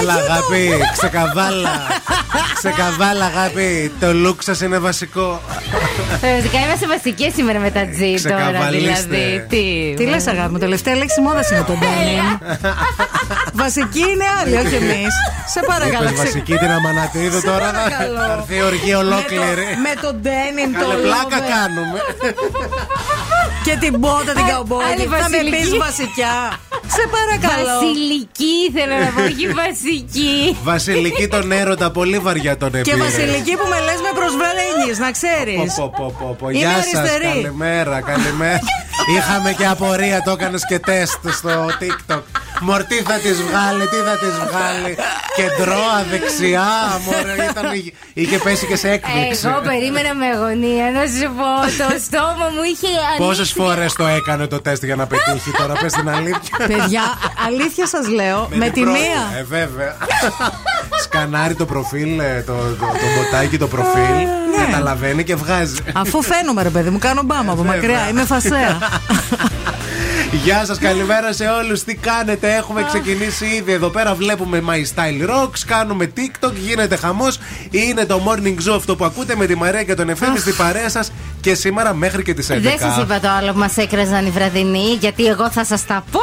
Έλα αγάπη, ξεκαβάλα. ξεκαβάλα αγάπη. Το look σας είναι βασικό. Φυσικά είμαστε βασικέ σήμερα με τα G τώρα. Δηλαδή. Τι, Τι λες, αγάπη μου, τελευταία λέξη μόδας είναι το denim. Βασική είναι άλλη, όχι εμείς. Σε παρακαλώ. Είπες βασική την αμανατίδου τώρα. Θα παρακαλώ. θα έρθει η οργή ολόκληρη. Με το denim το Καλέ πλάκα lover κάνουμε. και την μπότα την άλλη καουμπόκι. Θα με βασιλική. πει βασικιά. Σε παρακαλώ. Βασιλική θέλω να πω, όχι βασική. Βασιλική τον έρωτα, πολύ βαριά τον Και επήρε. Βασιλική που με λες με προσβέλενη, να ξέρεις. Πω, πω, πω, πω, πω. Είμαι Γεια σας, αριστερή. καλημέρα, καλημέρα. Είχαμε και απορία, το έκανες και τεστ στο TikTok. Μορ, τι θα τη βγάλει, τι θα τη βγάλει. Κεντρώα, δεξιά, μωρέ, ήταν, είχε πέσει και σε έκπληξη. Εγώ περίμενα με αγωνία να σου πω. Το στόμα μου είχε Πόσες ανοίξει. φορές το έκανε το τεστ για να πετύχει τώρα, πες την αλήθεια. Παιδιά, αλήθεια σας λέω, με τη την πρώτη. μία. Ε, βέβαια. Σκανάρει το προφίλ, ε, το, το, το μποτάκι, το προφίλ. Ναι. Καταλαβαίνει και βγάζει. Αφού φαίνομαι, ρε παιδί μου, κάνω μπάμα από Βέβαια. μακριά. Είμαι φασέα. Γεια σας, καλημέρα σε όλους. Τι κάνετε, έχουμε ξεκινήσει ήδη εδώ πέρα. Βλέπουμε My Style Rocks, κάνουμε TikTok, γίνεται χαμός. Είναι το morning zoo αυτό που ακούτε με τη Μαρία και τον Εφέμι στην παρέα σας και σήμερα μέχρι και τις 11. Δεν σας είπα το άλλο που μας έκραζαν οι βραδινοί, γιατί εγώ θα σας τα πω.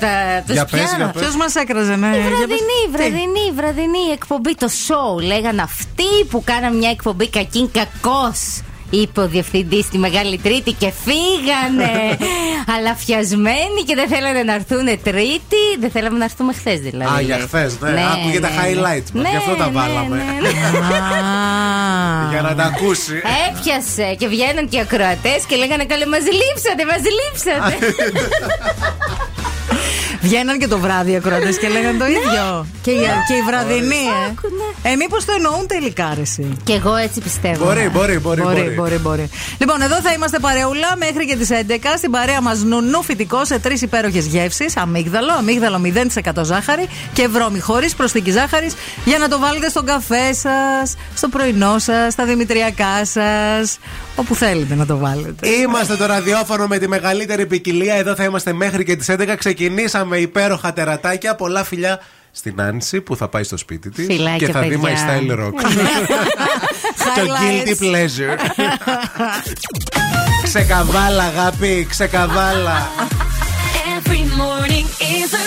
Θα τους Για πες, για πιάνω. πες. Ποιος μας έκραζε, ναι. Η για πες. βραδινή, Τι; βραδινή, βραδινή εκπομπή, το show. Λέγαν αυτοί που κάναν μια εκπομπή κακήν κακός. Είπε ο διευθυντή στη Μεγάλη Τρίτη και φύγανε. Αλαφιασμένοι και δεν θέλανε να έρθουν Τρίτη. Δεν θέλαμε να έρθουμε χθες δηλαδή. Α, για χθες, ναι. Άκουγε τα highlights μας, γι' αυτό τα βάλαμε. ναι, ναι. Α. Για να τα ακούσει. Έπιασε και βγαίνουν και οι ακροατές και λέγανε καλέ, μας λείψατε, μας λείψατε. Βγαίναν και το βράδυ οι ακροατές και λέγανε το ίδιο. Και, οι, και οι βραδινοί, ε. Άκουνε. Ε, μήπως το εννοούν τελικά, ρε, εσύ; και εγώ έτσι πιστεύω. Μπορεί, μπορεί, μπορεί. Μπορεί, μπορεί, μπορεί. Λοιπόν, εδώ θα είμαστε παρεούλα μέχρι και τις 11. Στην παρέα μας νουνού φυτικό σε τρεις υπέροχες γεύσεις. Αμύγδαλο, αμύγδαλο 0% ζάχαρη και βρώμη χωρίς προσθήκη ζάχαρης για να το βάλετε στον καφέ σας, στο πρωινό σας, στα δημητριακά σας. Όπου θέλετε να το βάλετε. Είμαστε το ραδιόφωνο με τη μεγαλύτερη ποικιλία. Εδώ θα είμαστε μέχρι και τις 11. Ξεκινήσαμε υπέροχα τερατάκια. Πολλά φιλιά στην Άνση που θα πάει στο σπίτι της Φιλάκια, και θα δει My παιδιά. Style Rock. Το guilty Highlights. pleasure. ξεκαβάλα, αγάπη, ξεκαβάλα. Every morning is a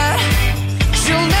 you'll never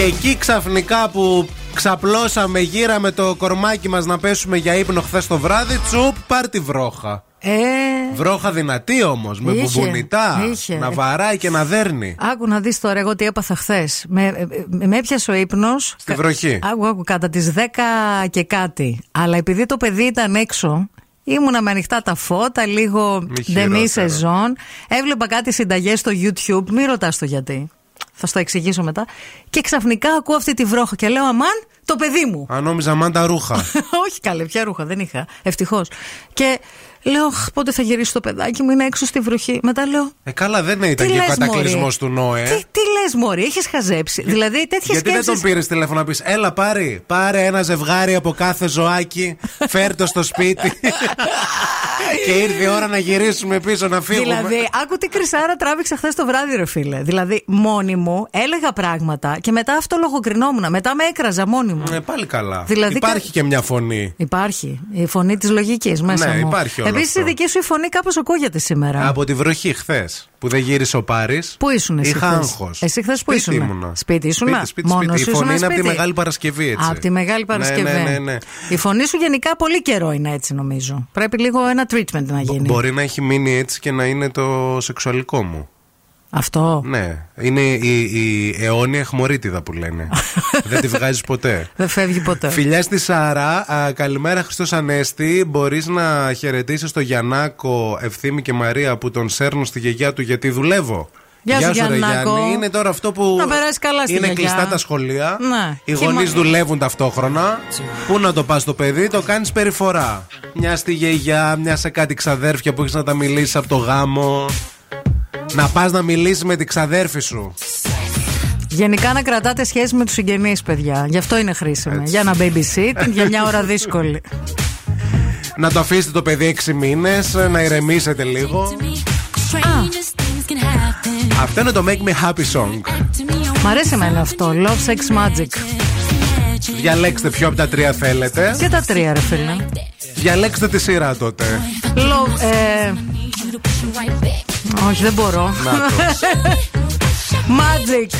Και εκεί ξαφνικά που ξαπλώσαμε, γύραμε το κορμάκι μας να πέσουμε για ύπνο χθες το βράδυ, τσουπ, πάρ τη βρόχα. Ε, Βρόχα δυνατή όμως, με Είχε, μπουμπουνιτά. είχε. Να βαράει και να δέρνει. άκου να δεις τώρα εγώ τι έπαθα χθες. Με, ε, ε, με έπιασε ο ύπνος. Στη βροχή. Άκου, άκου, κατά τις 10 και κάτι. Αλλά επειδή το παιδί ήταν έξω, ήμουνα με ανοιχτά τα φώτα, λίγο Μη ντεμή χειρότερα. σεζόν. Έβλεπα κάτι συνταγές στο YouTube. Μην ρωτάς το γιατί. Θα στο εξηγήσω μετά. Και ξαφνικά ακούω αυτή τη βρόχα και λέω Αμάν, το παιδί μου. Αν νόμιζα μαν τα ρούχα. Όχι καλέ, ποια ρούχα δεν είχα. Ευτυχώς. Και λέω, «Αχ, πότε θα γυρίσει το παιδάκι μου, είναι έξω στη βροχή. Μετά λέω, ε, καλά, δεν ήταν τι και ο λες, κατακλυσμός μωρή; του Νόε. Τι, τι λες, Μωρή, έχεις χαζέψει. δηλαδή τέτοιες Γιατί δεν σκέψει. τον πήρες τηλέφωνο να πεις: Έλα, πάρει, πάρε ένα ζευγάρι από κάθε ζωάκι, φέρ το στο σπίτι. και ήρθε η ώρα να γυρίσουμε πίσω να φύγουμε. Δηλαδή, άκου τι κρυσάρα τράβηξα χθες το βράδυ, ρε φίλε. Δηλαδή, μόνη μου έλεγα πράγματα και μετά αυτό λογοκρινόμουν. Μετά με έκραζα μόνη μου. Ε, πάλι καλά. Δηλαδή, Υπάρχει κα- και μια φωνή. Υπάρχει. Η φωνή της λογικής μέσα Ναι, μου. υπάρχει όλο Επίσης, αυτό. η δική σου η φωνή κάπως ακούγεται σήμερα. Από τη βροχή χθες που δεν γύρισε ο Πάρης. Πού ήσουν εσύ Είχα χθες; άγχος. Εσύ χθες πού ήσουν; Ήμουνα. Σπίτι ήσουνα; Σπίτι, σπίτι, Μόνος σπίτι. Η σου φωνή ήσουνα είναι από τη σπίτι; Μεγάλη Παρασκευή έτσι. Από τη Μεγάλη Παρασκευή. Ναι, ναι, ναι, ναι. Η φωνή σου γενικά πολύ καιρό είναι έτσι, νομίζω. Πρέπει λίγο ένα treatment να γίνει. Μπορεί να έχει μείνει έτσι και να είναι το σεξουαλικό μου. Αυτό; Ναι. Είναι η, η αιώνια αιχμωρίτιδα που λένε. δεν τη βγάζεις ποτέ. Δεν φεύγει ποτέ. Φιλιά στη Σάρα, α, καλημέρα Χριστός Ανέστη. Μπορείς να χαιρετήσεις το Γιαννάκο, Ευθύμη και Μαρία που τον σέρνουν στη γιαγιά του γιατί δουλεύω. Γεια σου, ρε Γιαννάκο. Γιάννη. Είναι τώρα αυτό που. Να περάσει καλά στη Είναι γιαγιά. κλειστά τα σχολεία. Ναι. Οι Χειμω- γονείς δουλεύουν ταυτόχρονα. Πού να το πας το παιδί, το κάνεις περιφορά. Μια στη γιαγιά, μια σε κάτι ξαδέρφια που έχεις να τα μιλήσεις από το γάμο. Να πας να μιλήσεις με την ξαδέρφη σου. Γενικά να κρατάτε σχέση με τους συγγενείς, παιδιά. Γι' αυτό είναι χρήσιμο. Για ένα babysit, για μια ώρα δύσκολη. Να το αφήσετε το παιδί 6 μήνες, να ηρεμήσετε λίγο. Αυτό είναι το Make Me Happy Song. Μ' αρέσει εμένα αυτό. Love Sex Magic. Διαλέξτε ποιο από τα τρία θέλετε. Και τα τρία, ρε φίλε. Διαλέξτε τη σειρά τότε. Love. Ε... Όχι, δεν μπορώ. Να το. Magic.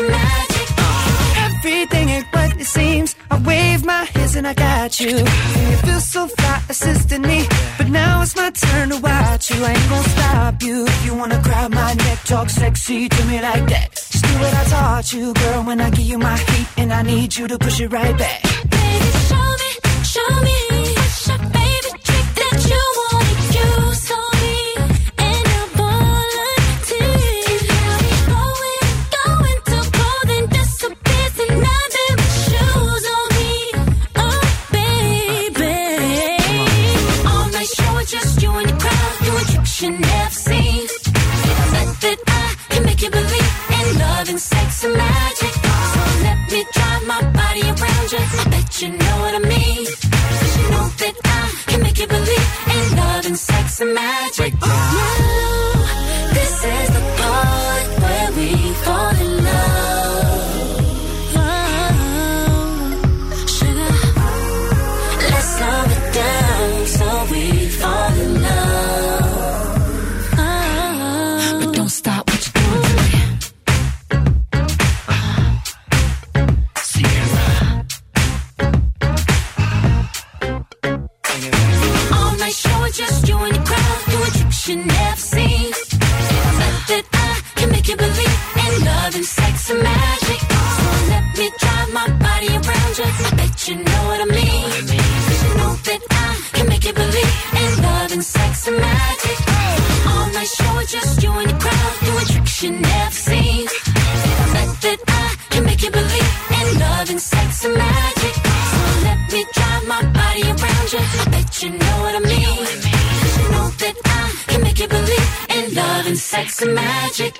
magic. Everything ain't what it seems. I wave my hands and I got you. And you feel so fly assisting me. But now it's my turn to watch you. I ain't gonna stop you. If you wanna grab my neck, talk sexy to me like that. Just do what I taught you, girl. When I give you my heat, and I need you to push it right back. Baby, show me, show me, your baby. In love and sex and magic. So let me drive my body around you. I bet you know what I mean. 'Cause you know that I can make you believe in love and sex and magic. Now, and magic. So let me drive my body around you. I bet you know what I mean. 'Cause you know that I can make you believe in love and sex and magic. All night show just you and the crowd doing tricks you never seen. Bet that I can make you believe in love and sex and magic. So let me drive my body around you. I bet you know what I mean. 'Cause you know that I can make you believe in love and sex and magic.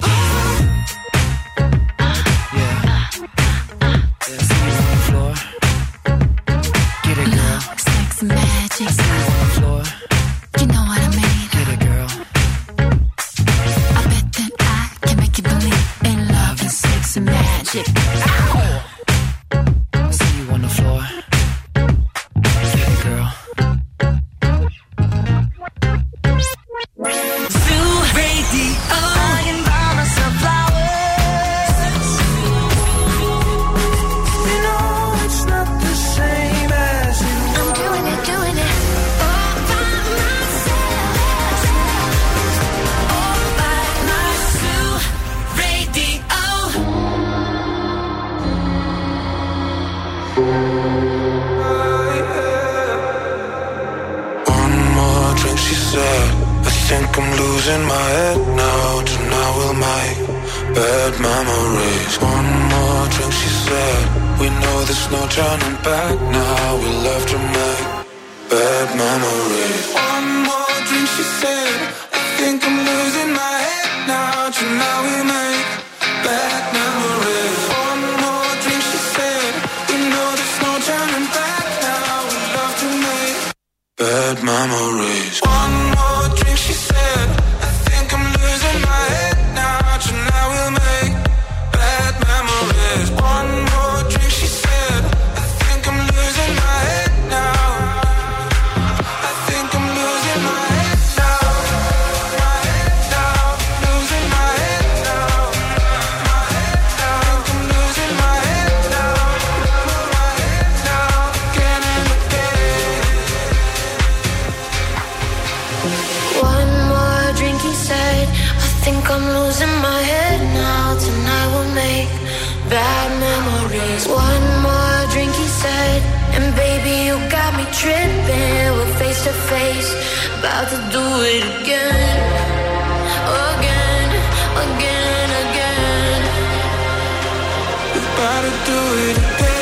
Bad memories. One more drink, he said. And baby, you got me tripping. We're face to face, about to do it again. Again, again, again. About to do it again,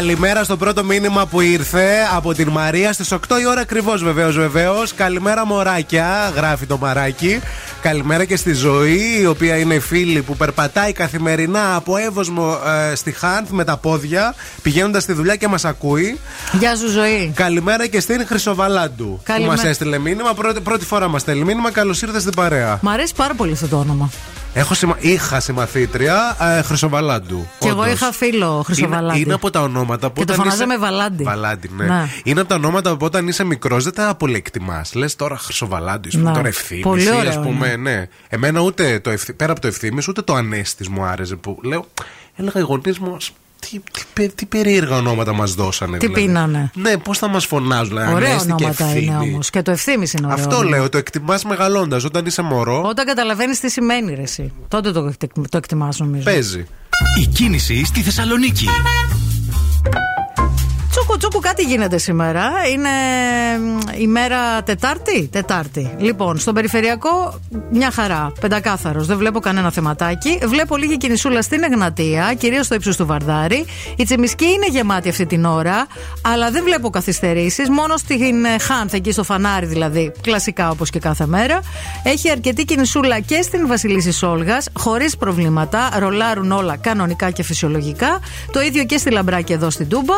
Καλημέρα στο πρώτο μήνυμα που ήρθε από την Μαρία στις 8 η ώρα ακριβώς, βεβαίως, βεβαίως. Καλημέρα, μωράκια, γράφει το μαράκι. Καλημέρα και στη ζωή, η οποία είναι φίλη που περπατάει καθημερινά από εύωσμο ε, στη Χάνθ με τα πόδια, πηγαίνοντας στη δουλειά και μας ακούει. Γεια σου, ζωή. Καλημέρα και στην Χρυσοβαλάντου Καλημέρα. που μας έστειλε μήνυμα. Πρώτη, πρώτη φορά μας στέλνει μήνυμα. Καλώς ήρθες στην παρέα. Μ' αρέσει πάρα πολύ αυτό το όνομα. Έχω συμα... Είχα συμμαθήτρια ε, Χρυσοβαλάντου. Και εγώ όντως. είχα φίλο Χρυσοβαλάντη. Είναι, είναι από τα ονόματα που. Και το όταν φωνάζαμε είσαι- Βαλάντι. Βαλάντι, ναι. Ναι. Είναι από τα ονόματα που όταν είσαι μικρός δεν τα πολύ εκτιμά. Λες τώρα Χρυσοβαλάντι, ας πούμε, Ναι. τώρα ευθύνη. Πολύ ωραίο Α πούμε, ναι. Εμένα ούτε το ευθύ... πέρα από το ευθύνη, ούτε το ανέστη μου άρεσε. Που λέω, έλεγα οι γονείς μου. «Ας- Τι, τι, πε- τι περίεργα ονόματα μας δώσανε. Τι δηλαδή. πίνανε; Ναι, πώς θα μας φωνάζουν. δηλαδή, Ωραία Ανέστη και ονόματα είναι ευθύνη. όμως. Και το ευθύνη είναι ωραίο. Αυτό όνομα. λέω, το εκτιμάς μεγαλώντας. Όταν είσαι μωρό, Όταν καταλαβαίνεις τι σημαίνει ρε, εσύ. Τότε το, το εκτιμάς, νομίζω. παίζει. Η κίνηση στη Θεσσαλονίκη. Τσούκου τσούκου κάτι γίνεται σήμερα. Είναι μ, η μέρα Τετάρτη; Τετάρτη. Λοιπόν, στον περιφερειακό μια χαρά. Πεντακάθαρος. Δεν βλέπω κανένα θεματάκι. Βλέπω λίγη κινησούλα στην Εγνατία, κυρίως στο ύψος του Βαρδάρη. Η Τσιμισκή είναι γεμάτη αυτή την ώρα, αλλά δεν βλέπω καθυστερήσεις. Μόνο στην ε, Χάνθ, εκεί στο φανάρι δηλαδή, κλασικά όπως και κάθε μέρα. Έχει αρκετή κινησούλα και στην Βασιλίση Σόλγας, χωρίς προβλήματα. Ρολάρουν όλα κανονικά και φυσιολογικά. Το ίδιο και στη Λαμπράκη εδώ στην Τούμπα.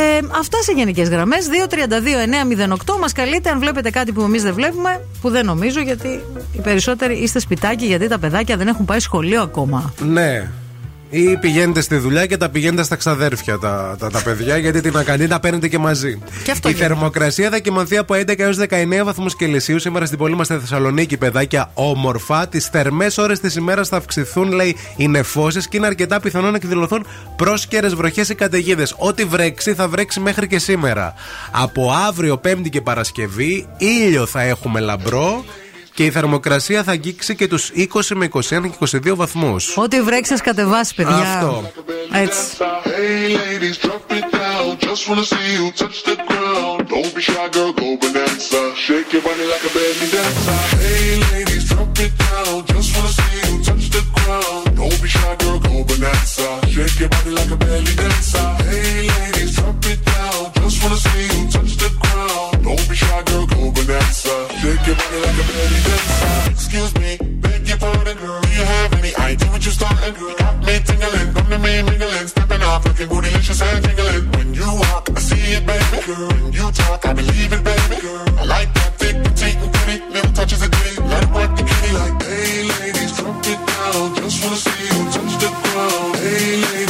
Ε, αυτά σε γενικές γραμμές. 232-908 μας καλείτε αν βλέπετε κάτι που εμείς δεν βλέπουμε, που δεν νομίζω γιατί οι περισσότεροι είστε σπιτάκι γιατί τα παιδάκια δεν έχουν πάει σχολείο ακόμα. Ναι. Ή πηγαίνετε στη δουλειά και τα πηγαίνετε στα ξαδέρφια τα, τα, τα παιδιά, γιατί την ακανή τα παίρνετε και μαζί. Και αυτό Η γίνεται. θερμοκρασία θα κοιμανθεί από 11 έως 19 βαθμούς Κελσίου. Σήμερα στην πόλη μα στη Θεσσαλονίκη, παιδάκια όμορφα. Τις θερμές ώρες της ημέρας θα αυξηθούν, λέει, οι νεφώσεις και είναι αρκετά πιθανό να εκδηλωθούν πρόσκαιρες βροχές ή καταιγίδες. Ό,τι βρέξει θα βρέξει μέχρι και σήμερα. Από αύριο, Πέμπτη και Παρασκευή, ήλιο θα έχουμε λαμπρό. Και η θερμοκρασία θα αγγίξει και τους 20 με 21 και 22 βαθμούς. Ό,τι βρέξει, κατεβάσει, παιδιά. Αυτό. Έτσι. Hey ladies, drop it down. Just wanna see you touch the ground. Don't be shy, girl, go bonanza. Shake your body like a belly dancer. Hey ladies, drop it down. Just wanna see you touch the ground. Don't be shy, girl, go bonanza. Shake your body like a belly dancer. Hey ladies, drop it down. Just wanna see you touch the ground. Don't be shy, girl, go bonanza. Shake your body like a belly dancer. Excuse me, beg your pardon, girl. Do you have any idea what you're starting, girl? Got me tingling, come to me mingling, stepping off, looking bootylicious and tingling. When you walk, I see it, baby, girl. When you talk, I believe it, baby, girl. I like that thick, petite, and pretty, little touches of ditty. Let it work the kitty like, hey ladies, drop it down. Just wanna see you touch the ground. Hey ladies,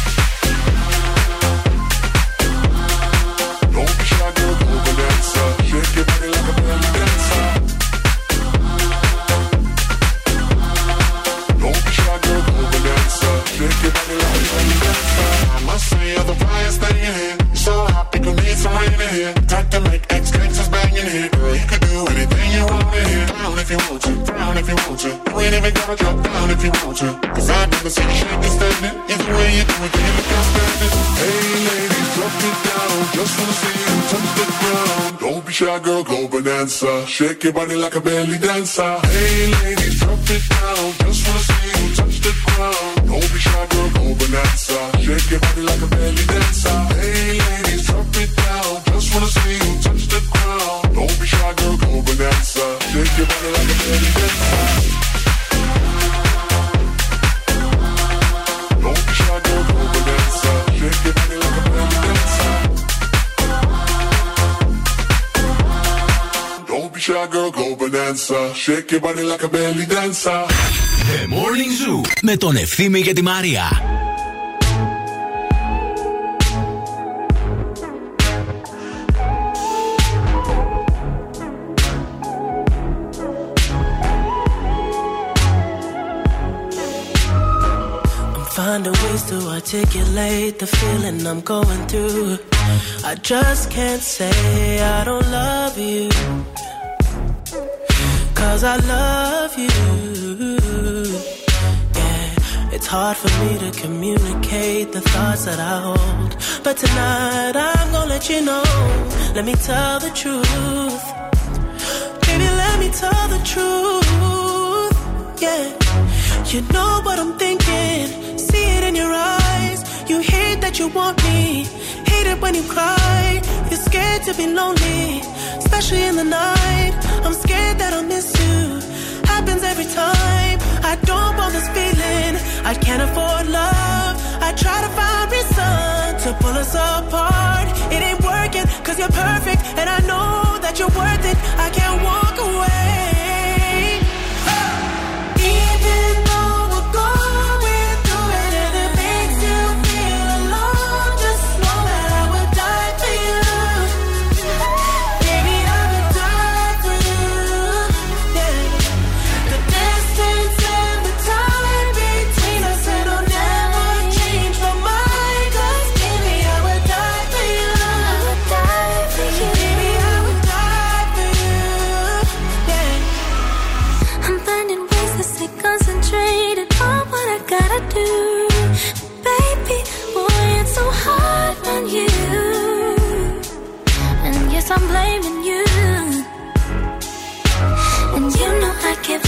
Some rain in here. Time to make ex gangsters bang in here. Girl, you could do anything you want in here. Down if you want to, down if you want to. You ain't even gotta drop down if you want to. Cause I never see you shaking standing. Either way you do it, you look outstanding. Hey ladies, drop it down. Just wanna see you touch the ground. Don't be shy, girl, go bonanza. Shake your body like a belly dancer. Hey ladies, drop it down. Just wanna see you touch the ground. Don't be shy, girl, go bonanza. Bonanza. Shake your body like a belly dancer. The Morning Zoo με τον Ευθύμη και τη Μαρία. I'm Finding ways to articulate the feeling I'm going through. I just can't say I don't love you. Cause I love you. Yeah, it's hard for me to communicate the thoughts that I hold. But tonight I'm gonna let you know. Let me tell the truth. Baby, let me tell the truth. Yeah, you know what I'm thinking. See it in your eyes. You hate that you want me. Hate it when you cry. You're scared to be lonely, especially in the night. I'm scared that I'll miss you. Happens every time. I don't want this feeling. I can't afford love. I try to find reason to pull us apart. It ain't working, cause you're perfect. And I know that you're worth it. I can't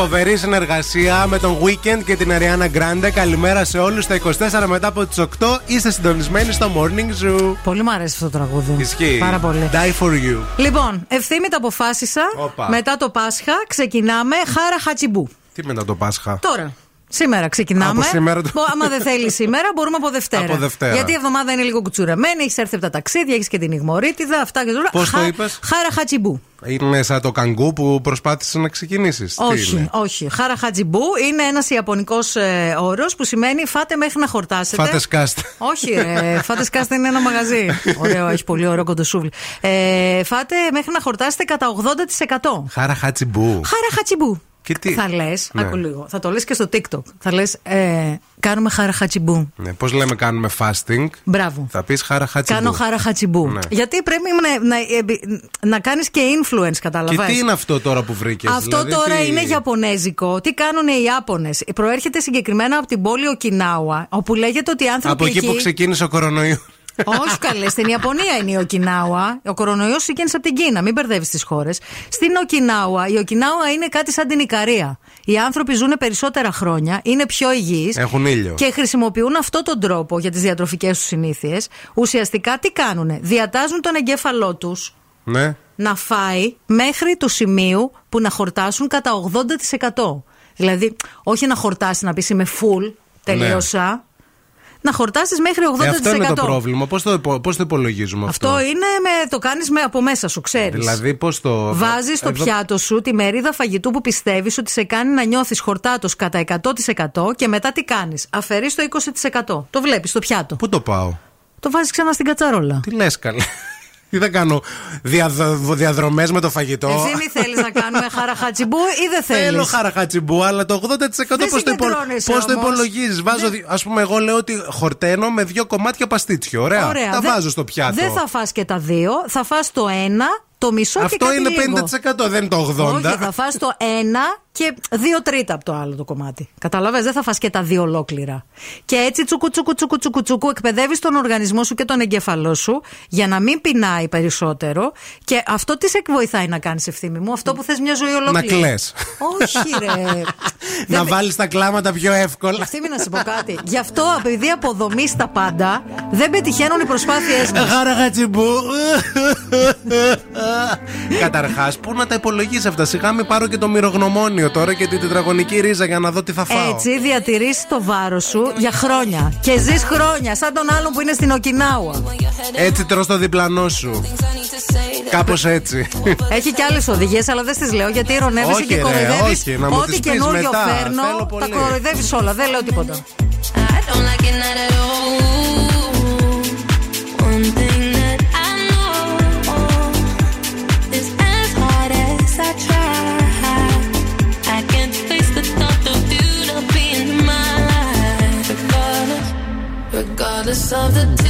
Φοβερή συνεργασία με τον Weekend και την Ariana Grande. Καλημέρα σε όλους. Στα 24 μετά από τις 8 είστε συντονισμένοι στο Morning Zoo. Πολύ μου αρέσει αυτό το τραγούδι. Ισχύει. Πάρα πολύ. Die for you. Λοιπόν, ευθύμη τα αποφάσισα. Όπα. Μετά το Πάσχα ξεκινάμε χάρα χατσιμπού. Τι μετά το Πάσχα; Τώρα. Σήμερα ξεκινάμε. Από σήμερα το- Μπο- άμα δεν θέλεις σήμερα, μπορούμε από Δευτέρα. Από Δευτέρα. Γιατί η εβδομάδα είναι λίγο κουτσουρεμένη, έχεις έρθει από τα ταξίδια, έχεις και την ηγμορίτιδα, αυτά και τώρα. Πώς το είπες; Χάρα χατσιμπού. Είναι σαν το καγκού που προσπάθησε να ξεκινήσεις. Όχι, όχι. Χάρα χατζιμπού είναι ένας Ιαπωνικός ε, όρος που σημαίνει φάτε μέχρι να χορτάσετε. Φάτε σκάστε. Όχι, ρε. φάτε σκάστε είναι ένα μαγαζί. Ωραίο, έχει πολύ ωραίο κοντοσούβλι. Ε, φάτε μέχρι να χορτάσετε κατά 80%. Χάρα χάτσιμπού. Χάρα χατσιμπού. Και τι; Θα λες, Ναι. άκου λίγο. Θα το λες και στο TikTok. Θα λες, ε, κάνουμε χάρα χατσιμπού. Ναι, Πώς λέμε, κάνουμε fasting. Μπράβο. Θα πεις χάρα χάτσιμπού. Κάνω χάρα χατσιμπού. Ναι. Γιατί πρέπει να, να, να κάνεις και influence, Και καταλαβαίνεις. τι είναι αυτό τώρα που βρήκες. Αυτό τώρα είναι Ιαπωνέζικο. Τι κάνουν οι Ιάπωνες; Προέρχεται συγκεκριμένα από την πόλη Οκινάουα, όπου λέγεται ότι οι άνθρωποι. Από εκεί που ξεκίνησε ο κορονοϊός. Όχι καλέ, στην Ιαπωνία είναι η Οκινάουα. Ο κορονοϊός ξεκίνησε από την Κίνα, μην μπερδεύεις τις χώρες. Στην Οκινάουα, η Οκινάουα είναι κάτι σαν την Ικαρία. Οι άνθρωποι ζουν περισσότερα χρόνια, είναι πιο υγιείς. Έχουν ήλιο. Και χρησιμοποιούν αυτόν τον τρόπο για τις διατροφικές τους συνήθειες. Ουσιαστικά τι κάνουνε, διατάζουν τον εγκέφαλό τους Ναι. να φάει μέχρι το σημείο που να χορτάσουν κατά 80%. Δηλαδή, όχι να χορτάσει να πεις είμαι full, τελείωσα. Να χορτάσεις μέχρι 80%. Ε, αυτό είναι το πρόβλημα. Πώς το, υπο- πώς το υπολογίζουμε αυτό. Αυτό; είναι με, το κάνεις από μέσα σου, ξέρεις. Δηλαδή, πώς το. Βάζεις στο Εδώ- πιάτο σου τη μερίδα φαγητού που πιστεύεις ότι σε κάνει να νιώθεις χορτάτος κατά 100% και μετά τι κάνεις. Αφαιρείς το 20%. Το βλέπεις στο πιάτο. Πού το πάω; Το βάζεις ξανά στην κατσαρόλα. Τι λες, καλέ; Τι θα κάνω, διαδρομές με το φαγητό; Εσύ μη θέλεις να κάνουμε χαραχατσιμπού ή δεν θέλεις; Θέλω χαραχατσιμπού, αλλά το 80% πώς το, υπο... συγκεντρώνεσαι πώς το όμως. υπολογίζεις; Βάζω, Α πούμε, εγώ λέω ότι χορταίνω με δύο κομμάτια παστίτσιο. Ωραία. Ωραία. Τα Δεν- βάζω στο πιάτο. Δεν θα φας και τα δύο, θα φας το ένα, το μισό και Αυτό κάτι είναι λίγο. 50%, δεν είναι το 80%. Όχι, θα φας το ένα και δύο τρίτα από το άλλο το κομμάτι. Καταλαβες, δεν θα φας και τα δύο ολόκληρα. Και έτσι τσουκου τσουκου τσουκου τσουκου τσουκου εκπαιδεύεις τον οργανισμό σου και τον εγκέφαλό σου για να μην πεινάει περισσότερο. Και αυτό τις σε βοηθάει να κάνεις ευθύμη μου, αυτό που θες μια ζωή Να ολόκληρη. κλαις. Όχι ρε. Να βάλεις τα κλάματα πιο εύκολα. Ευθύμη να σου πω κάτι. Γι' αυτό επειδή αποδομείς τα πάντα, δεν πετυχαίνουν οι προσπάθειές μας. Χαραχατσιμπού. Καταρχάς, πού να τα υπολογίσει αυτά; Σιγά μην πάρω και το μυρογνωμόνιο τώρα και την τετραγωνική ρίζα για να δω τι θα φάω. Έτσι διατηρείς το βάρος σου για χρόνια. Και ζεις χρόνια, σαν τον άλλον που είναι στην Οκινάουα. Έτσι τρως το διπλανό σου. Κάπως έτσι. Έχει και άλλες οδηγίες, αλλά δεν τι λέω γιατί ηρωνεύεσαι Όχι, και ρε, κοροϊδεύεις. όχι, να μου Ό,τι τις πεις καινούριο μετά. φέρνω, Θέλω τα πολύ. κοροϊδεύεις όλα. Δεν λέω τίποτα. I don't like it not at all. goddess of the day.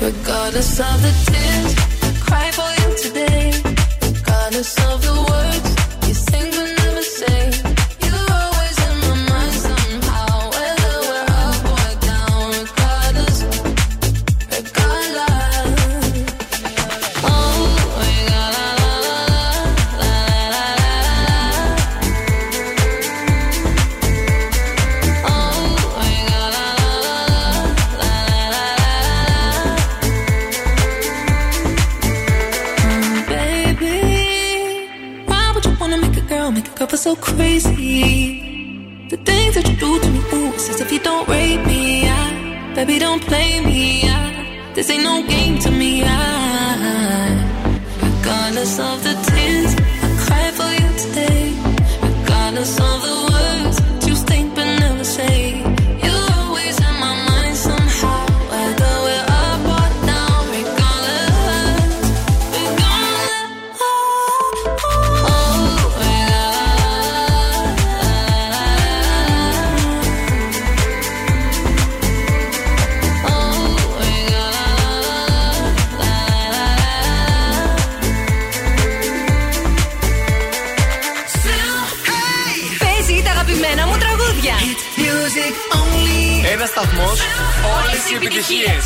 Regardless of the tears cry for you today, regardless of the words so crazy? The things that you do to me, ooh, it's as if you don't rape me. I, baby, don't play me. I, this ain't no game to me. Regardless of the οι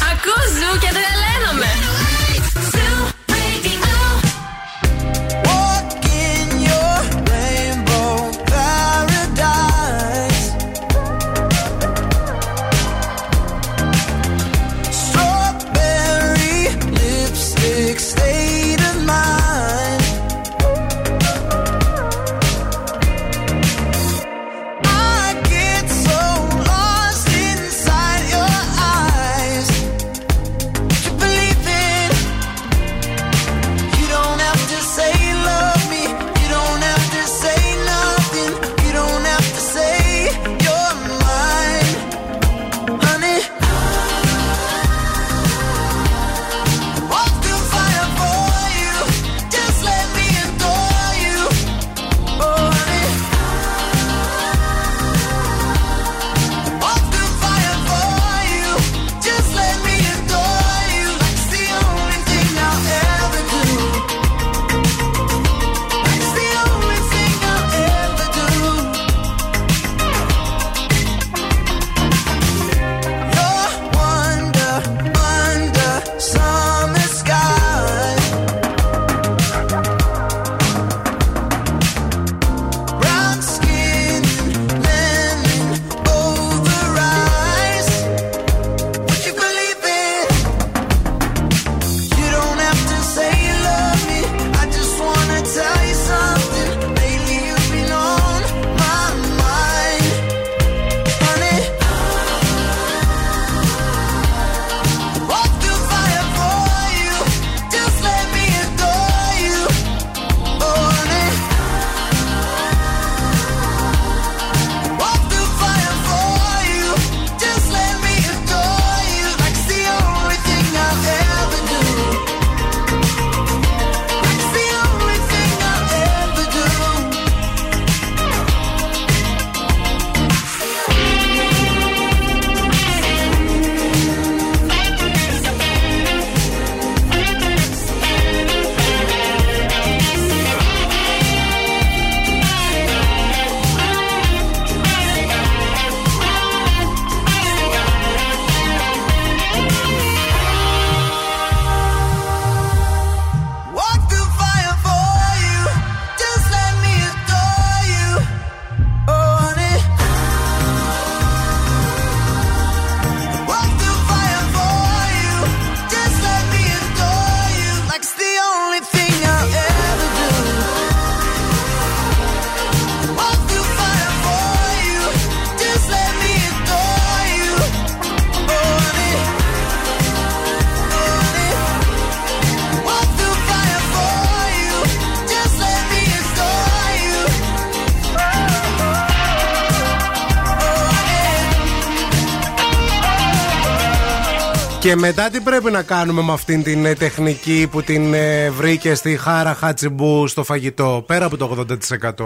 Και μετά τι πρέπει να κάνουμε με αυτήν την ε, τεχνική που την ε, βρήκε στη Χάρα Χατσιμπού στο φαγητό, πέρα από το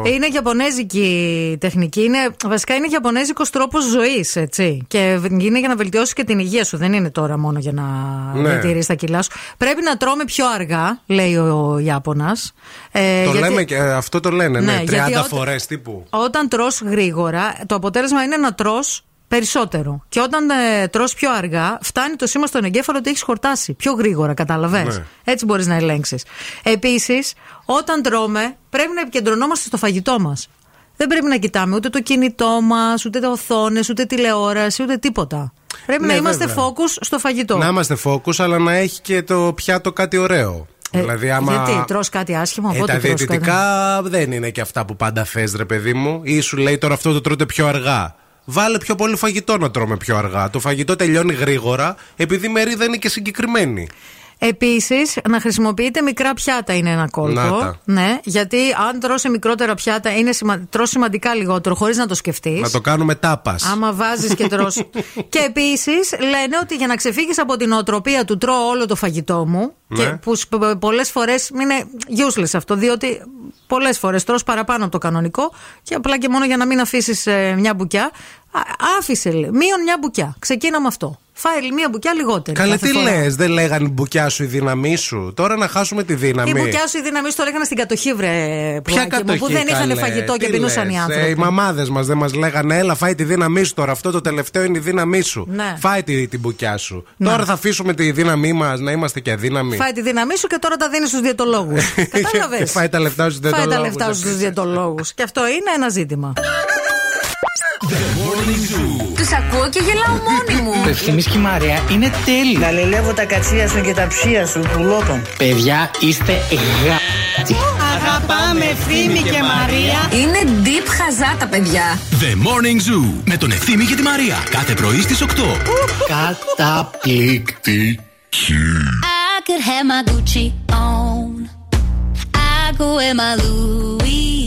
80%. Είναι γιαπωνέζικη τεχνική. Είναι, βασικά είναι γιαπωνέζικος τρόπος ζωής, έτσι. Και είναι για να βελτιώσεις και την υγεία σου. Δεν είναι τώρα μόνο για να Ναι. διατηρήσει τα κιλά σου. Πρέπει να τρώμε πιο αργά, λέει ο Ιάπωνας. Ε, το γιατί- λέμε και αυτό το λένε, ναι, Ναι, 30 γιατί όταν- φορές τύπου. Όταν τρως γρήγορα, το αποτέλεσμα είναι να τρως περισσότερο. Και όταν ε, τρως πιο αργά, φτάνει το σήμα στον εγκέφαλο ότι έχεις χορτάσει. Πιο γρήγορα, κατάλαβε. Ναι. Έτσι μπορείς να ελέγξεις. Επίσης, όταν τρώμε, πρέπει να επικεντρωνόμαστε στο φαγητό μας. Δεν πρέπει να κοιτάμε ούτε το κινητό μας, ούτε οθόνες, ούτε τηλεόραση, ούτε τίποτα. Πρέπει Ναι, να είμαστε βέβαια. focus στο φαγητό. Να είμαστε focus, αλλά να έχει και το πιάτο κάτι ωραίο. Ε, δηλαδή, άμα. Γιατί; Τρως κάτι άσχημο, Ε, πότε τα τρως κάτι- διαιτητικά δεν είναι και αυτά που πάντα θες, ρε παιδί μου. Ή σου λέει τώρα αυτό το τρώτε πιο αργά. Βάλε πιο πολύ φαγητό να τρώμε πιο αργά. Το φαγητό τελειώνει γρήγορα, επειδή η μερίδα είναι και συγκεκριμένη. Επίσης, να χρησιμοποιείτε μικρά πιάτα είναι ένα Να κόλπο. τα. Ναι, γιατί αν τρώσει μικρότερα πιάτα, είναι σημα... τρως σημαντικά λιγότερο, χωρίς να το σκεφτείς. Να το κάνουμε τάπας. Άμα βάζεις και τρως. και επίσης λένε ότι για να ξεφύγεις από την οτροπία του τρώω όλο το φαγητό μου. Ναι. Και που πολλές φορές είναι useless αυτό, διότι πολλές φορές τρως παραπάνω από το κανονικό και απλά και μόνο για να μην αφήσεις μια μπουκιά. Α, Άφησε, λέει, μείον μια μπουκιά. Ξεκίνα με αυτό. Φάει μια μπουκιά λιγότερη. Καλέ, κάθε τι φορά. λες, δεν λέγανε η μπουκιά σου η δύναμή σου. Τώρα να χάσουμε τη δύναμη. Η μπουκιά σου η δύναμη σου το λέγανε στην κατοχή, βρε Ποια πουλάκι μου, κατοχή, που δεν είχαν καλέ, φαγητό και τι πεινούσαν λες, οι άνθρωποι. Ε, οι μαμάδες μας δεν μας λέγανε, έλα, φάει τη δύναμή σου τώρα. Αυτό το τελευταίο είναι η δύναμή σου. Ναι. Φάει τη, την μπουκιά σου. Ναι. Τώρα θα αφήσουμε τη δύναμή μας να είμαστε και αδύναμοι. Φάει τη δύναμή σου και τώρα τα δίνεις στους διαιτολόγους. Κατάλαβες; Και φάει τα λεφτά στους Φάει τα διαιτολόγους, λεφτά στους επίσης. διαιτολόγους. Και αυτό είναι ένα ζήτημα. Τους ακούω και γελάω μόνη μου. Το ευθύμης και η Μαρία είναι τέλειο. Να λελεύω τα κατσία σου και τα ψία σου, πουλότων. Παιδιά, είστε γα... Αγαπάμε Ευθύμη και Μαρία. Είναι deep χαζά τα παιδιά. The Morning Zoo με τον Ευθύμη και τη Μαρία. Κάθε πρωί στις 8. Καταπληκτική. I could have my Gucci on. I could wear my Louis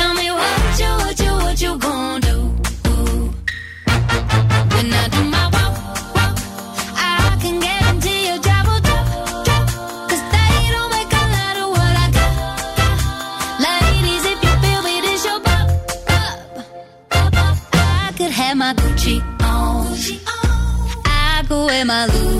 tell me what you, what you, do? When I do my walk, walk, I can your they don't make a lot of what I got. Ladies, if you feel me, this your bop. I could have my Gucci on. I could wear my Louis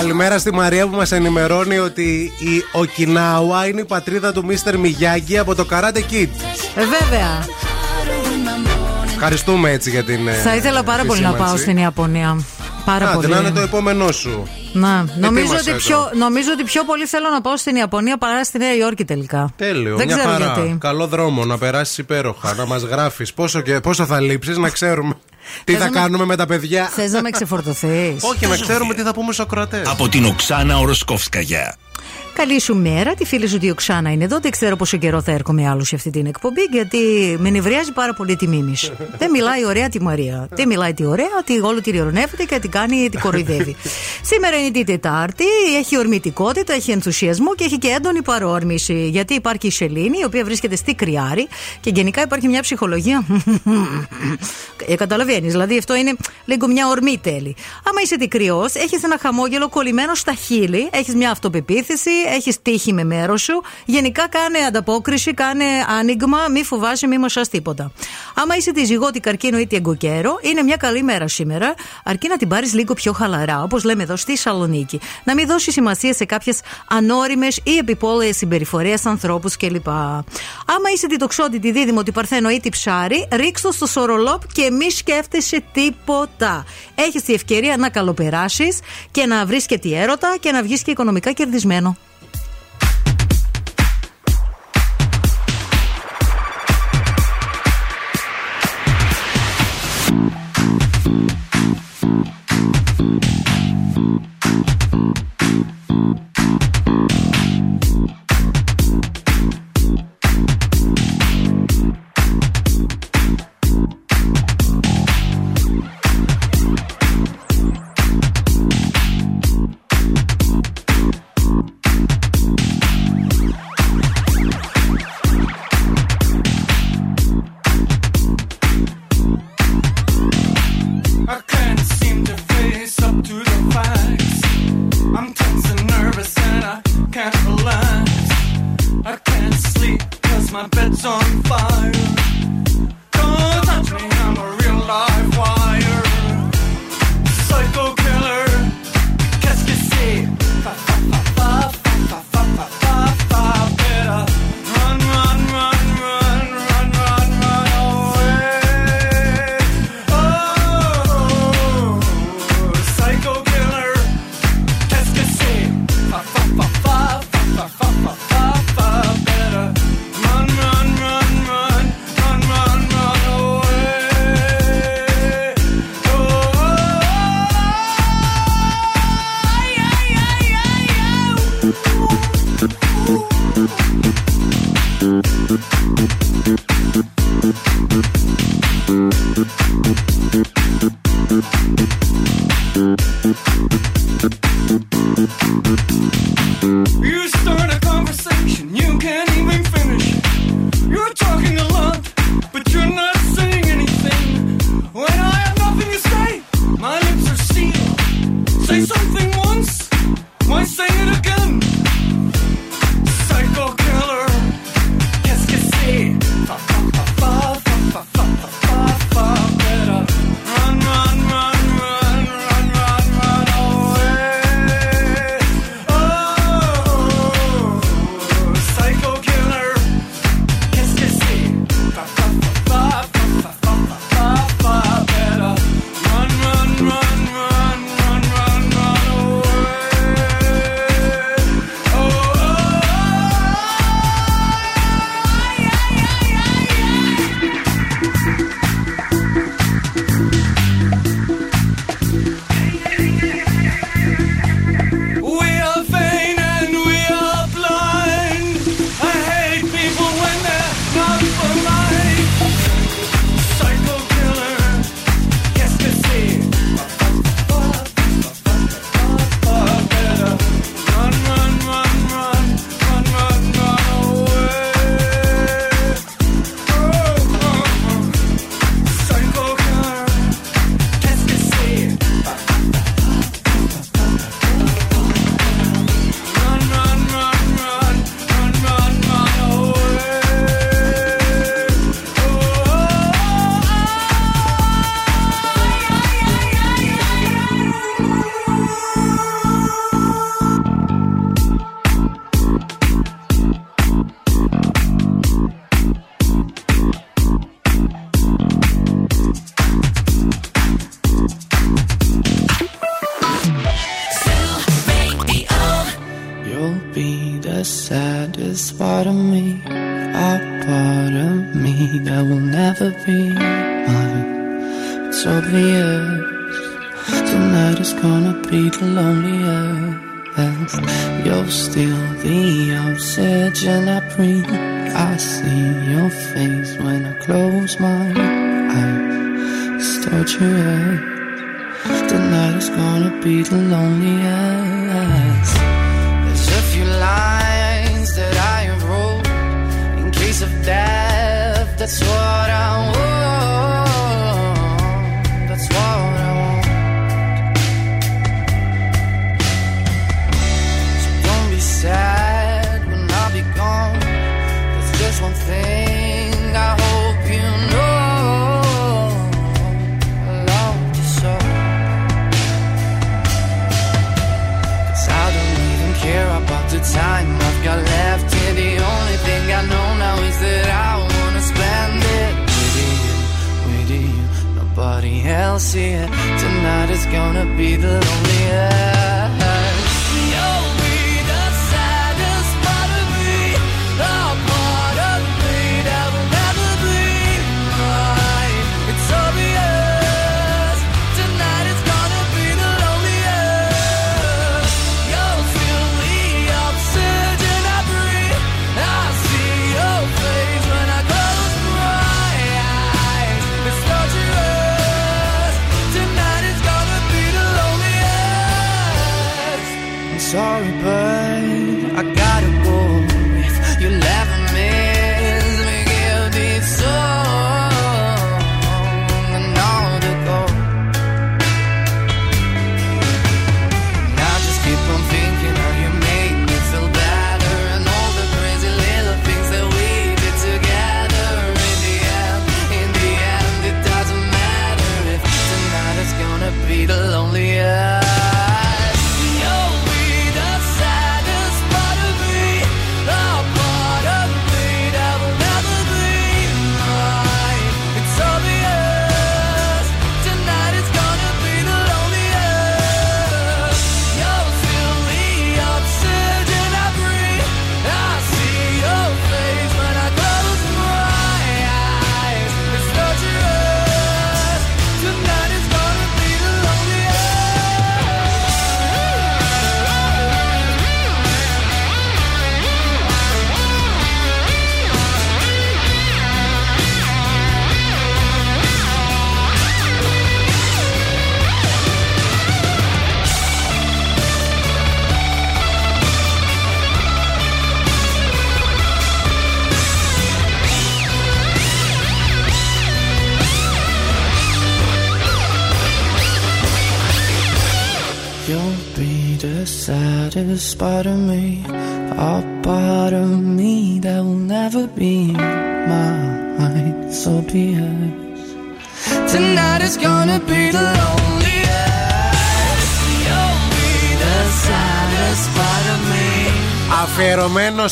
Καλημέρα στη Μαρία που μας ενημερώνει ότι η Οκινάουα είναι η πατρίδα του Μίστερ Μιγιάγκη από το Karate Kid. Ε, βέβαια. Ευχαριστούμε έτσι για την. ε, Θα ήθελα πάρα πολύ να πάω επισήμανση. στην Ιαπωνία. Πάρα Άντε, πολύ. να είναι το επόμενό σου. Να, νομίζω, Ετοίμασε ότι το. πιο, νομίζω ότι πιο πολύ θέλω να πάω στην Ιαπωνία παρά στη Νέα Υόρκη τελικά. Τέλειο, Δεν μια ξέρω χαρά. γιατί. Καλό δρόμο να περάσεις υπέροχα, να μας γράφεις πόσο, και, πόσο θα λείψεις, να ξέρουμε τι Θες θα να με- κάνουμε με τα παιδιά; Θες να με ξεφορτωθείς; Όχι, να ξέρουμε τι θα πούμε στους ακροατές. Από την Οξάνα Οροσκόφσκαγια. Καλή σου μέρα, τη φίλη σου Διοξάνα είναι εδώ. Δεν ξέρω πόσο καιρό θα έρχομαι άλλο σε αυτή την εκπομπή, γιατί με νευριάζει πάρα πολύ τη μίμη. Δεν μιλάει ωραία τη Μαρία. Δεν μιλάει τη ωραία, ότι όλο τη ριορνεύεται και την κάνει, την κοροϊδεύει. Σήμερα είναι τη Τετάρτη, έχει ορμητικότητα, έχει ενθουσιασμό και έχει και έντονη παρόρμηση. Γιατί υπάρχει η Σελήνη, η οποία βρίσκεται στη Κριάρη και γενικά υπάρχει μια ψυχολογία. ε, Καταλαβαίνεις, δηλαδή αυτό είναι λίγο μια ορμή τέλει. Άμα είσαι τικριό, έχεις ένα χαμόγελο κολλημένο στα χείλη, έχεις μια αυτοπεποίθηση, έχεις τύχη με μέρος σου. Γενικά κάνε ανταπόκριση, κάνε άνοιγμα, μη φοβάσαι, μη μοσά τίποτα. Άμα είσαι τη ζυγότη καρκίνο ή τη εγκοκέρο, είναι μια καλή μέρα σήμερα, αρκεί να την πάρεις λίγο πιο χαλαρά, όπως λέμε εδώ στη Σαλονίκη. Να μην δώσει σημασία σε κάποιες ανώριμες ή επιπόλαιες συμπεριφορές ανθρώπους κλπ. Άμα είσαι τη τοξότη, δίδυμο, τη παρθένο ή τη ψάρι, ρίξ' το στο σορολόπ και μη σκέφτεσαι τίποτα. Έχεις τη ευκαιρία να καλοπεράσεις και να βρεις και τη έρωτα και να βγεις και οικονομικά κερδισμένο. Thank you.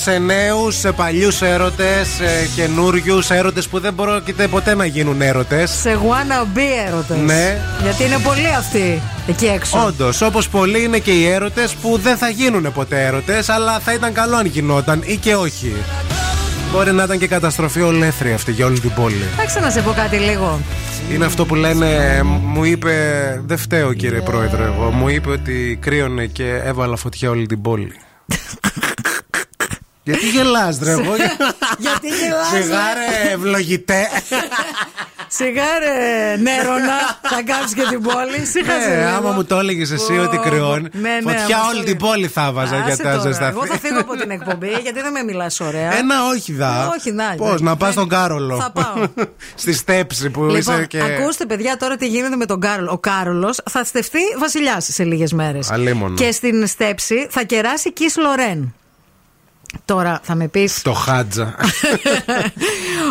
Σε νέους, σε παλιούς έρωτες, καινούριους έρωτες που δεν πρόκειται ποτέ να γίνουν έρωτες. Σε wannabe έρωτες. Ναι. Γιατί είναι πολλοί αυτοί εκεί έξω. Όντως, όπως πολλοί είναι και οι έρωτες που δεν θα γίνουν ποτέ έρωτες, αλλά θα ήταν καλό αν γινόταν ή και όχι. Μπορεί να ήταν και καταστροφή ολέθρη αυτή για όλη την πόλη. Θα να σε πω κάτι λίγο. Είναι αυτό που λένε, μου είπε, δεν φταίω κύριε πρόεδρε εγώ, μου είπε ότι κρύωνε και έβαλα φωτιά όλη την πόλη. Γιατί γελάς ρε εγώ; Γιατί γελάς Σιγάρε ευλογητέ Σιγάρε νέρονα Θα κάψεις και την πόλη Σύχασε Ναι, λίγο. άμα μου το έλεγες εσύ ότι κρυώνει Ναι, ναι, Φωτιά όμως όλη το την λέω. πόλη θα βάζα για Άσε τα τώρα. ζεσταθή Εγώ θα φύγω από την εκπομπή γιατί δεν με μιλάς ωραία. Ένα όχι δα Όχι, να, Πώς, ναι. να πας στον Κάρολο Θα πάω. Στη στέψη που Λοιπόν, είσαι και ακούστε παιδιά τώρα τι γίνεται με τον Κάρολο. Ο Κάρολος θα στεφτεί βασιλιάς σε λίγες μέρες. Αλίμονο. Και στην στέψη θα κεράσει Κις Λορέν. Τώρα θα με πει. Το χάτζα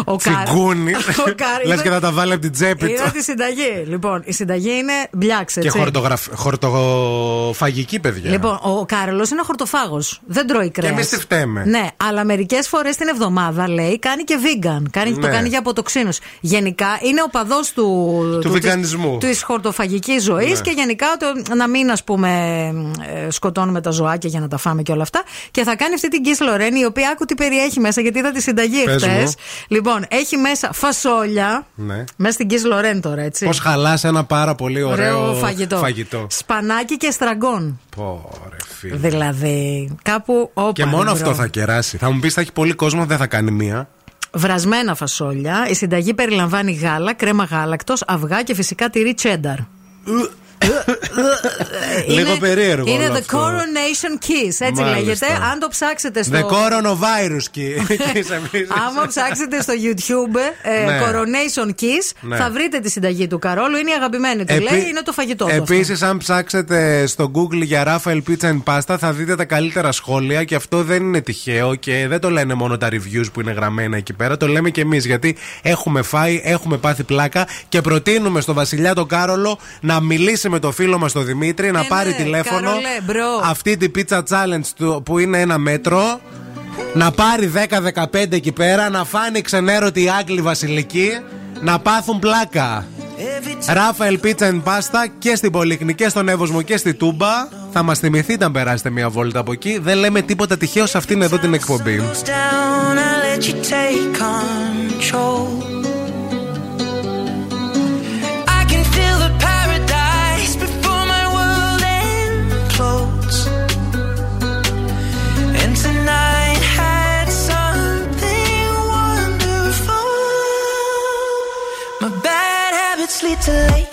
Ο Κάρ- Τσιγκούνι Ο Κάρ- Λες και θα τα βάλει από την τσέπη Είδα του τη συνταγή. Λοιπόν, η συνταγή είναι μπλιάξ, Και έτσι. χορτογραφ... χορτοφαγική παιδιά Λοιπόν, ο Κάρολο είναι χορτοφάγος. Δεν τρώει κρέα. εμείς τι φταίμε. Ναι, αλλά μερικές φορές την εβδομάδα λέει κάνει και vegan. Κάνει, Το Ναι. κάνει για αποτοξίνου. Γενικά είναι ο παδός του. Του της- βιγανισμού. Της χορτοφαγικής ζωής Ναι. και γενικά το, να μην, ας πούμε, ε, σκοτώνουμε τα ζωάκια για να τα φάμε και όλα αυτά. Και θα κάνει αυτή την Kiss η οποία άκου τι περιέχει μέσα, γιατί είδα τη συνταγή εχθές. Λοιπόν, έχει μέσα φασόλια. Ναι. Μέσα στην Κις Λορέν τώρα, έτσι. Πώς χαλάς ένα πάρα πολύ ωραίο, ωραίο φαγητό. φαγητό. Σπανάκι και στραγγόν. Πόρε, φίλε. Δηλαδή, κάπου όπου. Και μόνο αυτό θα κεράσει. Θα μου πεις, θα έχει πολύ κόσμο, δεν θα κάνει μία. Βρασμένα φασόλια. Η συνταγή περιλαμβάνει γάλα, κρέμα γάλακτος, αυγά και φυσικά τυρί τσένταρ είναι, Λίγο περίεργο. Είναι the αυτό. coronation kiss, έτσι Μάλιστα. λέγεται. Αν το ψάξετε στο. The coronavirus kiss. Άμα ψάξετε στο YouTube ε, ναι. coronation kiss, ναι. θα βρείτε τη συνταγή του Καρόλου. Είναι η αγαπημένη του. Επί... Λέει είναι το φαγητό του. Επίσης, αν ψάξετε στο Google για Rafael Pizza and Pasta, θα δείτε τα καλύτερα σχόλια και αυτό δεν είναι τυχαίο και δεν το λένε μόνο τα reviews που είναι γραμμένα εκεί πέρα. Το λέμε και εμείς γιατί έχουμε φάει, έχουμε πάθει πλάκα και προτείνουμε στο Βασιλιά τον Κάρολο να μιλήσει με το φίλο μας τον Δημήτρη να ε, πάρει ναι, τηλέφωνο αυτή την πίτσα challenge που είναι ένα μέτρο. Να πάρει 10-15 εκεί πέρα, να φάνει ξενέρωτη η Άγγλοι Βασιλική, να πάθουν πλάκα. Ράφαελ Πίτσα εν Πάστα και στην Πολυκνή και στον Εύωσμο και στη Τούμπα. Θα μας θυμηθείτε αν περάσετε μια βόλτα από εκεί. Δεν λέμε τίποτα τυχαίο σε αυτήν εδώ την εκπομπή. too late.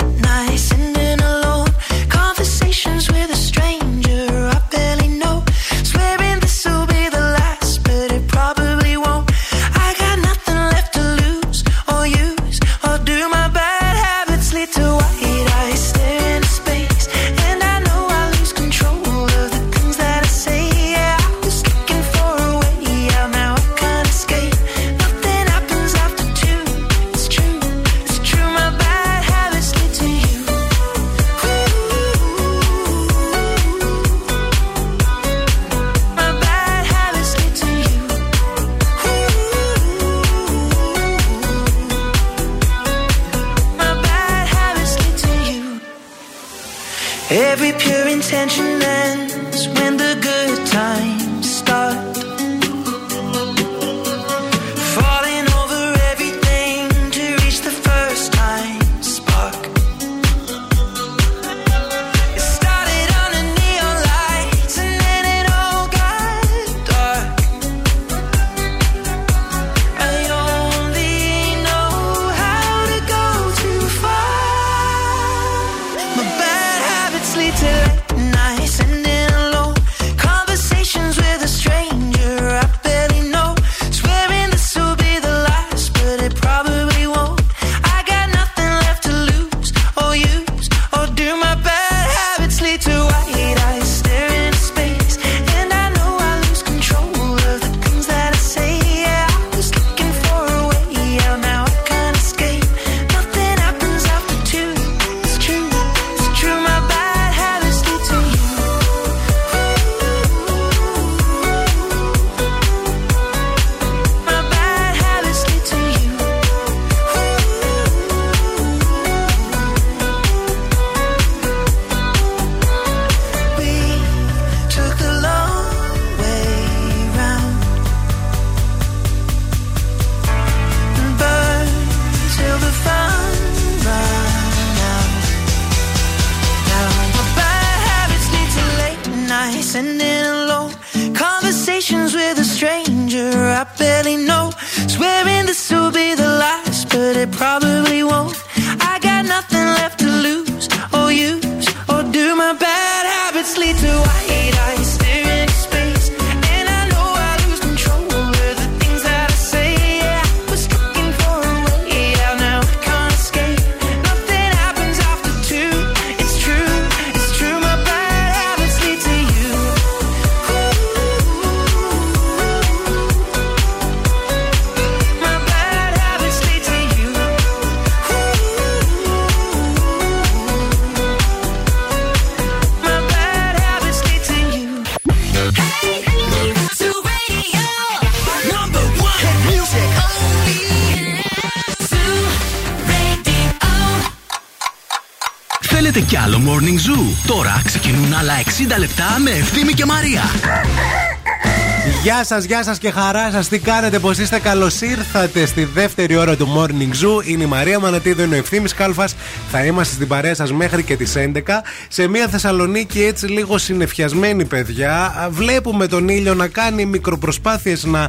Σας, γεια σας και χαρά σας. Τι κάνετε, πώ είστε, καλώς ήρθατε στη δεύτερη ώρα του Morning Zoo. Είναι η Μαρία Μανατίδο, είναι ο ευθύνη Κάλφας. Θα είμαστε στην παρέα σας μέχρι και τις 11. Σε μια Θεσσαλονίκη έτσι λίγο συνεφιασμένη, παιδιά. Α, Βλέπουμε τον ήλιο να κάνει μικροπροσπάθειες να α,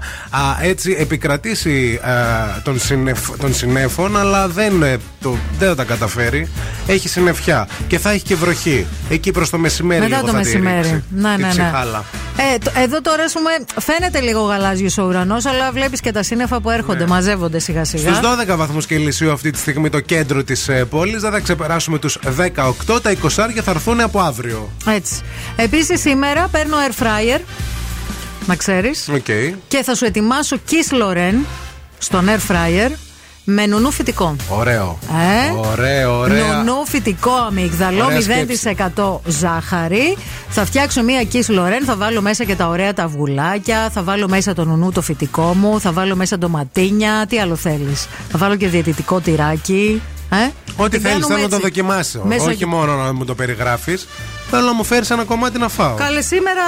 έτσι επικρατήσει α, τον, συνεφ, τον συνέφων, αλλά δεν, ε, το, δεν τα καταφέρει. Έχει συννεφιά και θα έχει και βροχή. Εκεί προς το μεσημέρι Μετά λίγο το θα τη μεσημέρι. ρίξει. Ναι, Τη ναι, ναι. ψυχάλα. Ε, το- εδώ τώρα, ας πούμε, φαίνεται λίγο γαλάζιος ο ουρανός, αλλά βλέπεις και τα σύννεφα που έρχονται, μαζεύονται σιγά-σιγά. Στους 12 βαθμούς Κελσίου αυτή τη στιγμή το κέντρο της πόλης. Δεν θα ξεπεράσουμε τους 18. Τα 20 θα έρθουν από αύριο. Έτσι. Επίσης, σήμερα παίρνω air fryer. Να ξέρεις. Οκ. Και θα σου ετοιμάσω κις λορέν στον air fryer με νουνού φυτικό. Ωραίο. Ε; Ωραίο, ωραία. Νουνού φυτικό αμύγδαλο, Ωραία 0% ζάχαρη. Θα φτιάξω μία Kiss Loren, θα βάλω μέσα και τα ωραία τα αυγουλάκια, θα βάλω μέσα το νουνού το φυτικό μου, θα βάλω μέσα ντοματίνια. Τι άλλο θέλεις. Θα βάλω και διαιτητικό τυράκι. Ε; Ό,τι Την θέλεις, κάνουμε θέλω να το έτσι. δοκιμάσω. Μέσα- Όχι μόνο να μου το περιγράφεις. Θέλω να μου φέρεις ένα κομμάτι να φάω. Καλέ, σήμερα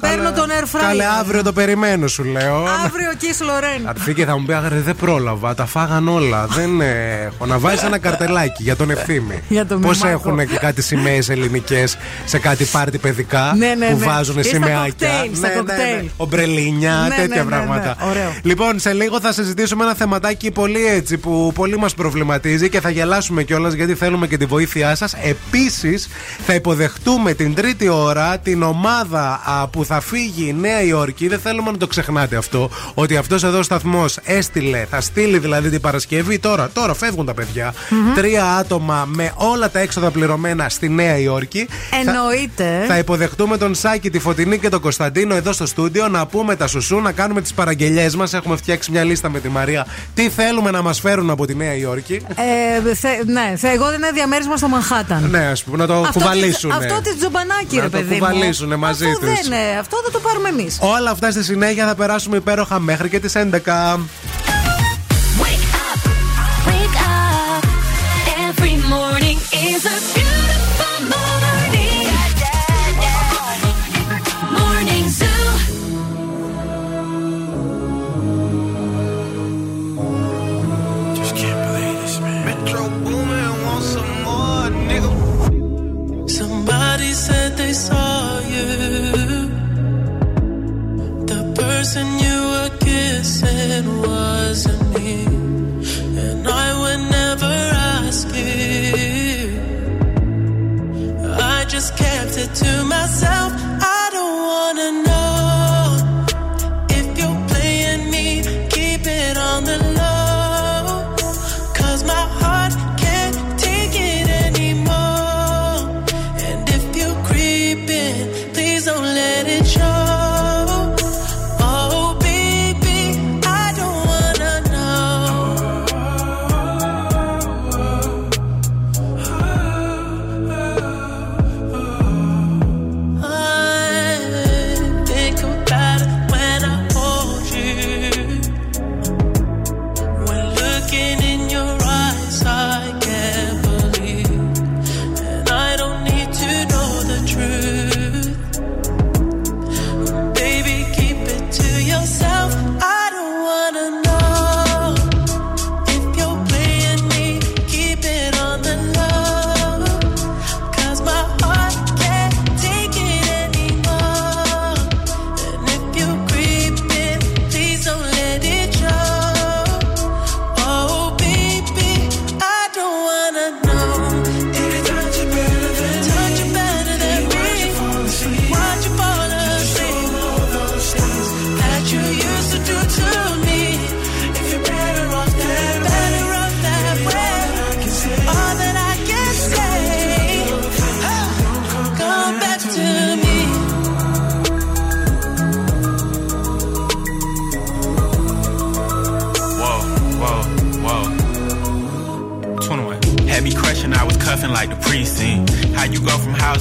παίρνω τον air fryer. Καλέ, αύριο το περιμένω, σου λέω. Αύριο Kiss Loren. Θα έρθει και θα μου πει Αγρε, δεν πρόλαβα, τα φάγαν όλα. δεν ε, έχω. Να βάζεις ένα καρτελάκι για τον ευθύμη. Για τον Πώς Μημάκο. έχουν και κάτι σημαίες ελληνικές σε κάτι πάρτι παιδικά Ναι, ναι, που ναι. βάζουν Ή στα σημαίακια. κοκτέιλ, στα κοκτέιλ. Ομπρελίνια, Ναι, ναι, τέτοια ναι, ναι. πράγματα. Ωραίο. Λοιπόν, σε λίγο θα συζητήσουμε ένα θεματάκι πολύ έτσι που πολύ μας προβληματίζει και θα γελάσουμε κιόλας γιατί θέλουμε και τη βοήθειά σας. Επίσης, θα υποδεχτούμε την τρίτη ώρα την ομάδα α, που θα φύγει η Νέα Υόρκη. Δεν θέλουμε να το ξεχνάτε αυτό. Ότι αυτός εδώ ο σταθμός έστειλε, θα στείλει δηλαδή την Παρασκευή. Τώρα, τώρα φεύγουν τα παιδιά. Τρία άτομα με όλα τα έξοδα πληρωμένα στη Νέα Υόρκη. Θα- Εννοείται. θα υποδεχτούμε τον Σάκη, τη Φωτεινή και τον Κωνσταντίνο εδώ στο στούντιο να πούμε τα σουσού, να κάνουμε τις παραγγελίε μας. Έχουμε φτιάξει μια λίστα με τη Μαρία. Τι θέλουμε να μας φέρουν από τη Νέα Υόρκη; Ε, θε, ναι, θε, εγώ δεν είναι διαμέρισμα στο Μανχάταν. Ναι, ας πούμε, να το κουβαλήσουν. Αυτό τη τζομπανάκι, Να ρε το παιδί. μου. κουβαλήσουνε μαζί αυτό τους. Δεν, είναι, αυτό θα το πάρουμε εμείς. Όλα αυτά στη συνέχεια θα περάσουμε υπέροχα μέχρι και τις 11.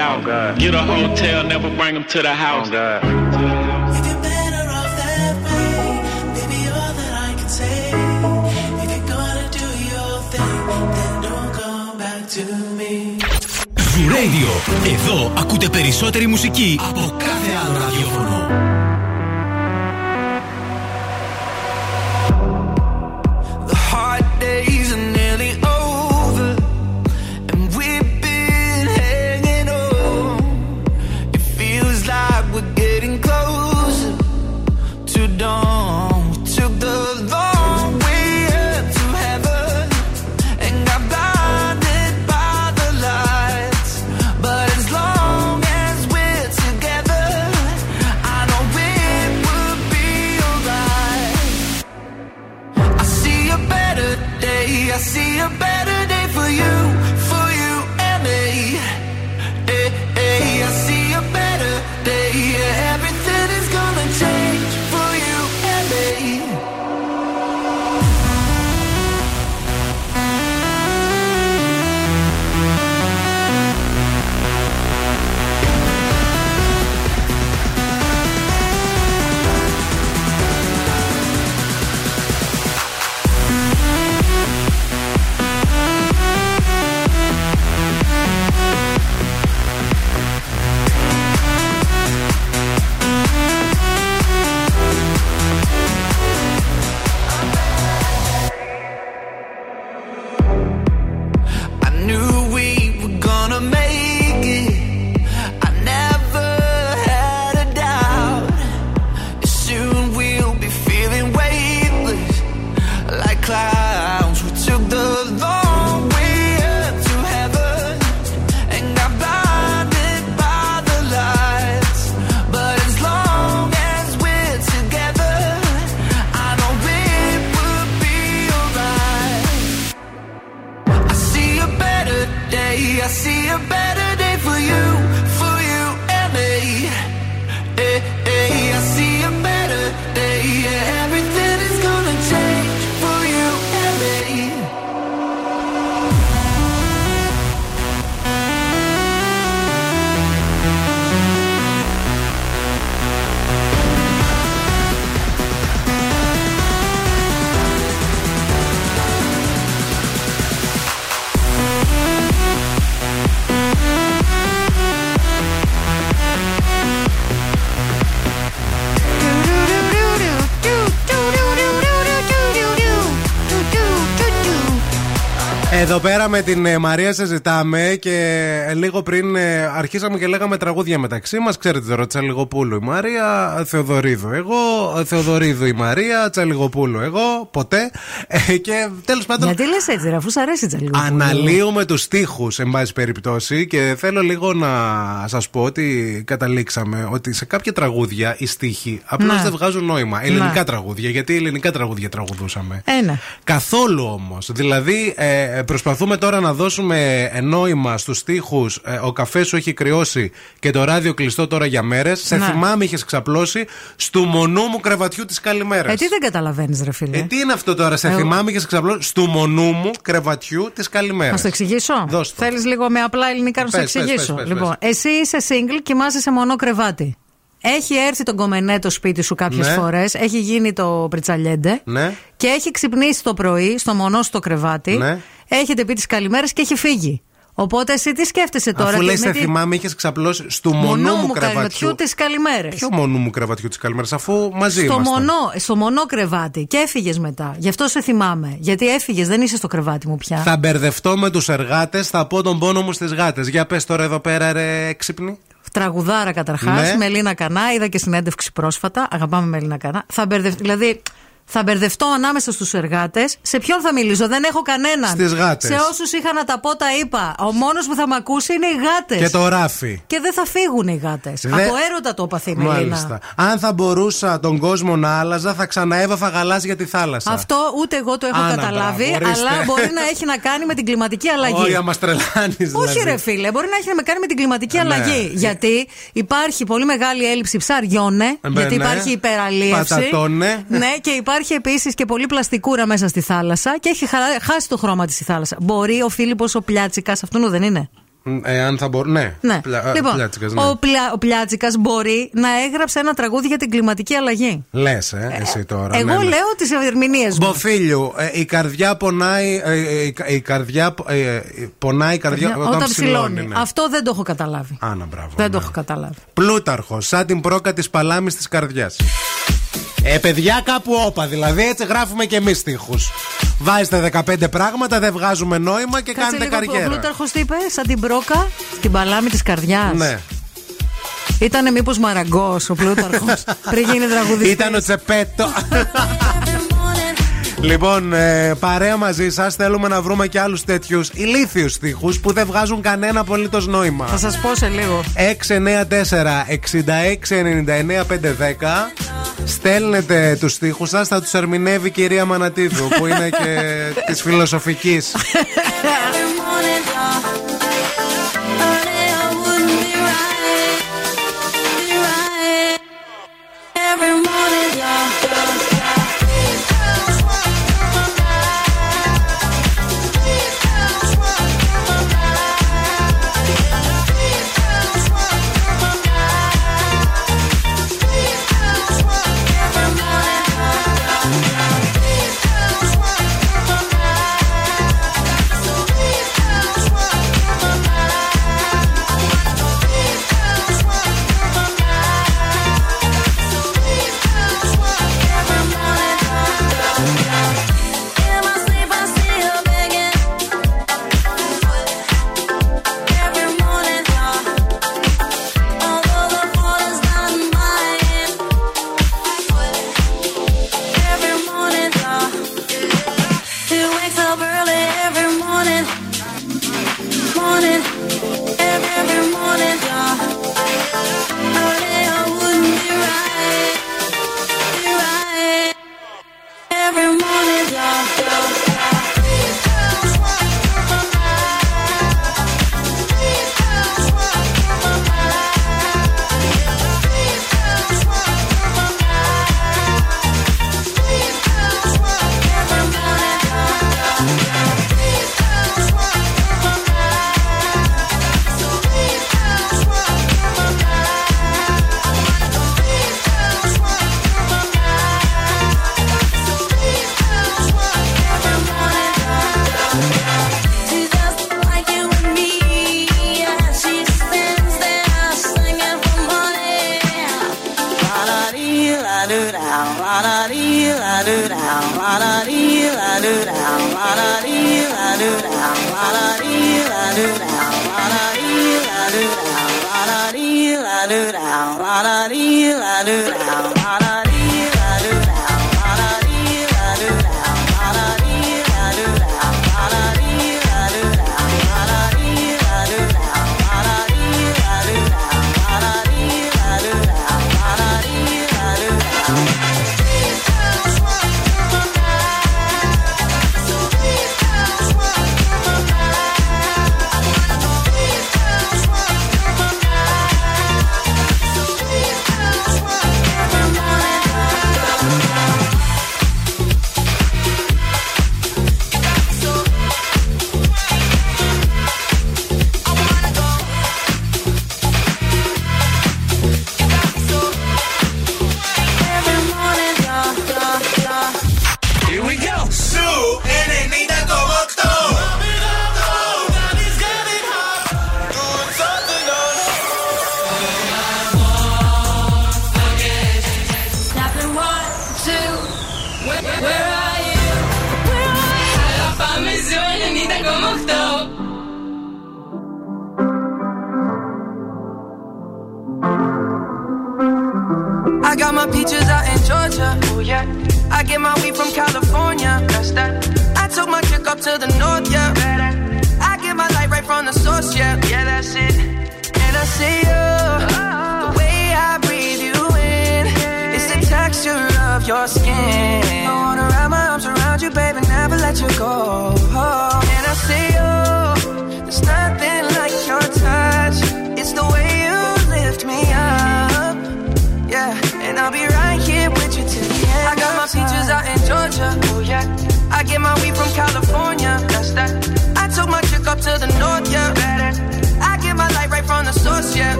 let me find out. Get a hotel, never bring them to the house. If you're better off that way, baby, all that I can say. If you're gonna do your thing, then don't come back to me. Zoo Radio. Εδώ ακούτε περισσότερη μουσική από πέρα με την ε, Μαρία συζητάμε και ε, λίγο πριν ε, αρχίσαμε και λέγαμε τραγούδια μεταξύ μας. Ξέρετε, τώρα Τσαλιγοπούλου η Μαρία, Θεοδωρίδου εγώ, Θεοδωρίδου η Μαρία, Τσαλιγοπούλου εγώ, ποτέ. Ε, και τέλος πάντων. Γιατί λες έτσι, ρε, αφού σ' αρέσει λίγο. Αναλύουμε τους τοίχου, εν πάση περιπτώσει, και θέλω λίγο να σας πω ότι καταλήξαμε ότι σε κάποια τραγούδια οι στίχοι απλώς Ναι. δεν βγάζουν νόημα. Ελληνικά Ναι. τραγούδια, γιατί ελληνικά τραγούδια τραγουδούσαμε. Ένα. Καθόλου όμως. Δηλαδή, ε, προσπαθούμε τώρα να δώσουμε νόημα στους τοίχου. ο καφέ σου έχει κρυώσει και το ράδιο κλειστό τώρα για μέρες. Σε Ναι. θυμάμαι, είχες ξαπλώσει στου μονού μου κρεβατιού της καλημέρας. Ε, τι δεν καταλαβαίνεις, ρε φίλε. Ε, τι είναι αυτό τώρα, σε Εγώ- θυμάμαι, είχες ξαπλώσει στου μονού μου κρεβατιού της καλημέρας. Να σου το εξηγήσω; Δώσ' το. Θέλεις λίγο με απλά ελληνικά να σου το Πες, πες, εξηγήσω; πες, πες, λοιπόν, εσύ είσαι single, κοιμάσαι σε μονό κρεβάτι. Έχει έρθει τον κομμενέ το σπίτι σου κάποιες Ναι. φορές. Έχει γίνει το πριτσαλιέντε. Ναι. Και έχει ξυπνήσει το πρωί στο μονό στο κρεβάτι. Ναι. Έχετε πει τις καλημέρες και έχει φύγει. Οπότε εσύ τι σκέφτεσαι τώρα. Αφού τι- λες, με σε τι- θυμάμαι, είχες ξαπλώσει στο μονό Μονό μου μου κρεβατιού. κρεβατιού τις καλημέρες. Ποιο μονό μου κρεβατιού τη καλημέρα, αφού μαζί Στο ήμασταν. μονό, στο μονό κρεβάτι. Και έφυγες μετά. Γι' αυτό σε θυμάμαι. Γιατί έφυγες, δεν είσαι στο κρεβάτι μου πια. Θα μπερδευτώ με τους εργάτες, θα πω τον πόνο μου στις γάτες. Για πες τώρα εδώ πέρα, ρε έξυπνη. Τραγουδάρα καταρχάς. Ναι. Μελίνα Κανά. Είδα και συνέντευξη πρόσφατα. Αγαπάμε Μελίνα Κανά. Θα μπερδευ... Δηλαδή, θα μπερδευτώ ανάμεσα στους εργάτες. Σε ποιον θα μιλήσω, δεν έχω κανέναν. Στις γάτες. Σε όσους είχα να τα πω, τα είπα. Ο μόνος που θα με ακούσει είναι οι γάτες. Και το ράφι. Και δεν θα φύγουν οι γάτες. Δε- Από έρωτα το έπαθε η Μελίνα. Μάλιστα. Αν θα μπορούσα τον κόσμο να άλλαζα, θα ξαναέβαφα γαλάζια για τη θάλασσα. Αυτό ούτε εγώ το έχω Άνα, καταλάβει, μπράβο, ορίστε. αλλά μπορεί να έχει να κάνει με την κλιματική αλλαγή. Όχι, άμα τρελάνεις. Όχι, ρε φίλε, μπορεί να έχει να κάνει με την κλιματική Ναι. αλλαγή. Γιατί υπάρχει πολύ μεγάλη έλλειψη ψαριώνε, Ε, γιατί ναι. υπάρχει υπεραλίευση. Πατατώνε. Ναι, και υπάρχει επίσης και πολύ πλαστικούρα μέσα στη θάλασσα και έχει χα- χάσει το χρώμα της η θάλασσα. Μπορεί ο Φίλιππος ο Πλιάτσικας, αυτόν δεν είναι; Ε, αν θα μπορώ. Ναι. Ναι. Πλα- λοιπόν, πλάτσικας, ναι. ο, πλα, ο Πλιάτσικας μπορεί να έγραψε ένα τραγούδι για την κλιματική αλλαγή. Λες, ε, εσύ τώρα. Εγώ ναι, ναι. λέω τις ερμηνείες μου. Μποφίλιου, ε, η καρδιά πονάει. ε, ε, η, κα- η καρδιά. ε, ε, πονάει η καρδιά όταν, ψηλώνει. ναι. Αυτό δεν το έχω καταλάβει. Άνα, μπράβο. δεν το ναι. έχω καταλάβει. Πλούταρχος, σαν την πρόκα της παλάμης της καρδιάς. Ε, παιδιά, κάπου όπα. Δηλαδή, έτσι γράφουμε και εμείς τείχου. Βάζετε 15 πράγματα, δεν βγάζουμε νόημα και Κάτσε κάνετε λίγο, Ο καριέρα. Πλούταρχος τι είπε, σαν την πρόκα στην παλάμη της καρδιάς. Ναι. Ήτανε μήπως μαραγκός ο Πλούταρχος πριν γίνει τραγουδιστής; Ήταν ο Τσεπέτο. Λοιπόν, ε, παρέα μαζί σας θέλουμε να βρούμε και άλλους τέτοιους ηλίθιους στίχους που δεν βγάζουν κανένα απολύτως νόημα. Θα σας πω σε λίγο. 694-6699-510 Στέλνετε τους στίχους σας Θα τους ερμηνεύει η κυρία Μανατίδου Που είναι και της φιλοσοφικής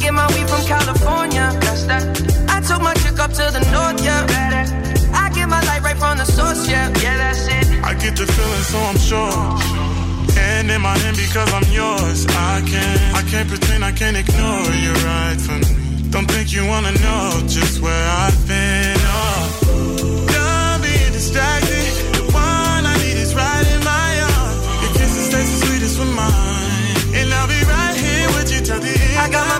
get my weed from California. That's that. I took my chick up to the north. Yeah. I get my light right from the source. Yeah. Yeah, that's it. I get the feeling, so I'm sure. And in my hand because I'm yours. I can't, I can't pretend, I can't ignore you right from me. Don't think you wanna know just where I've been. Oh, done being distracted. The one I need is right in my arms. Your kisses taste the sweetest with mine, and I'll be right here with you till the end. I got my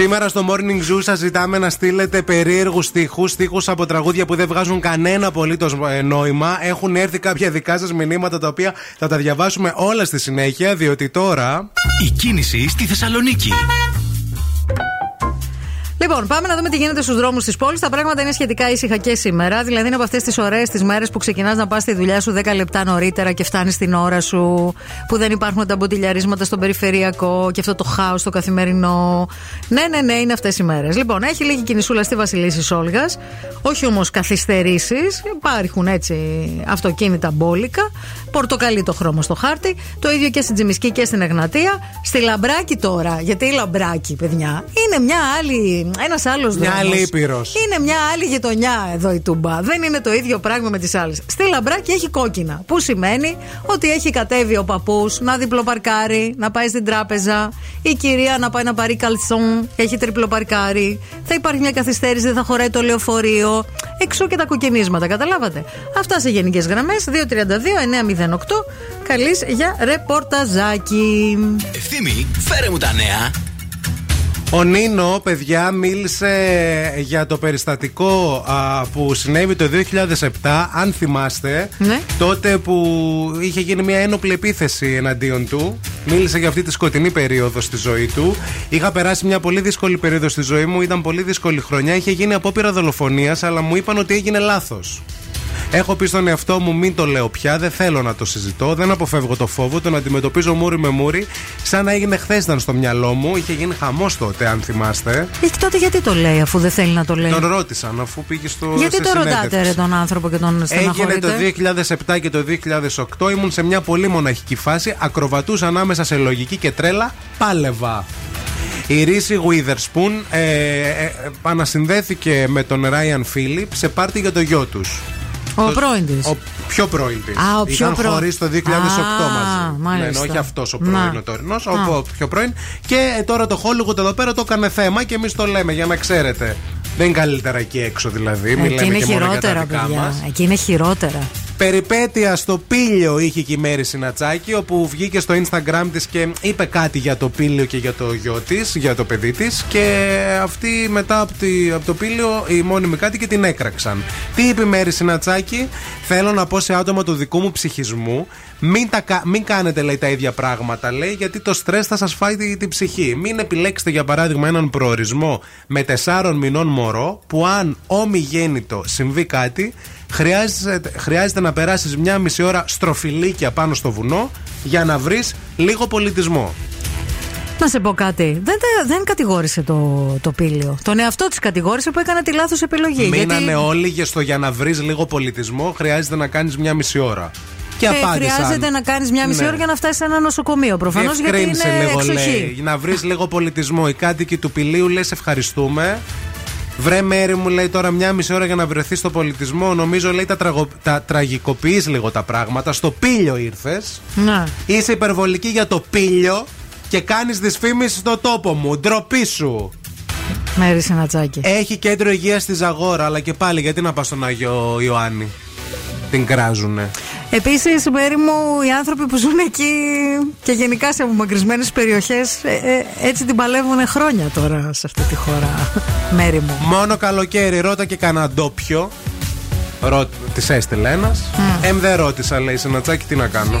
Σήμερα στο Morning Zoo σας ζητάμε να στείλετε περίεργους στίχους, στίχους από τραγούδια που δεν βγάζουν κανένα απολύτως νόημα. Έχουν έρθει κάποια δικά σας μηνύματα τα οποία θα τα διαβάσουμε όλα στη συνέχεια, διότι τώρα. Η κίνηση στη Θεσσαλονίκη. Λοιπόν, πάμε να δούμε τι γίνεται στους δρόμους της πόλης. Τα πράγματα είναι σχετικά ήσυχα και σήμερα. Δηλαδή, είναι από αυτές τις ωραίες τις μέρες που ξεκινάς να πας στη δουλειά σου 10 λεπτά νωρίτερα και φτάνεις την ώρα σου. Που δεν υπάρχουν τα μποτιλιαρίσματα στον περιφερειακό και αυτό το χάος το καθημερινό. Ναι, ναι, ναι, είναι αυτές οι μέρες. Λοιπόν, έχει λίγη κινησούλα στη Βασιλίση Όλγας. Όχι όμως καθυστερήσεις. Υπάρχουν έτσι αυτοκίνητα μπόλικα. Πορτοκαλί το χρώμα στο χάρτη. Το ίδιο και στην Τζιμισκή και στην Εγνατία. Στη Λαμπράκη τώρα. Γιατί η Λαμπράκη, παιδιά, είναι μια άλλη. Ένας άλλος δρόμο. Μια άλλη ήπειρος. Είναι μια άλλη γειτονιά εδώ η Τούμπα. Δεν είναι το ίδιο πράγμα με τις άλλες. Στη Λαμπράκη έχει κόκκινα. Που σημαίνει ότι έχει κατέβει ο παππούς να διπλοπαρκάρει, να πάει στην τράπεζα. Η κυρία να πάει να πάρει καλτσόν, έχει τριπλοπαρκάρει. Θα υπάρχει μια καθυστέρηση, δεν θα χωράει το λεωφορείο. Εξού και τα κοκκινίσματα, καταλάβατε. Αυτά σε γενικές γραμμές. 232-908. Καλής για ρεπορταζάκι. Ευθύμη, φέρε μου τα νέα. Ο Νίνο, παιδιά, μίλησε για το περιστατικό α, που συνέβη το 2007, αν θυμάστε. Ναι. Τότε που είχε γίνει μια ένοπλη επίθεση εναντίον του. Μίλησε για αυτή τη σκοτεινή περίοδο στη ζωή του. Είχα περάσει μια πολύ δύσκολη περίοδο στη ζωή μου, ήταν πολύ δύσκολη χρονιά. Είχε γίνει απόπειρα δολοφονίας, αλλά μου είπαν ότι έγινε λάθος. Έχω πει στον εαυτό μου μην το λέω πια, δεν θέλω να το συζητώ, δεν αποφεύγω το φόβο, τον αντιμετωπίζω μούρι με μούρι. Σαν να έγινε χθες ήταν στο μυαλό μου, είχε γίνει χαμός τότε, αν θυμάστε. Ε, Και τότε γιατί το λέει αφού δεν θέλει να το λέει; Τον ρώτησαν αφού πήγε στο. Γιατί σε το ρωτάτε συνέντευξη. ρε τον άνθρωπο και τον Έγινε στεναχωρείτε; το 2007 και το 2008. Ήμουν σε μια πολύ μοναχική φάση. Ακροβατούσα ανάμεσα σε λογική και τρέλα. Πάλευα. Η Ρίση Witherspoon ε, ε, ε, επανασυνδέθηκε με τον Ράιαν Φίλιπ σε πάρτι για το γιο τους. Ο πρώην της. Ο πιο πρώην της. Α, ο πιο Είχαν πρώην. χωρίσει το 2008 Α, μαζί. μάλιστα. Ναι, ναι, όχι αυτός ο πρώην, Να. ο τωρινός, Α. ο πιο πρώην. Και ε, τώρα το Hollywood εδώ πέρα το έκανε θέμα και εμείς το λέμε για να ξέρετε. Δεν είναι καλύτερα εκεί έξω δηλαδή. Μην Εκεί λέμε είναι και μόνο για τα χειρότερα, δικά παιδιά. μας. Εκεί είναι χειρότερα. Περιπέτεια στο πήλιο είχε και η Μέρη Συνατσάκη, όπου βγήκε στο Instagram της και είπε κάτι για το πήλιο και για το γιο της, για το παιδί της. Και αυτή μετά από, τη, από το πήλιο, οι μόνιμοι κάτοικοι την έκραξαν. Τι είπε η Μέρη Συνατσάκη, Θέλω να πω σε άτομα του δικού μου ψυχισμού, μην, τα, κα- μην κάνετε λέει τα ίδια πράγματα, λέει, γιατί το στρες θα σας φάει τη- την ψυχή. Μην επιλέξετε για παράδειγμα έναν προορισμό με τεσσάρων μηνών μωρό, που αν ομιγέννητο συμβεί κάτι, χρειάζεται, χρειάζεται να περάσεις μια μισή ώρα στροφιλίκια πάνω στο βουνό για να βρεις λίγο πολιτισμό. Να σε πω κάτι. Δεν, τε- δεν κατηγόρησε το, το πήλιο. Τον εαυτό της κατηγόρησε που έκανε τη λάθος επιλογή. Μείνανε όλοι για στο για να βρεις λίγο πολιτισμό, χρειάζεται να κάνεις μια μισή ώρα. Και, Και απάντησαν. χρειάζεται να κάνεις μια μισή Ναι. ώρα για να φτάσεις σε ένα νοσοκομείο. Προφανώς γιατί είναι Διευκρίνησε λίγο, εξοχή. λέει, να βρεις λίγο πολιτισμό. Οι κάτοικοι του πηλίου λες ευχαριστούμε. Βρε μέρη μου λέει τώρα μια μισή ώρα για να βρεθεί στο πολιτισμό. Νομίζω λέει τα, τραγω... τα τραγικοποιείς λίγο τα πράγματα. Στο πήλιο ήρθες. Να. Είσαι υπερβολική για το πήλιο και κάνεις δυσφήμιση στο τόπο μου. Ντροπή σου. Μέρη Συνατσάκη. Έχει κέντρο υγείας στη Ζαγόρα, αλλά και πάλι γιατί να πας στον Άγιο Ιωάννη; Την κράζουνε. Επίσης, μέρη μου, οι άνθρωποι που ζουν εκεί και γενικά σε απομακρυσμένες περιοχές έτσι την παλεύουν χρόνια τώρα σε αυτή τη χώρα. μέρη μου. Μόνο καλοκαίρι, ρώτα και κανένα ντόπιο. Ρω... Τη έστειλε ένας. Εμ δεν ρώτησα, λέει Συνατσάκη, τι να κάνω.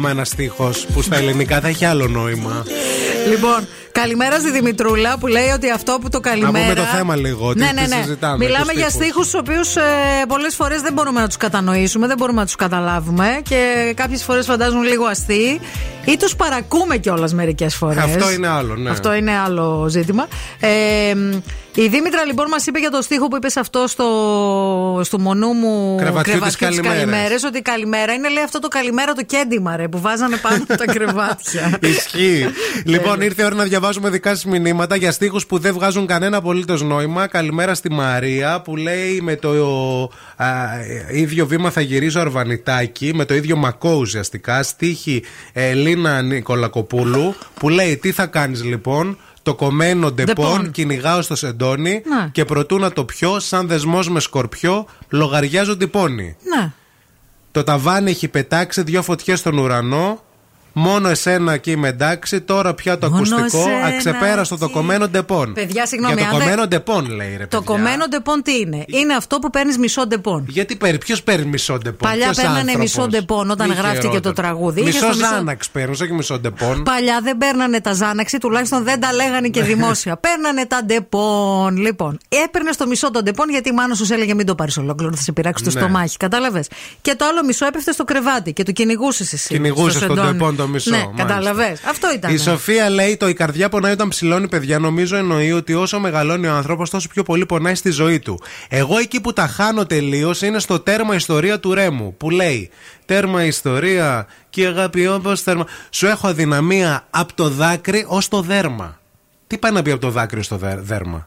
Ακόμα ένα στίχος που στα ελληνικά θα έχει άλλο νόημα. Λοιπόν, καλημέρα στη Δημητρούλα που λέει ότι αυτό που το καλημέρα. Να πούμε το θέμα λίγο. Τι, ναι, ναι, τι ναι. συζητάμε, Μιλάμε τους για στίχους. στίχους του οποίους ε, πολλές φορές δεν μπορούμε να τους κατανοήσουμε, δεν μπορούμε να τους καταλάβουμε και κάποιες φορές φαντάζουν λίγο αστείοι ή τους παρακούμε κιόλας μερικές φορές. Αυτό είναι άλλο, ναι. Αυτό είναι άλλο ζήτημα. Ε, η Δήμητρα λοιπόν μας είπε για το στίχο που είπες αυτό στο, στο μονού μου Κρεβατιού της της καλημέρας. καλημέρες, ότι η καλημέρα είναι λέει αυτό το καλημέρα το κέντημα ρε, που βάζανε πάνω από τα κρεβάτια. Ισχύει. λοιπόν, ήρθε η ώρα να διαβάζουμε δικά σας μηνύματα για στίχους που δεν βγάζουν κανένα απολύτως νόημα. Καλημέρα στη Μαρία που λέει με το α, ίδιο βήμα θα γυρίζω Αρβανιτάκη, με το ίδιο μακό ουσιαστικά. Στίχοι Ελίνα Νικολακοπούλου που λέει τι θα κάνεις λοιπόν. Το κομμένο ντεπόν Ντεπόν. κυνηγάω στο σεντόνι Ναι. και προτού να το πιω, σαν δεσμός με σκορπιό, λογαριάζω τι πονεί. ναι. Το ταβάνι έχει πετάξει δύο φωτιές στον ουρανό. Μόνο εσένα εκεί είμαι εντάξει. Τώρα πια το Μόνο ακουστικό. εσένα Αξεπέραστο το κομμένο ντεπόν. Παιδιά, συγγνώμη, Για το αν δεν- κομμένο ντεπόν λέει ρε Το παιδιά. κομμένο ντεπόν τι είναι; Είναι αυτό που παίρνεις μισό ντεπόν. Γιατί παίρνει, ποιος παίρνει μισό ντεπόν; Παλιά ποιος παίρνανε άνθρωπος; μισό ντεπόν όταν Μη γράφτηκε χαιρόταν. το τραγούδι. Είχες Μισό το μισό- Ζάναξ παίρνεις, όχι μισό ντεπόν. Παλιά δεν παίρνανε τα Ζάναξ, τουλάχιστον δεν τα λέγανε και δημόσια. παίρνανε τα ντεπόν. Λοιπόν, έπαιρνες το μισό το ντεπόν γιατί η μάνα σου έλεγε μην το πάρεις ολόκληρο, θα σε πειράξει το Ναι. στομάχι. Κατάλαβες. Και το άλλο μισό έπεφτε στο κρεβάτι και το κυνηγούσες εσύ. Κυνηγούσες στο τον σεντόνι. ντεπόν το μισό, Ναι, μάλιστα. κατάλαβε. Αυτό ήταν. Η Σοφία λέει: Το η καρδιά πονάει όταν ψηλώνει, παιδιά. Νομίζω εννοεί ότι όσο μεγαλώνει ο άνθρωπος, τόσο πιο πολύ πονάει στη ζωή του. Εγώ εκεί που τα χάνω τελείως είναι στο τέρμα ιστορία του Ρέμου. Που λέει: Τέρμα ιστορία και η αγάπη όπως τέρμα. Σου έχω αδυναμία από το δάκρυ ως το δέρμα. Τι πάει να πει από το δάκρυ στο δέ- δέρμα;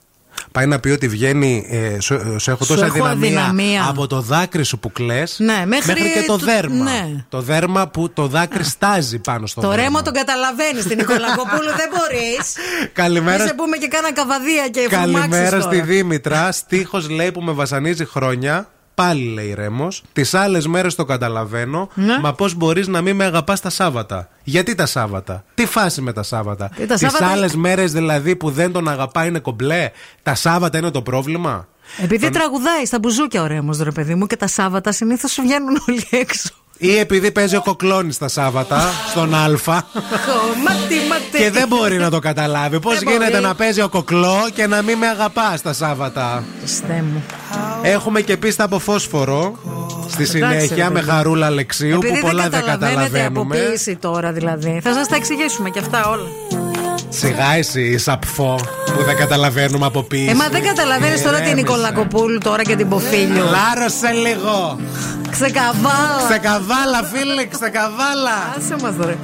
Πάει να πει ότι βγαίνει. Ε, σου, σου έχω Σου τόσα έχω αδυναμία, αδυναμία. από το δάκρυ σου που κλε. Ναι, μέχρι και το το- δέρμα. ναι. Το δέρμα που το δάκρυ στάζει πάνω στο Το δέρμα. ρέμα τον καταλαβαίνεις. Την Νικολακοπούλου δεν μπορείς. Καλημέρα. Μην σε πούμε και κάνα καβαδία και Καλημέρα φουμάξεις στη τώρα. Δήμητρα. Στίχος λέει που με βασανίζει χρόνια. Πάλι λέει Ρέμος. Τις άλλες μέρες το καταλαβαίνω. Ναι. Μα πώς μπορείς να μην με αγαπάς τα Σάββατα. Γιατί τα Σάββατα; Τι φάση με τα Σάββατα; Ε, τα Τις Σάββατα- άλλες μέρες δηλαδή που δεν τον αγαπά είναι κομπλέ. Τα Σάββατα είναι το πρόβλημα; Επειδή Τον- τραγουδάει στα μπουζούκια ο Ρέμος, ρε παιδί μου, και τα Σάββατα συνήθως βγαίνουν όλοι έξω. Ή επειδή παίζει ο κοκλώνης τα Σάββατα στον Α Κομμάτι, ματι. και δεν μπορεί να το καταλάβει. Πώς Δεν γίνεται μπορεί. να παίζει ο κοκλό και να μην με αγαπάς τα Σάββατα. Χριστέ μου. Έχουμε και πίστα από φόσφορο στη συνέχεια ρε με παιδί. χαρούλα Αλεξίου Επειδή που πολλά δεν καταλαβαίνετε καταλαβαίνουμε. αποποίηση τώρα δηλαδή. Θα σας τα εξηγήσουμε και αυτά όλα. Σιγά εσύ, σαπφό που δεν καταλαβαίνουμε από πίσω. Ε, μα δεν καταλαβαίνεις τώρα την Νικολακοπούλου τώρα και την Ποφίλιο. Λάρωσε λίγο. Ξεκαβάλα. Ξεκαβάλα, φίλε, ξεκαβάλα. Άσε μας τώρα.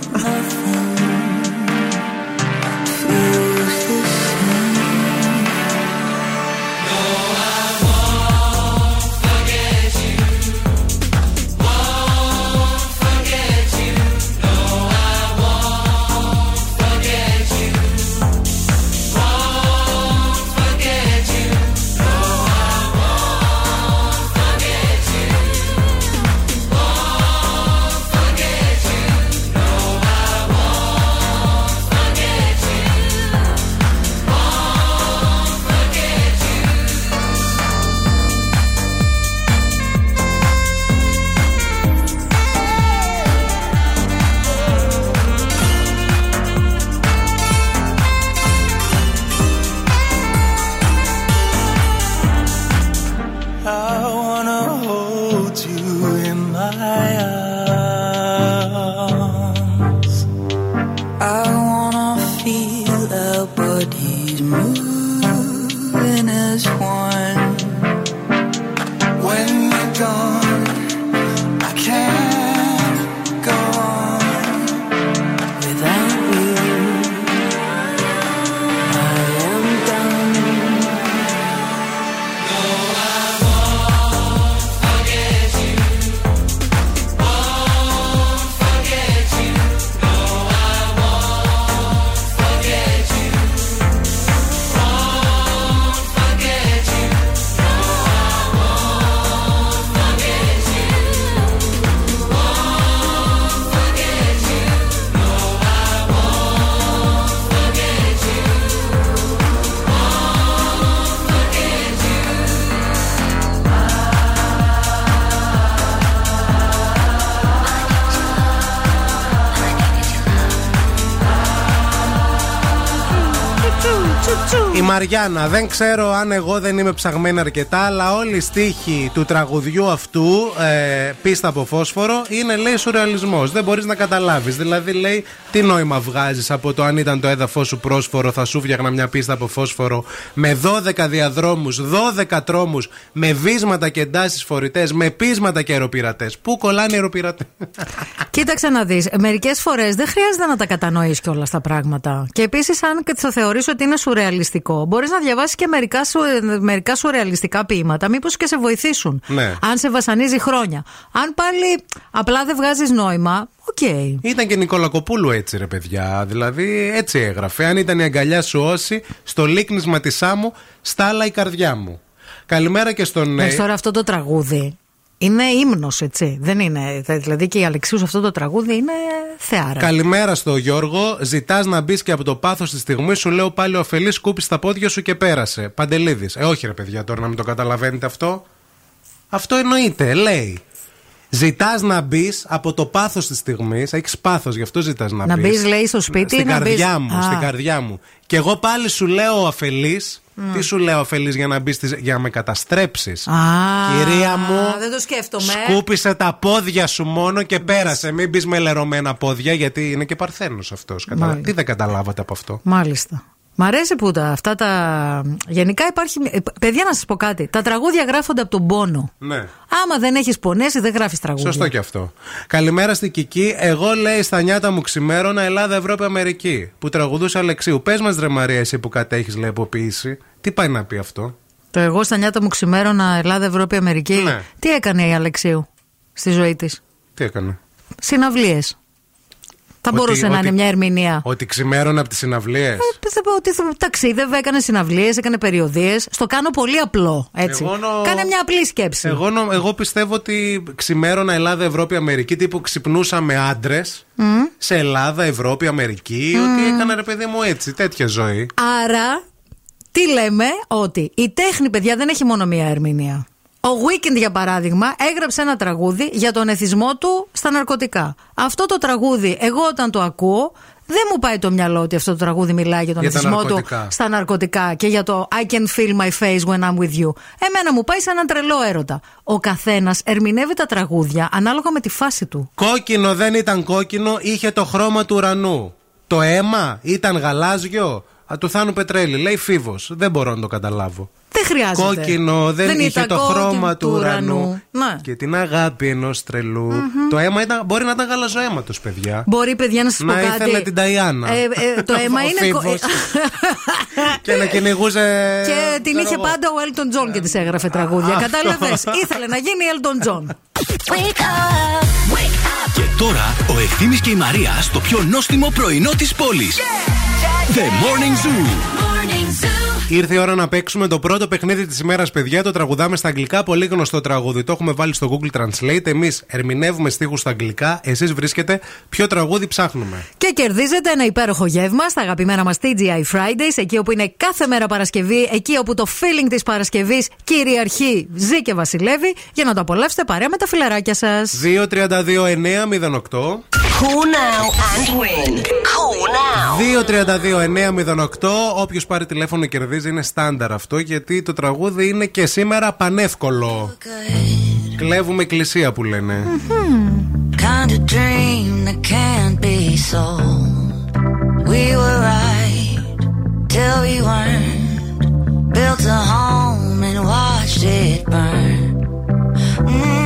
Μαριάννα, δεν ξέρω αν εγώ δεν είμαι ψαγμένη αρκετά, αλλά όλοι οι στίχοι του τραγουδιού αυτού, ε, πίστα από φόσφορο, είναι λέει σουρεαλισμός. Δεν μπορείς να καταλάβεις. Δηλαδή λέει, τι νόημα βγάζεις από το αν ήταν το έδαφος σου πρόσφορο, θα σου φτιάχνα μια πίστα από φόσφορο με 12 διαδρόμους, 12 τρόμους, με βίσματα και εντάσεις φορητές, με πείσματα και αεροπειρατές. Πού κολλάνε οι αεροπειρατές; Κοίταξε να δεις. Μερικές φορές δεν χρειάζεται να τα κατανοείς κιόλας τα πράγματα. Και επίσης, αν και θα θεωρήσει ότι είναι σουρεαλιστικό, μπορείς να διαβάσεις και μερικά, σου, μερικά σουρεαλιστικά ποίηματα, μήπως και σε βοηθήσουν. Ναι. Αν σε βασανίζει χρόνια. Αν πάλι απλά δεν βγάζεις νόημα, οκ. Ήταν και Νικολακοπούλου έτσι, ρε παιδιά. Δηλαδή, έτσι έγραφε. Αν ήταν η αγκαλιά σου όση, στο λίκνισμα της άμμου, στάλα η καρδιά μου. Καλημέρα και στον. Εντάξει, τώρα αυτό το τραγούδι είναι ύμνος, έτσι. Δεν είναι. Δηλαδή και η Αλεξίου σε αυτό το τραγούδι είναι θεάρα. Καλημέρα στο Γιώργο. Ζητάς να μπεις και από το πάθος της στιγμής σου λέω πάλι ο αφελής σκούπισε τα πόδια σου και πέρασε. Παντελίδη. Ε, όχι ρε παιδιά τώρα να μην το καταλαβαίνετε αυτό. Αυτό εννοείται, λέει. Ζητάς να μπεις από το πάθος της στιγμής. Έχεις πάθος, γι' αυτό ζητάς να, Να μπεις. μπεις, λέει, στο σπίτι, Στην να καρδιά μπεις- μου, Α. στην καρδιά μου. Και εγώ πάλι σου λέω αφελής. Τι σου λέω αφελή για να μπεις για να με καταστρέψεις; Α, Κυρία μου, Δεν το σκέφτομαι. Σκούπισε τα πόδια σου μόνο και πέρασε. Μην μπεις με λερωμένα πόδια, γιατί είναι και παρθένος αυτός. Μάλιστα. Τι δεν καταλάβατε από αυτό; Μάλιστα. Μ' αρέσει που τα, αυτά τα. Γενικά υπάρχει. ε, Παιδιά, να σας πω κάτι. Τα τραγούδια γράφονται από τον πόνο. Ναι. Άμα δεν έχεις πονέσει, δεν γράφεις τραγούδια. Σωστό και αυτό. Καλημέρα στην Κική. Εγώ λέει στα νιάτα μου ξημέρωνα Ελλάδα, Ευρώπη, Αμερική. Που τραγουδούσε Αλεξίου. Πες μας, ρε Μαρία, εσύ που κατέχεις λέει αποποίηση. Τι πάει να πει αυτό; Το εγώ στα νιάτα μου ξημέρωνα Ελλάδα, Ευρώπη, Αμερική. Ναι. Τι έκανε η Αλεξίου στη ζωή της; Τι έκανε; Συναυλίες. Θα Ότι- μπορούσε να ότι- είναι μια ερμηνεία. Ότι ξημέρωνα από τις συναυλίες. Πιστεύω ότι θα- ταξίδευε, έκανε συναυλίες, έκανε περιοδίες. Στο κάνω πολύ απλό. Έτσι. Εγώ νο- Κάνε μια απλή σκέψη. Εγώ, νο- εγώ πιστεύω ότι ξημέρωνα Ελλάδα, Ευρώπη, Αμερική. Τύπου ξυπνούσα με άντρες Μμ. σε Ελλάδα, Ευρώπη, Αμερική. Μμ. Ότι έκανα ρε παιδί μου έτσι, τέτοια ζωή. Άρα, τι λέμε, ότι η τέχνη, παιδιά, δεν έχει μόνο μία ερμηνεία. Ο Weekend, για παράδειγμα, έγραψε ένα τραγούδι για τον εθισμό του στα ναρκωτικά. Αυτό το τραγούδι, εγώ όταν το ακούω, δεν μου πάει το μυαλό ότι αυτό το τραγούδι μιλάει για τον Για τα εθισμό του ναρκωτικά. στα ναρκωτικά και για το I can feel my face when I'm with you. Εμένα μου πάει σε έναν τρελό έρωτα. Ο καθένας ερμηνεύει τα τραγούδια ανάλογα με τη φάση του. Κόκκινο δεν ήταν κόκκινο, είχε το χρώμα του ουρανού. Το αίμα ήταν γαλάζιο. Α, του Θάνου Πετρέλη. Λέει φίβος. Δεν μπορώ να το καταλάβω. Δεν χρειάζεται. Κόκκινο δεν, είχε ήταν το κόκκινο χρώμα του ουρανού. Ναι. Και την αγάπη ενός τρελού. Το αίμα ήταν, μπορεί να ήταν γαλαζοαίματο, παιδιά. Μπορεί, παιδιά, να σας πω Να κάτι. ήθελε την Ταϊάννα. Ε, ε, το αίμα Ο είναι. κο- Φίβος. και να κυνηγούσε. Και την ξέρω είχε εγώ. πάντα ο Elton John και της έγραφε τραγούδια. Αυτό. Κατάλαβες; Ήθελε να γίνει Elton John. Και τώρα ο Ευθύμης και η Μαρία στο πιο νόστιμο πρωινό της πόλης. The Morning Zoo. Ήρθε η ώρα να παίξουμε το πρώτο παιχνίδι της ημέρας, παιδιά. Το τραγουδάμε στα αγγλικά. Πολύ γνωστό τραγούδι. Το έχουμε βάλει στο Google Translate. Εμείς ερμηνεύουμε στίχους στα αγγλικά. Εσείς βρίσκετε ποιο τραγούδι ψάχνουμε. Και κερδίζετε ένα υπέροχο γεύμα στα αγαπημένα μας TGI Fridays, εκεί όπου είναι κάθε μέρα Παρασκευή, εκεί όπου το feeling της Παρασκευής κυριαρχεί, ζει και βασιλεύει, για να το απολαύσετε παρέα με τα φιλαράκια σας. 2-32-9-08. Cool now and win. Cool now. 2-32-9-08. Όποιος πάρει τηλέφωνο κερδίζει. Είναι στάνταρ αυτό γιατί το τραγούδι είναι και σήμερα πανεύκολο. Κλέβουμε εκκλησία που λένε. Kind of dream that can't be sold. We were right till we weren't. Built a home and watched it burn. Mm,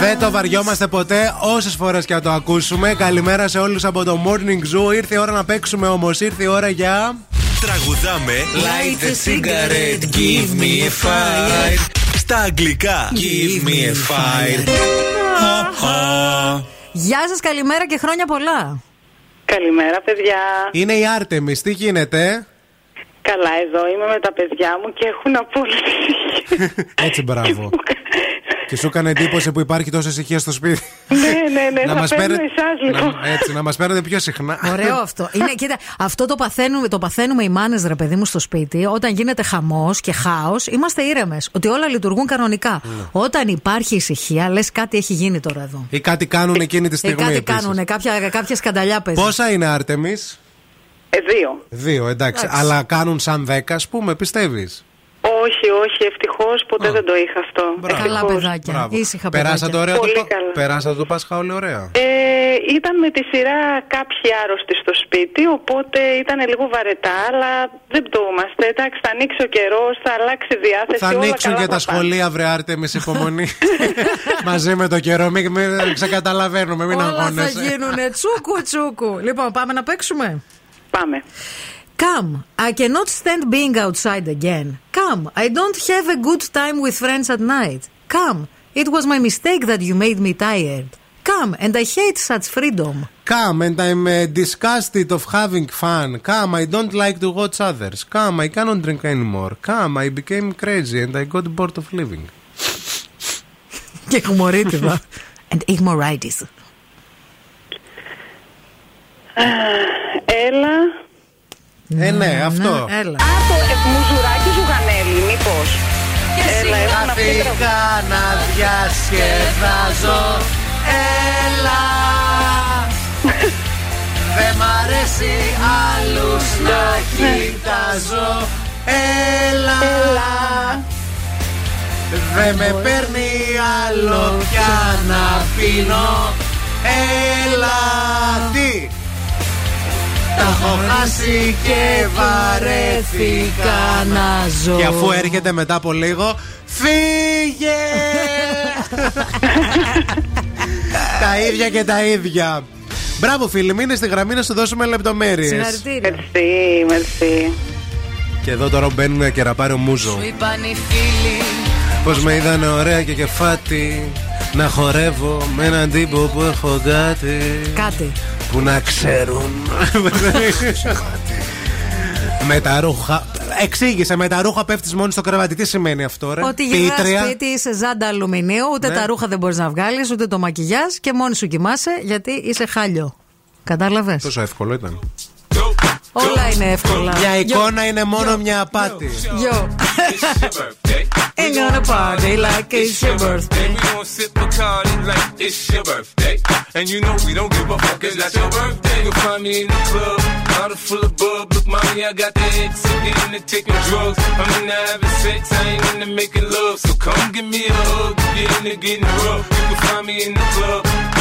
Δεν το βαριόμαστε ποτέ, όσες φορές και το ακούσουμε. Καλημέρα σε όλους από το Morning Zool. Ήρθε η ώρα να παίξουμε, όμως ήρθε η ώρα για. Τραγουδάμε. Give me a fire. Στα αγγλικά, give me a fire. Γεια σας, καλημέρα και χρόνια πολλά. Καλημέρα, παιδιά. Είναι η Άρτεμι, τι γίνεται; Καλά, εδώ είμαι με τα παιδιά μου και έχουν απόλυτη Έτσι, μπράβο. Και σου έκανε εντύπωση που υπάρχει τόση ησυχία στο σπίτι. ναι, ναι, ναι, θα μας παίρνω παίρνετε- εσάς λίγο. να, έτσι, να μας παίρνετε πιο συχνά. Ωραίο αυτό. Είναι, κοίτα, αυτό το παθαίνουμε, το παθαίνουμε οι μάνες, ρε παιδί μου, στο σπίτι. Όταν γίνεται χαμός και χάος, είμαστε ήρεμες. Ότι όλα λειτουργούν κανονικά. Ναι. Όταν υπάρχει ησυχία, λες κάτι έχει γίνει τώρα εδώ. Ή κάτι κάνουν εκείνη τη Ε, στιγμή. κάτι επίσης. κάνουν, κάποια, κάποια σκανταλιά παίζουν. Πόσα είναι Άρτεμι, Ε, δύο. Δύο, εντάξει. Εντάξει. Αλλά κάνουν σαν δέκα, ας πούμε, πιστεύεις; Όχι, όχι. Ευτυχώς ποτέ δεν το είχα αυτό. Ε, Καλά Ευτυχώς. παιδάκια. Ήσυχα Περάσατε παιδάκια. ωραία Πολύ το, καλά. περάσατε το Πάσχα όλοι ωραία. Ε, ήταν με τη σειρά κάποιοι άρρωστοι στο σπίτι, οπότε ήταν λίγο βαρετά, αλλά δεν πτωούμαστε. Εντάξει, θα ανοίξει ο καιρός, θα αλλάξει η διάθεση. Θα όλα ανοίξουν καλά και τα θα πάνε. σχολεία, βρε Άρτε, με υπομονή. Μαζί με το καιρό, μην, μην ξεκαταλαβαίνουμε, μην Όλα θα αγώνεσαι. γίνουνε τσούκου τσούκου. Λοιπόν, πάμε να παίξουμε; Πάμε. Come, I cannot stand being outside again. Come, I don't have a good time with friends at night. Come, it was my mistake that you made me tired. Come, and I hate such freedom. Come and I'm uh, disgusted of having fun. Come, I don't like to watch others. Come, I cannot drink anymore. Come, I became crazy and I got bored of living. Και χμωρίτιδα. and igmoritis. Έλα. Ε, ναι, αυτό. Έλα. Α, το ε, μουζουράκι Ζουγανέλη, μήπως. Έλα, έλα να πει Αφήκα να διασκεδάζω. Έλα. Δεν μ' αρέσει άλλους να κοιτάζω. Έλα. Δεν με παίρνει άλλο πια να πίνω. Έλα. Τι; Τα έχω χάσει και βαρέθηκα να ζω. Και αφού έρχεται μετά από λίγο, φύγε! τα ίδια και τα ίδια. Μπράβο φίλοι, μείνε στη γραμμή να σου δώσουμε λεπτομέρειες Συγχαρητήρια. Μερσή, μερσή. Και εδώ τώρα μπαίνουν και ραπάρει ο Μούζο. Σου είπαν οι φίλοι Πως με είδανε ωραία και κεφάτι Να χορεύω με έναν τύπο που έχω κάτι Κάτι. Που να ξέρουν Με τα ρούχα Εξήγησε, με τα ρούχα πέφτεις μόνο στο κρεβάτι. Τι σημαίνει αυτό, ρε; Ότι γυρνάς Πίτρια. σπίτι, είσαι ζάντα αλουμινίου, ούτε Ναι. τα ρούχα δεν μπορείς να βγάλεις, ούτε το μακιγιάζ και μόνη σου κοιμάσαι γιατί είσαι χάλιο. Κατάλαβες; Τόσο εύκολο ήταν. Όλα είναι εύκολα. Μια εικόνα είναι μόνο μια απάτη. Yo. Ain't gonna party like it's your birthday. We gon' sip Bacardi like it's your birthday. And you know we don't give a fuck, it's not your birthday. You'll find me in the club, bottle full of bub. Look, mommy, I got the X, I'm into taking drugs. I'm into having sex, I ain't into making love. So come give me a hug, get into getting rough. You can find me in the club,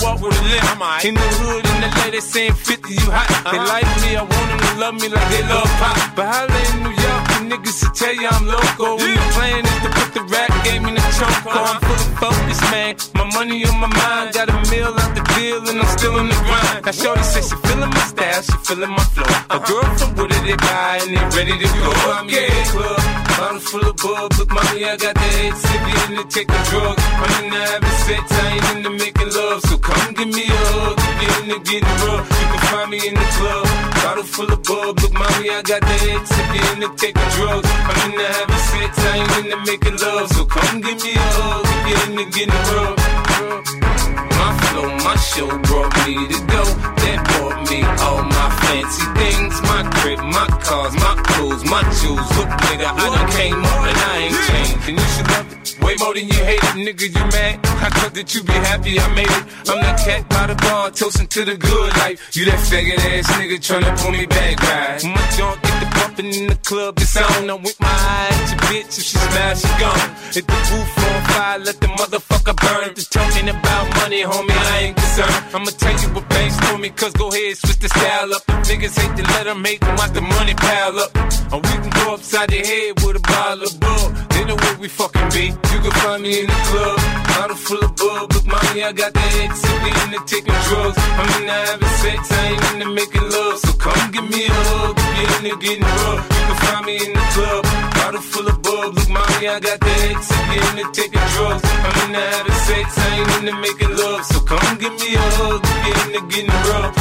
walk with a limp. In the hood, in the lady saying 50, you hot. They like me, I want them to love me like they love pop. But holla in New York, the niggas will tell you I'm loco. When the plan is to put the rap game in the trunk, oh, I'm full of focus, man. My money on my mind, got a meal out the deal, and I'm still in the grind. Now, Shorty says she feeling my style, she feeling my flow. A girl from Wooded, they buy, and they ready to go. I'm in the club, bottle full of bub. Look, mommy, I got the head sippy in the taking drugs. I'm in the having sex, I ain't into making love. So come give me a hug, get in the getting rough. You can find me in the club, bottle full of bub. Look, mommy, I got the head sippy in the taking drugs. I'm in the having sex, I ain't into making love. So come give me a hug, get in the getting rough. My flow, my show brought me to go. Me all my fancy things. My crib, my cars, my clothes, my jewels. Look, nigga, I done came up and I ain't changed. And you should love it. Way more than you hate it, nigga, you mad? I thought that you be happy I made it. I'm that cat by the bar, toasting to the good life. You that faggot ass nigga tryna pull me back, right? My junk get in the club, it's on. I'm with my eye at your bitch, if she smash, she gone. Hit the roof on fire, let the motherfucker burn. They talking about money, homie, I ain't concerned. I'ma tell you what banks for me, cause go ahead, switch the style up. If niggas hate to let them hate them, watch the money pile up. Or we can go upside your head with a bottle of bug. They know where we fucking be. You can find me in the club, bottle full of bug. Look, mommy, I got the X, we in the taking drugs. I'm in the having sex, I ain't into making love. So come give me a hug, if you're in the getting rough. You can find me in the club, bottle full of bug. Look, mommy, I got the X, we in the taking drugs. I'm in the having sex, I ain't into making love. So come give me a hug, if you're in the getting rough.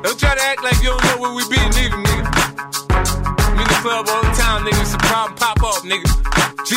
don't try to act like you don't know where we be, neither, nigga. I'm in the club all the time, nigga. It's a problem, pop off, nigga. G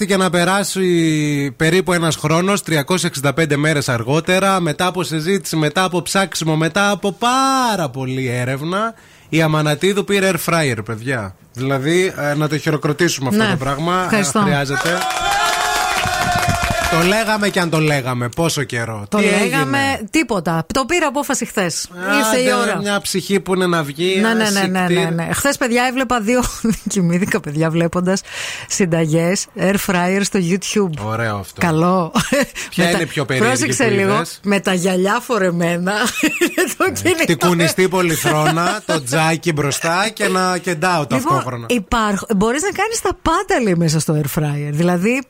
Χρειάστηκε να περάσει περίπου ένας χρόνος, 365 μέρες αργότερα, μετά από συζήτηση, μετά από ψάξιμο, μετά από πάρα πολλή έρευνα, η Αμανατίδου πήρε air fryer, παιδιά. Δηλαδή, ε, να το χειροκροτήσουμε αυτό Ναι. το πράγμα. ε, Ευχαριστώ. χρειάζεται. Το λέγαμε και αν το λέγαμε. Πόσο καιρό. Το Τι λέγαμε έγινε; τίποτα. Το πήρα απόφαση χθες. Ήρθε η Άντε, ώρα. Μια ψυχή που είναι να βγει. Ναι, ένα ναι, ναι, ναι, ναι, σικτήρ. ναι. Χθες, παιδιά, έβλεπα δύο. Κοιμήθηκα, παιδιά, βλέποντας συνταγές air fryer στο YouTube. Ωραίο αυτό. Καλό. Ποια Με είναι τα- η πιο περίεργη Πρόσεξε που λίγο. είδες; Με τα γυαλιά φορεμένα. το κινητό. Την κουνιστή πολυθρόνα, το τζάκι μπροστά και να κεντάω ταυτόχρονα. Υπάρχ... Μπορείς να κάνεις τα πάντα, λέει, μέσα στο air fryer. Δηλαδή,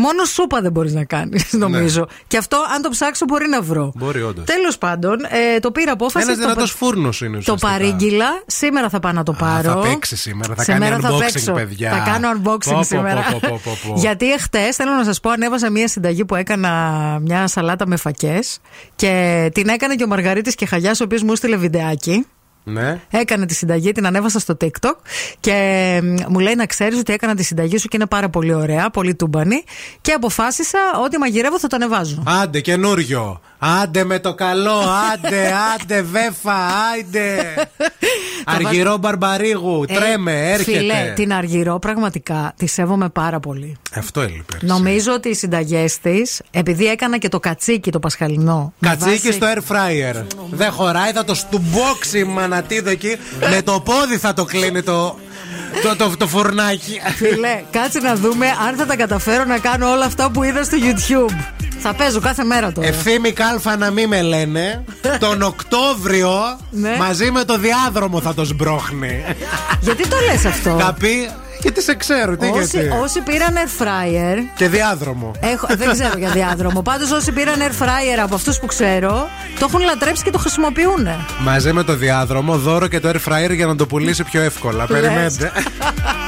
μόνο σούπα δεν μπορείς να κάνεις, νομίζω. Και αυτό, αν το ψάξω, μπορεί να βρω. Ναι. Μπορεί, όντως. Τέλος πάντων, ε, το πήρα απόφαση. Ένας το δυνατός πα- φούρνος είναι Το ουσιαστικά. παρήγγειλα. Σήμερα θα πάω να το πάρω. θα παίξεις σήμερα, θα Σήμερα κάνει θα unboxing, παίξω. παιδιά. Θα κάνω unboxing Πω, πω, σήμερα. πω, πω, πω, πω. Γιατί εχθές, θέλω να σας πω, ανέβασα μια συνταγή που έκανα μια σαλάτα με φακές και την έκανε και ο Μαργαρίτης και Χαγιάς, ο οποίος μου έστειλε βιντεάκι. Ναι. Έκανε τη συνταγή, την ανέβασα στο TikTok και μ, μου λέει να ξέρεις ότι έκανα τη συνταγή σου και είναι πάρα πολύ ωραία, πολύ τούμπανη. Και αποφάσισα ότι μαγειρεύω θα το ανεβάζω. Άντε, καινούριο. Άντε με το καλό. Άντε, άντε, βέφα, άντε. Αργυρό μπαρμπαρίγου. Ε, Τρέμε, έρχεται. Φίλε, την Αργυρό πραγματικά τη σέβομαι πάρα πολύ. Αυτό έλειπε. Νομίζω ότι οι συνταγές της, επειδή έκανα και το κατσίκι το πασχαλινό. με Κατσίκι βάση- στο air fryer. Δεν χωράει, θα το στουμπόξει η μανατίδο εκεί. με το πόδι θα το κλείνει το, το, το, το φουρνάκι. Φίλε, κάτσε να δούμε αν θα τα καταφέρω να κάνω όλα αυτά που είδα στο YouTube. Θα παίζω κάθε μέρα τώρα. Ευθύμη κάλφα να μην με λένε. Τον Οκτώβριο Ναι. μαζί με το διάδρομο θα το σμπρώχνει. Γιατί το λες αυτό; Θα πει Γιατί σε ξέρω, τι Όσοι, γιατί. όσοι πήραν air fryer. Και διάδρομο. Έχω, δεν ξέρω για διάδρομο. Πάντως, όσοι πήραν air fryer από αυτούς που ξέρω, το έχουν λατρέψει και το χρησιμοποιούν. Μαζί με το διάδρομο, δώρο και το air fryer για να το πουλήσει πιο εύκολα. Λες. Περιμένετε.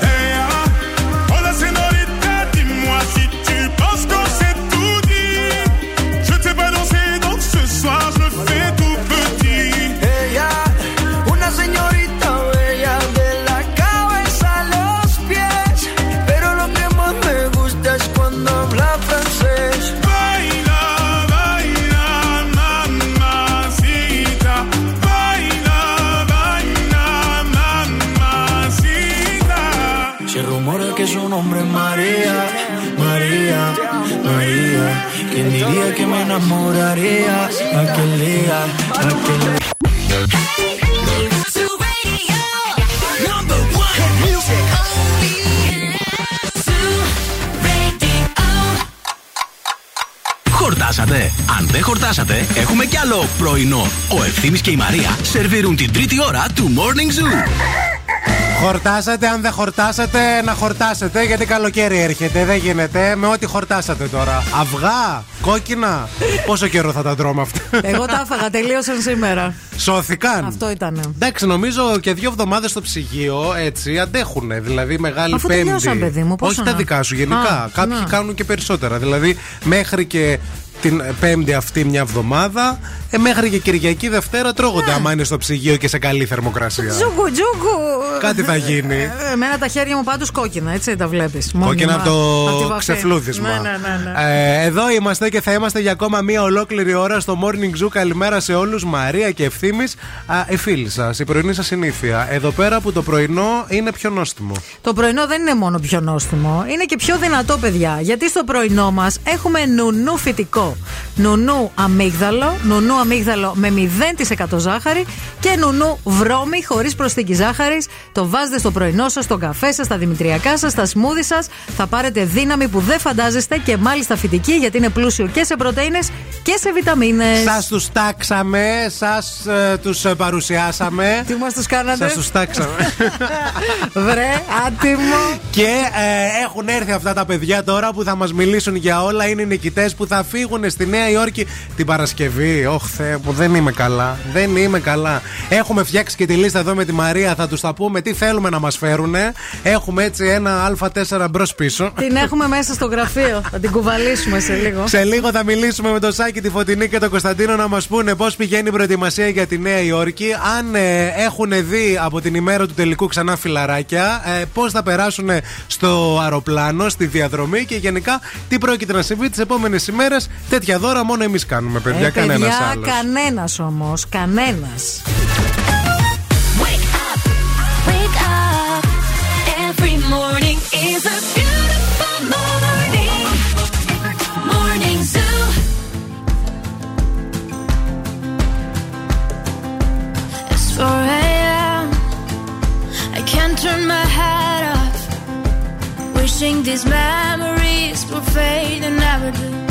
Diría que me enamoraría aquel día, aquel día? Χορτάσατε. Αν δεν χορτάσατε, έχουμε κι άλλο πρωινό. Ο Ευθύμης και η Μαρία σερβίρουν την τρίτη ώρα του Morning Zoo. Χορτάσατε, αν δεν χορτάσατε, να χορτάσετε γιατί καλοκαίρι έρχεται. Δεν γίνεται με ό,τι χορτάσατε τώρα. Αυγά, κόκκινα. Πόσο καιρό θα τα τρώμε αυτά; Εγώ τα έφαγα, τελείωσαν σήμερα. Σώθηκαν. Αυτό ήταν. Εντάξει, νομίζω και δύο εβδομάδες στο ψυγείο έτσι αντέχουν. Δηλαδή, μεγάλη Αφού πέμπτη. τελειώσαν, παιδί μου, πόσο Όχι τα να- δικά σου, γενικά. Α, Κάποιοι να. κάνουν και περισσότερα. Δηλαδή, μέχρι και την πέμπτη αυτή μια εβδομάδα, ε, μέχρι και Κυριακή Δευτέρα τρώγονται άμα είναι στο ψυγείο και σε καλή θερμοκρασία. Τζούκου, τζούκου. Κάτι θα γίνει. Ε, Εμένα τα χέρια μου πάντως κόκκινα, έτσι τα βλέπεις. Κόκκινα από το ξεφλούδισμα. Ναι, ναι, ναι. ναι. Ε, εδώ είμαστε και θα είμαστε για ακόμα μία ολόκληρη ώρα στο Morning Zoo. Καλημέρα σε όλους. Μαρία και ευθύνη. Οι φίλοι σας, η πρωινή σας συνήθεια. Εδώ πέρα που το πρωινό είναι πιο νόστιμο. Το πρωινό δεν είναι μόνο πιο νόστιμο, είναι και πιο δυνατό, παιδιά. Γιατί στο πρωινό μας έχουμε νουνού φυτικό. Νουνού αμύγδαλο, νουνού αμύγδαλο με 0% ζάχαρη και νουνού βρώμη χωρίς προσθήκη ζάχαρης. Το βάζετε στο πρωινό σας, στον καφέ σας, στα δημητριακά σας, στα σμούδι σας. Θα πάρετε δύναμη που δεν φαντάζεστε και μάλιστα φυτική γιατί είναι πλούσιο και σε πρωτενε και σε βιταμίνες. Σας τους τάξαμε, σας ε, τους παρουσιάσαμε. Τι μας τους κάνατε, Σας τους τάξαμε. Βρε, άτιμο. Και ε, έχουν έρθει αυτά τα παιδιά τώρα που θα μας μιλήσουν για όλα. Είναι οι νικητές που θα φύγουν έρχονται στη Νέα Υόρκη την Παρασκευή. Ωχ, Θεέ μου, δεν είμαι καλά. Δεν είμαι καλά. Έχουμε φτιάξει και τη λίστα εδώ με τη Μαρία. Θα τους τα πούμε τι θέλουμε να μας φέρουν. Έχουμε έτσι ένα Α4 μπρος πίσω. Την έχουμε μέσα στο γραφείο. Θα την κουβαλήσουμε σε λίγο. Σε λίγο θα μιλήσουμε με τον Σάκη, τη Φωτεινή και τον Κωνσταντίνο να μας πούνε πώς πηγαίνει η προετοιμασία για τη Νέα Υόρκη. Αν ε, έχουν δει από την ημέρα του τελικού ξανά φιλαράκια, ε, πώς θα περάσουν στο αεροπλάνο, στη διαδρομή και γενικά τι πρόκειται να συμβεί τις επόμενες ημέρες. Τέτοια δώρα μόνο εμείς κάνουμε, παιδιά, Ε, κανένας παιδιά, άλλος. Κανένα όμω. Κανένα. Wake up. Every morning is a beautiful morning. Morning Zoo. It's 4 a.m. I can't turn my head off. Wishing these memories will fade and never do.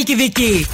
Χαλκιδική.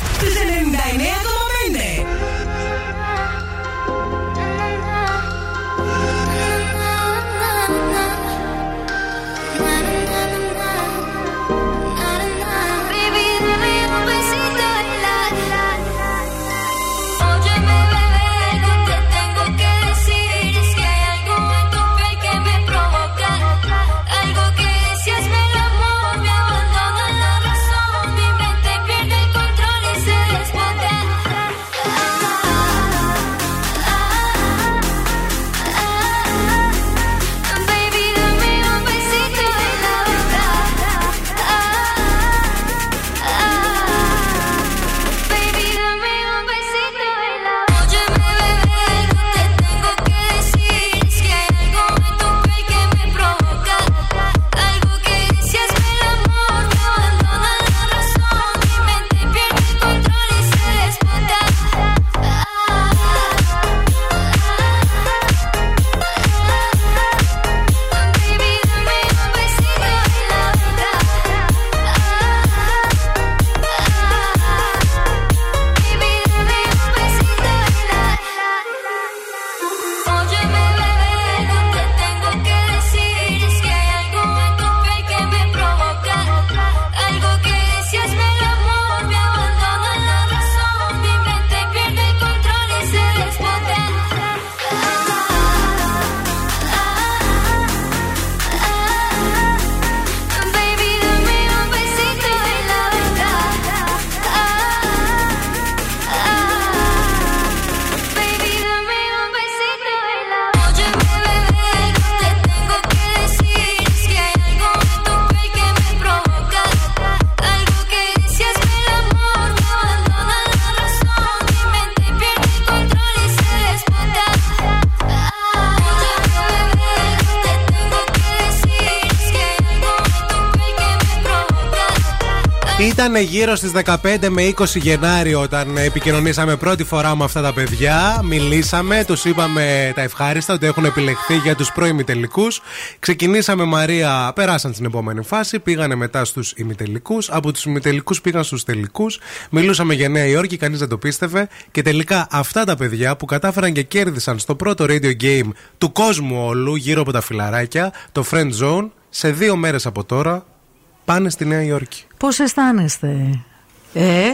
Ήταν γύρω στις 15 με 20 Γενάρη όταν επικοινωνήσαμε πρώτη φορά με αυτά τα παιδιά. Μιλήσαμε, τους είπαμε τα ευχάριστα ότι έχουν επιλεχθεί για τους προημιτελικούς. Ξεκινήσαμε Μαρία, περάσαν στην επόμενη φάση, πήγανε μετά στους ημιτελικούς. Από τους ημιτελικούς πήγαν στους τελικούς. Μιλούσαμε για Νέα Υόρκη, κανείς δεν το πίστευε. Και τελικά αυτά τα παιδιά που κατάφεραν και κέρδισαν στο πρώτο radio game του κόσμου όλου γύρω από τα φιλαράκια, το Friend Zone, σε δύο μέρες από τώρα πάνε στη Νέα Υόρκη. Πώς αισθάνεστε, Ε,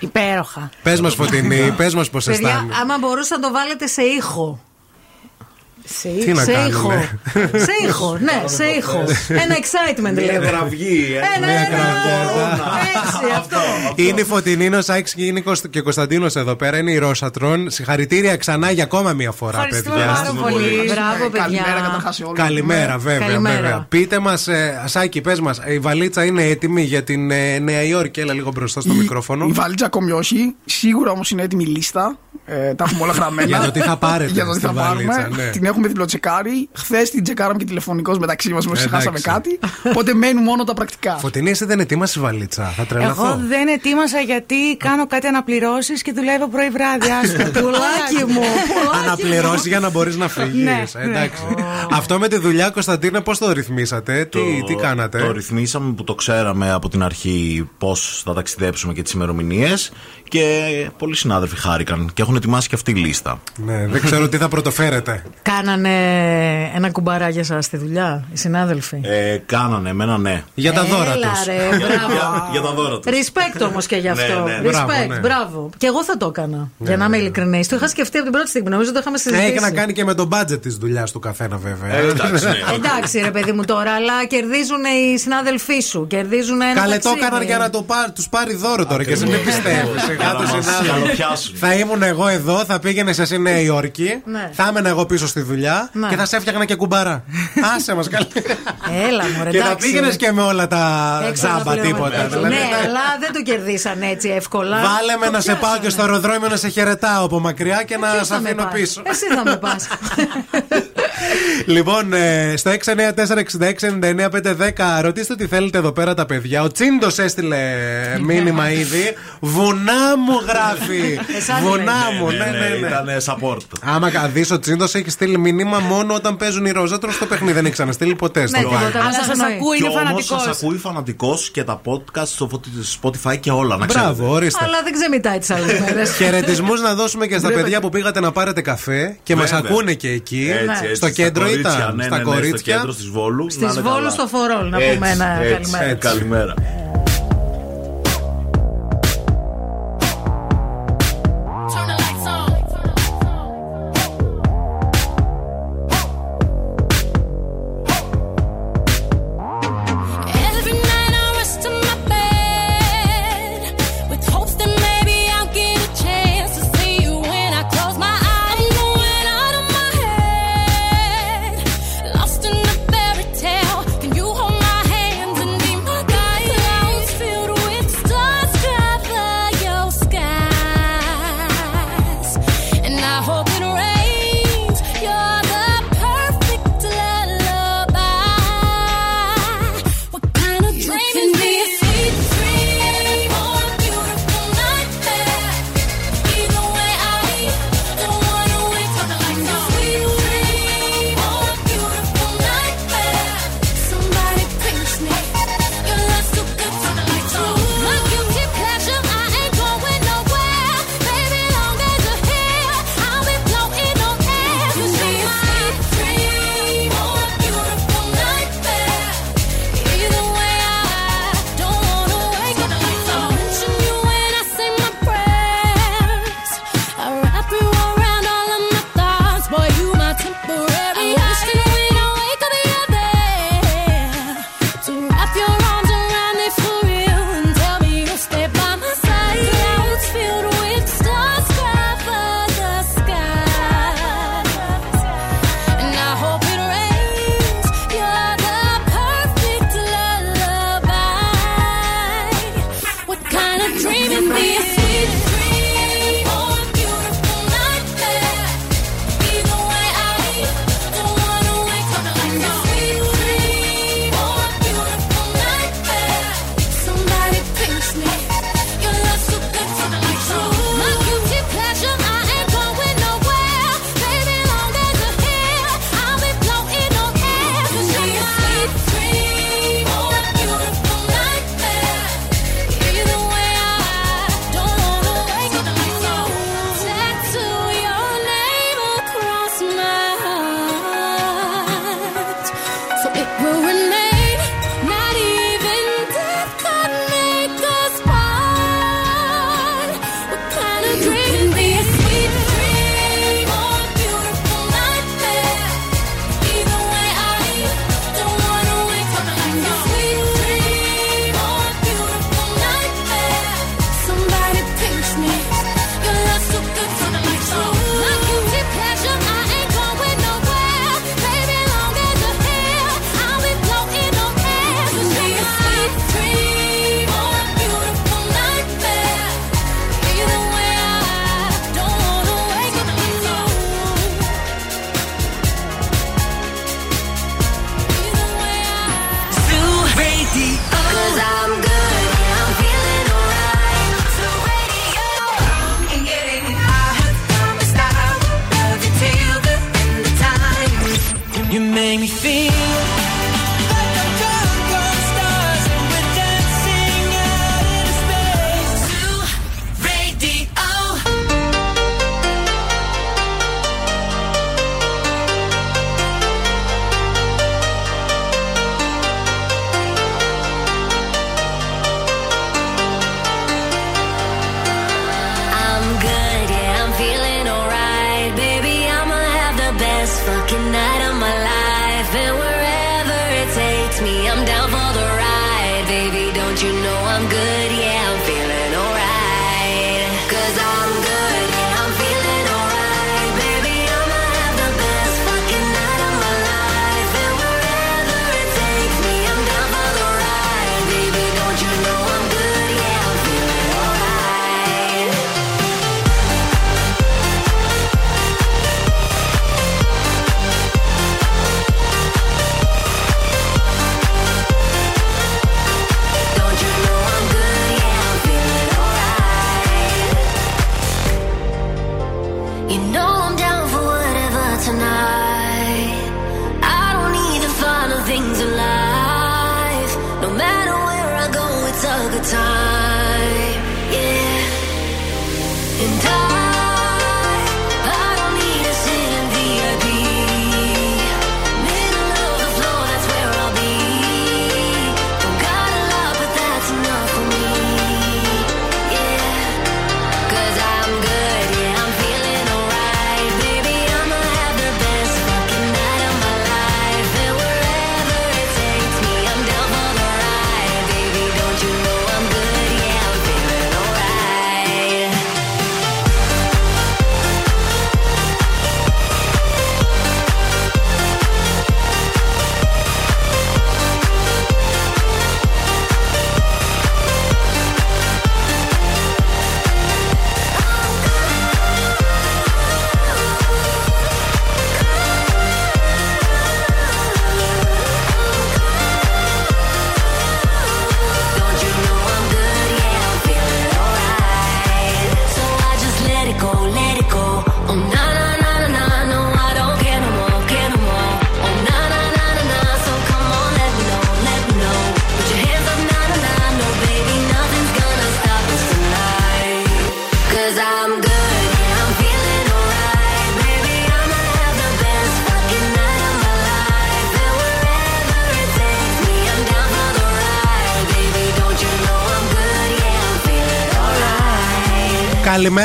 Υπέροχα. Πες μας, Φωτεινή, πες μας πώς παιδιά, αισθάνεσαι. άμα μπορούσα να το βάλετε σε ήχο. Σε Τι να σε κάνουμε. ήχο. σε ήχο, ναι, σε ήχο. Ένα excitement Μια λίγο. κραυγή, ε. Ένα, Μια ένα, κραυγή. Έτσι, αυτό. Είναι η Φωτεινή, ο Σάιξ και είναι και Κωνσταντίνος εδώ πέρα. Είναι η Ρόσατρον. Συγχαρητήρια ξανά για ακόμα μία φορά, Ευχαριστούμε παιδιά. πάρα πολύ. Μπράβο, παιδιά. Καλημέρα καταρχά σε όλους. Καλημέρα, βέβαια, Καλημέρα. βέβαια. Πείτε μας, Σάκη, πες μας, η βαλίτσα είναι έτοιμη για την ε, Νέα Υόρκη; Έλα λίγο μπροστά στο μικρόφωνο. Η βαλίτσα ακόμη όχι. Σίγουρα όμως είναι έτοιμη η λίστα. Ε, τα έχουμε όλα γραμμένα. Για το τι θα πάρετε Για το τι στη θα βαλίτσα, πάρουμε. ναι. Την έχουμε διπλοτσεκάρει. Χθες την τσεκάραμε και τηλεφωνικώ μεταξύ μας, μόλις Εντάξει. χάσαμε κάτι. Οπότε μένουν μόνο τα πρακτικά. Φωτεινή, εσύ δεν ετοίμασες βαλίτσα. Θα τρελαθώ. Εγώ δεν ετοίμασα γιατί κάνω κάτι αναπληρώσεις και δουλεύω πρωί βράδυ. Άστο. Πουλάκι μου. Αναπληρώσεις για να μπορείς να φύγεις. Ναι, Εντάξει. Αυτό με τη δουλειά, Κωνσταντίνε, πώς το ρυθμίσατε, τι, τι κάνατε; Το ρυθμίσαμε που το ξέραμε από την αρχή πώς θα ταξιδέψουμε και τις ημερομηνίες. Και πολλοί συνάδελφοι χάρηκαν και έχουν ετοιμάσει και αυτή η λίστα. Ναι, δεν ξέρω τι θα πρωτοφέρετε. Κάνανε ένα κουμπαρά για σας στη δουλειά, οι συνάδελφοι; Ε, κάνανε, εμένα ναι. Για τα δώρα Έλα, τους. ρε, μπράβο. Για, για τα δώρα τους. Respect όμως και γι' αυτό. Ναι, ναι. Respect, Μπράβο, ναι. μπράβο. Και εγώ θα το έκανα. για να είμαι ειλικρινής. Το είχα σκεφτεί από την πρώτη στιγμή. Νομίζω το είχαμε συζητήσει. Έχει να κάνει και με το budget της δουλειάς του καθένα, βέβαια. Ε, εντάξει, ναι. Εντάξει, ρε παιδί μου τώρα, αλλά κερδίζουν οι συνάδελφοί σου. Κερδίζουν ένα. Καλέ το ταξίδι. έκαναν για να το πά, τους πάρει δώρο τώρα και εσύ μην πιστεύεις. Για να μας καλοπιάσουν. Θα ήμουν εγώ εδώ, θα πήγαινες εσύ Νέα Υόρκη, Ναι. θα έμενα εγώ πίσω στη δουλειά Ναι. και θα σε έφτιαχνα και κουμπάρα. Άσε μας καλέ. Έλα, μωρέ, Και θα εντάξει. πήγαινες και με όλα τα Έξω τζάμπα να πληρώνω. τίποτα. δηλαδή. Ναι, αλλά δεν το κερδίσαν έτσι εύκολα. Βάλε με Το να σε πάω πιάσανε. και στο αεροδρόμιο να σε χαιρετάω από μακριά και να Ποιος σε θα με αφήνω πας; πίσω. Εσύ θα με πας. Λοιπόν, ε, στο 694-6699-510 ρωτήστε τι θέλετε εδώ πέρα τα παιδιά. Ο Τσίντος έστειλε μήνυμα ήδη. Βουνά μου γράφει. Εσάς Βουνά λέει. μου, ναι, ναι, ναι. Ήταν support. Άμα δεις, ο Τσίντος έχει στείλει μήνυμα μόνο όταν παίζουν οι Ρόζατρο στο παιχνίδι. Δεν έχει ξαναστείλει ποτέ στο Ναι, live. τίποτα. Αλλά σας σας εννοεί. ακούει, Και είναι όμως φανατικός. σας ακούει φανατικός και τα podcast στο Spotify και όλα. Να ξέρετε. Μπράβο, ορίστε. Αλλά δεν ξεμητάει τις άλλες μέρες. Χαιρετισμούς να δώσουμε και στα παιδιά που πήγατε να πάρετε καφέ και μας Βέβαια. ακούνε και εκεί. Έτσι, έτσι, στο στα κέντρο κορίτσια, ήταν. ναι, στα ναι, ναι, κορίτσια. Στο κέντρο τη Βόλου. Στις Βόλου στο Φορόλ, να πούμε ένα καλημέρα.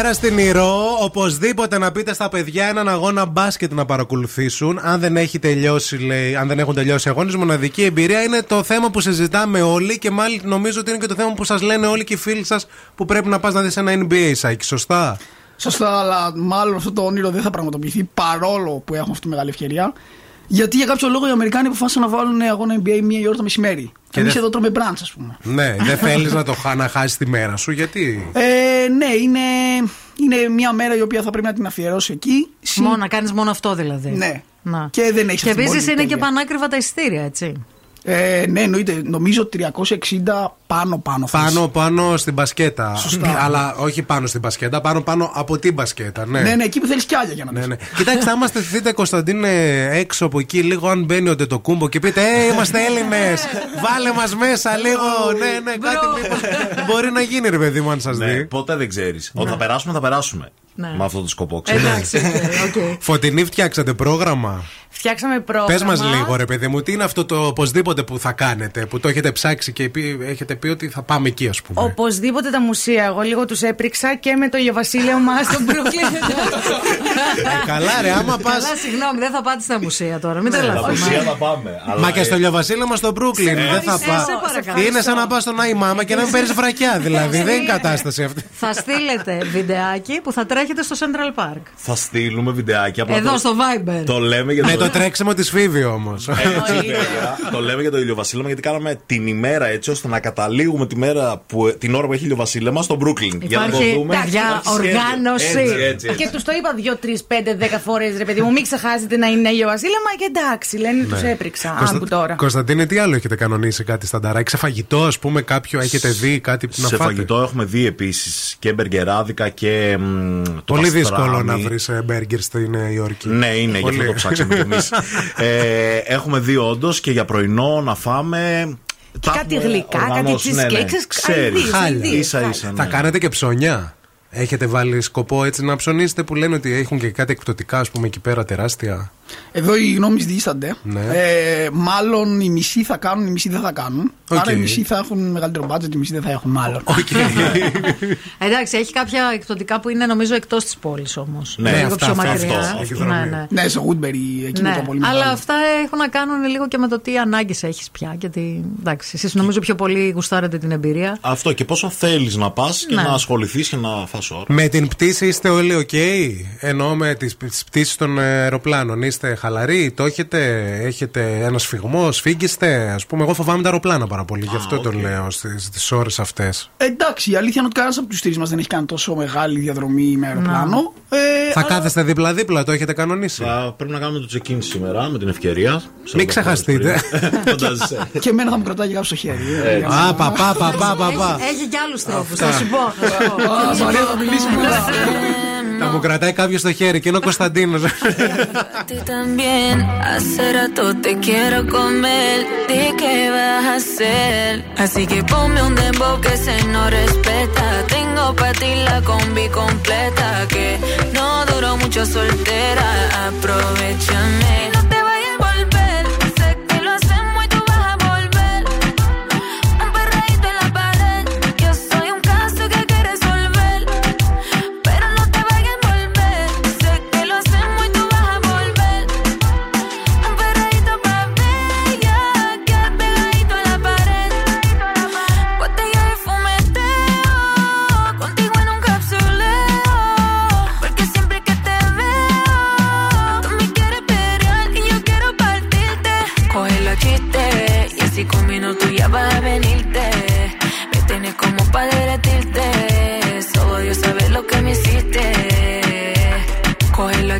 Καλημέρα στην Ηρώ. Οπωσδήποτε να πείτε στα παιδιά έναν αγώνα μπάσκετ να παρακολουθήσουν. Αν δεν, έχει τελειώσει, λέει, αν δεν έχουν τελειώσει οι αγώνες, μοναδική εμπειρία είναι το θέμα που συζητάμε όλοι και μάλιστα νομίζω ότι είναι και το θέμα που σας λένε όλοι και οι φίλοι σας που πρέπει να πας να δεις ένα NBA, Σάκη. Σωστά; Σωστά, αλλά μάλλον αυτό το όνειρο δεν θα πραγματοποιηθεί παρόλο που έχουμε αυτή τη μεγάλη ευκαιρία. Γιατί για κάποιο λόγο οι Αμερικάνοι αποφάσισαν να βάλουν αγώνα NBA μία η ώρα το μεσημέρι. Και εμείς δεν- εδώ τρώμε μπραντς, ας πούμε. Ναι, δεν θέλεις να το χα- να χάσεις τη μέρα σου, γιατί; Ε, ναι, είναι, είναι μια μέρα η οποία θα πρέπει να την αφιερώσει εκεί. Συν- Μόνο να κάνεις μόνο αυτό δηλαδή. Ναι. Να. Και δεν έχεις Και αυτή την επίσης πόλη είναι και τέλεια. πανάκριβα τα εισιτήρια, έτσι. Ε, ναι, εννοείται. Νομίζω 360 πάνω πάνω. θες. Πάνω πάνω στην μπασκέτα. Σωστά. Αλλά όχι πάνω στην μπασκέτα, πάνω πάνω από την μπασκέτα. Ναι, Ναι, ναι, εκεί που θέλεις κι άλλα για να Ναι, δεις. ναι. Κοιτάξτε, άμα στεθείτε Κωνσταντίνε έξω από εκεί, λίγο αν μπαίνει ο το κούμπο και πείτε Ε, είμαστε Έλληνες! Βάλε μας μέσα λίγο! ναι, ναι, κάτι μήπως μπορεί να γίνει, ρε παιδί μου, αν σας Ναι, δει. ποτέ δεν ξέρεις. Όταν θα περάσουμε, θα περάσουμε. Ναι. Με αυτό το σκοπό, ξέρεις. Εντάξει, οκ. Φωτεινή, φτιάξατε πρόγραμμα. Φτιάξαμε πρόγραμμα. Πες μας λίγο, ρε παιδί μου, τι είναι αυτό το οπωσδήποτε που θα κάνετε, που το έχετε ψάξει και πει- έχετε πει ότι θα πάμε εκεί, ας πούμε. Οπωσδήποτε τα μουσεία. Εγώ λίγο τους έπριξα και με το ηλιοβασίλεμα στο Brooklyn. Ε, καλά, ρε, άμα πα. Καλά, συγγνώμη, δεν θα πάτε στα μουσεία τώρα. Μην Στα τρελαθούμε. μουσεία θα πάμε. αλλά, Μα και στο ε, Λιοβασίλεμα στο Brooklyn δεν θα σε πά. παρακαλώ. Είναι σαν να πας στον Άι Μάμα και να μην παίρνεις βρακιά, δηλαδή. Δεν είναι κατάσταση αυτή. Θα στείλετε βιντεάκι που θα τρέχετε στο Central Park. Θα στείλουμε βιντεάκια. απλά Εδώ το- στο Viber. Το λέμε για Με το τρέξιμο της Φίβη όμως. Έτσι, παιδιά. το λέμε για το ηλιοβασίλεμα γιατί κάναμε την ημέρα έτσι ώστε να καταλήγουμε τη μέρα που, την ώρα που έχει ηλιοβασίλεμα στο Brooklyn. για να το Υπάρχει, δούμε. παιδιά, Υπάρχει σχέδιο. οργάνωσης. Έτσι, έτσι, έτσι. και τους το είπα δύο, τρεις, πέντε, δέκα φορές, ρε παιδί μου, μην ξεχάσετε να είναι Ιωβασίλεμα και εντάξει, λένε τους έπριξα. Άκου τώρα. Κωνσταντίνε, τι άλλο έχετε κανονίσει κάτι στανταράκι. Σε φαγητό, ας πούμε, κάποιο έχετε δει κάτι που να Σε φάτε; φαγητό έχουμε δει επίσης και μπεργκεράδικα και. μ, το Πολύ παστράμι. δύσκολο να βρεις μπέργκερ στη Νέα Υόρκη. Ναι, είναι, γι' αυτό Πολύ. το ψάξαμε κι εμείς ε, έχουμε δει όντως και για πρωινό να φάμε. Και κάτι γλυκά, κάτι cheesecakes, Ξέρεις. αηδίες, αηδίες, ίσα ίσα. Θα ναι. κάνετε και ψώνια. Έχετε βάλει σκοπό έτσι να ψωνίσετε που λένε ότι έχουν και κάτι εκπτωτικά, ας πούμε, εκεί πέρα τεράστια. Εδώ οι γνώμες διίστανται. Ναι. Ε, μάλλον οι μισοί θα κάνουν, οι μισοί δεν θα κάνουν. Οκ. Άρα οι μισοί θα έχουν μεγαλύτερο budget, οι μισοί δεν θα έχουν μάλλον. Εντάξει, έχει κάποια εκπτωτικά που είναι νομίζω εκτός της πόλης όμως. Ναι, λίγο αυτά, πιο αυτά, μακριά. αυτό, όχι ναι, δρόμοι. ναι. Ναι, στο Woodbury εκεί είναι το πολύ αλλά μεγάλο. αυτά έχουν να κάνουν λίγο και με το τι ανάγκες έχεις πια. Γιατί εντάξει, εσείς νομίζω πιο πολύ γουστάρετε την εμπειρία. Αυτό και πόσο θέλεις να πας και Ναι. να ασχοληθείς και να φας ώρα. Με την πτήση είστε όλοι οκ; Εννοώ με τις πτήσεις των αεροπλάνων. Είστε χαλαροί, το έχετε, έχετε ένας σφιγμό, σφίγγεστε. Α πούμε, εγώ φοβάμαι τα αεροπλάνα πάρα πολύ. Γι' αυτό το λέω στις ώρες αυτές. Εντάξει, η αλήθεια είναι ότι κανένας από τους τρεις μας δεν έχει κάνει τόσο μεγάλη διαδρομή με αεροπλάνο. Ε, Θα αλλά- κάθεστε δίπλα-δίπλα, το έχετε κανονίσει. Θα πρέπει να κάνουμε το check-in σήμερα με την ευκαιρία. Μην ξεχαστείτε. Φαντάζεσαι. Και εμένα θα μου κρατάει και κάποιο στο χέρι. Έτσι. Α, παπά, παπά, παπά. Έχει, έχει και άλλους τρόπου. Αυτά. Θα σου πω. θα σου πω. Α, Μαρία, θα μιλήσουμε μετά. Θα μου κρατάει κάποιος στο χέρι και είναι ο Κωνσταντίνος. También, hace rato te quiero comer. Di qué vas a hacer. Así que ponme un dembow que se no respeta. Tengo pa' ti la combi completa. Que no duró mucho soltera. Aprovechame.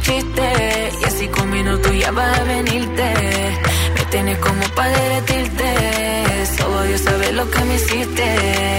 Chistes y así con minutos ya vas a venirte. Me tienes como para derretirte. Solo Dios sabe lo que me hiciste.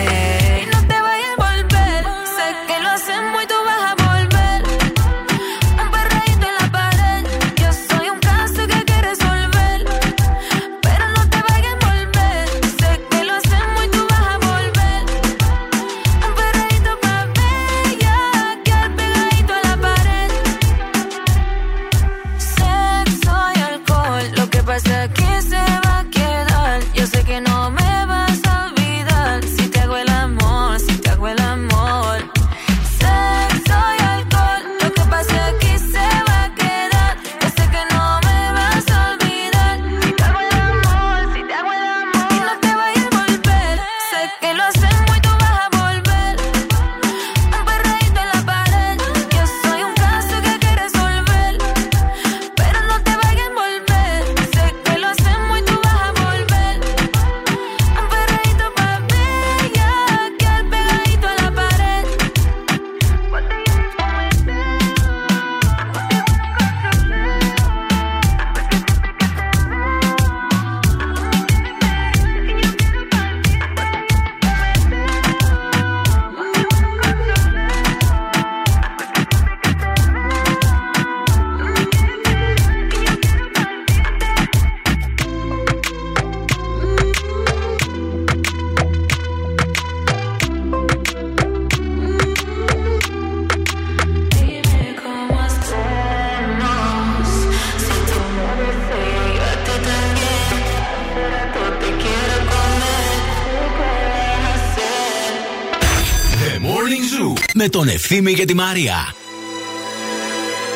τον Ευθύμη και τη Μαρία.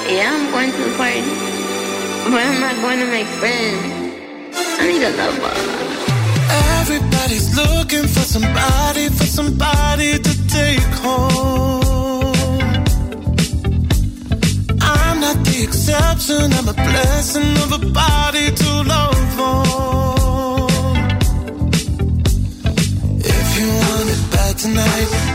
Yeah, I'm going to the party. But I'm not going to make friends. I need a lover. Everybody's looking for somebody, for somebody to take home. I'm not the exception, I'm a blessing of a body to love on. If you want it bad tonight, come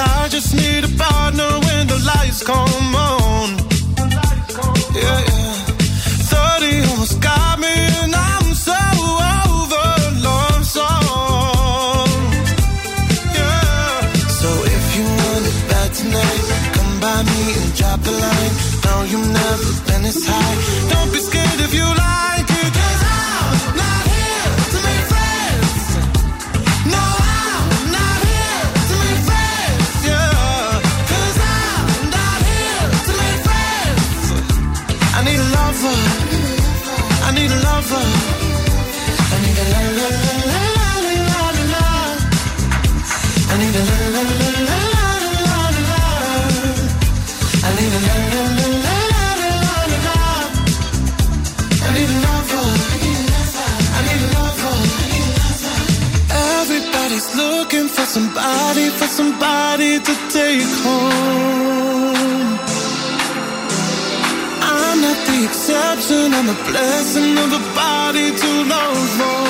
I just need a partner when the lights come on. Yeah, yeah. 30 almost got me, and I'm so over love. Yeah. So if you want it bad tonight, come by me and drop line. You've never the blessing of a body to love more.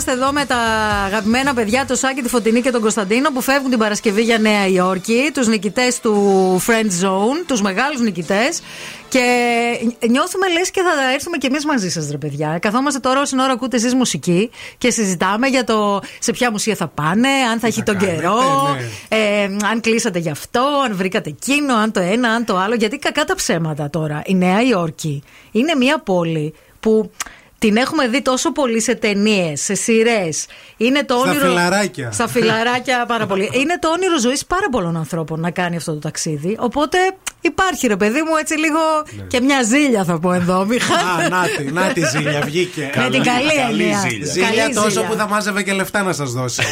Είμαστε εδώ με τα αγαπημένα παιδιά, το Σάκη, τη Φωτεινή και τον Κωνσταντίνο, που φεύγουν την Παρασκευή για Νέα Υόρκη. Τους νικητές του Friend Zone, τους μεγάλους νικητές. Και νιώθουμε λες και θα έρθουμε κι εμείς μαζί σας, ρε παιδιά. Καθόμαστε τώρα όσοι ώρα ακούτε εσείς μουσική και συζητάμε για το σε ποια μουσεία θα πάνε, αν θα έχει τον καιρό, ε, αν κλείσατε γι' αυτό, αν βρήκατε εκείνο, αν το ένα, αν το άλλο. Γιατί κακά τα ψέματα τώρα. Η Νέα Υόρκη είναι μια πόλη που την έχουμε δει τόσο πολύ σε ταινίες, σε σειρές. Είναι το Στα όνειρο. φιλαράκια. Στα φιλαράκια πάρα πολύ. Είναι το όνειρο ζωής πάρα πολλών ανθρώπων να κάνει αυτό το ταξίδι. Οπότε υπάρχει ρε παιδί μου έτσι λίγο και μια ζήλια θα πω εδώ. Μιχάλη. Α, να τη, να τη ζήλια, βγήκε. Με την καλή έννοια. Ζήλια Καλή τόσο ζήλια. που θα μάζευε και λεφτά να σας δώσει.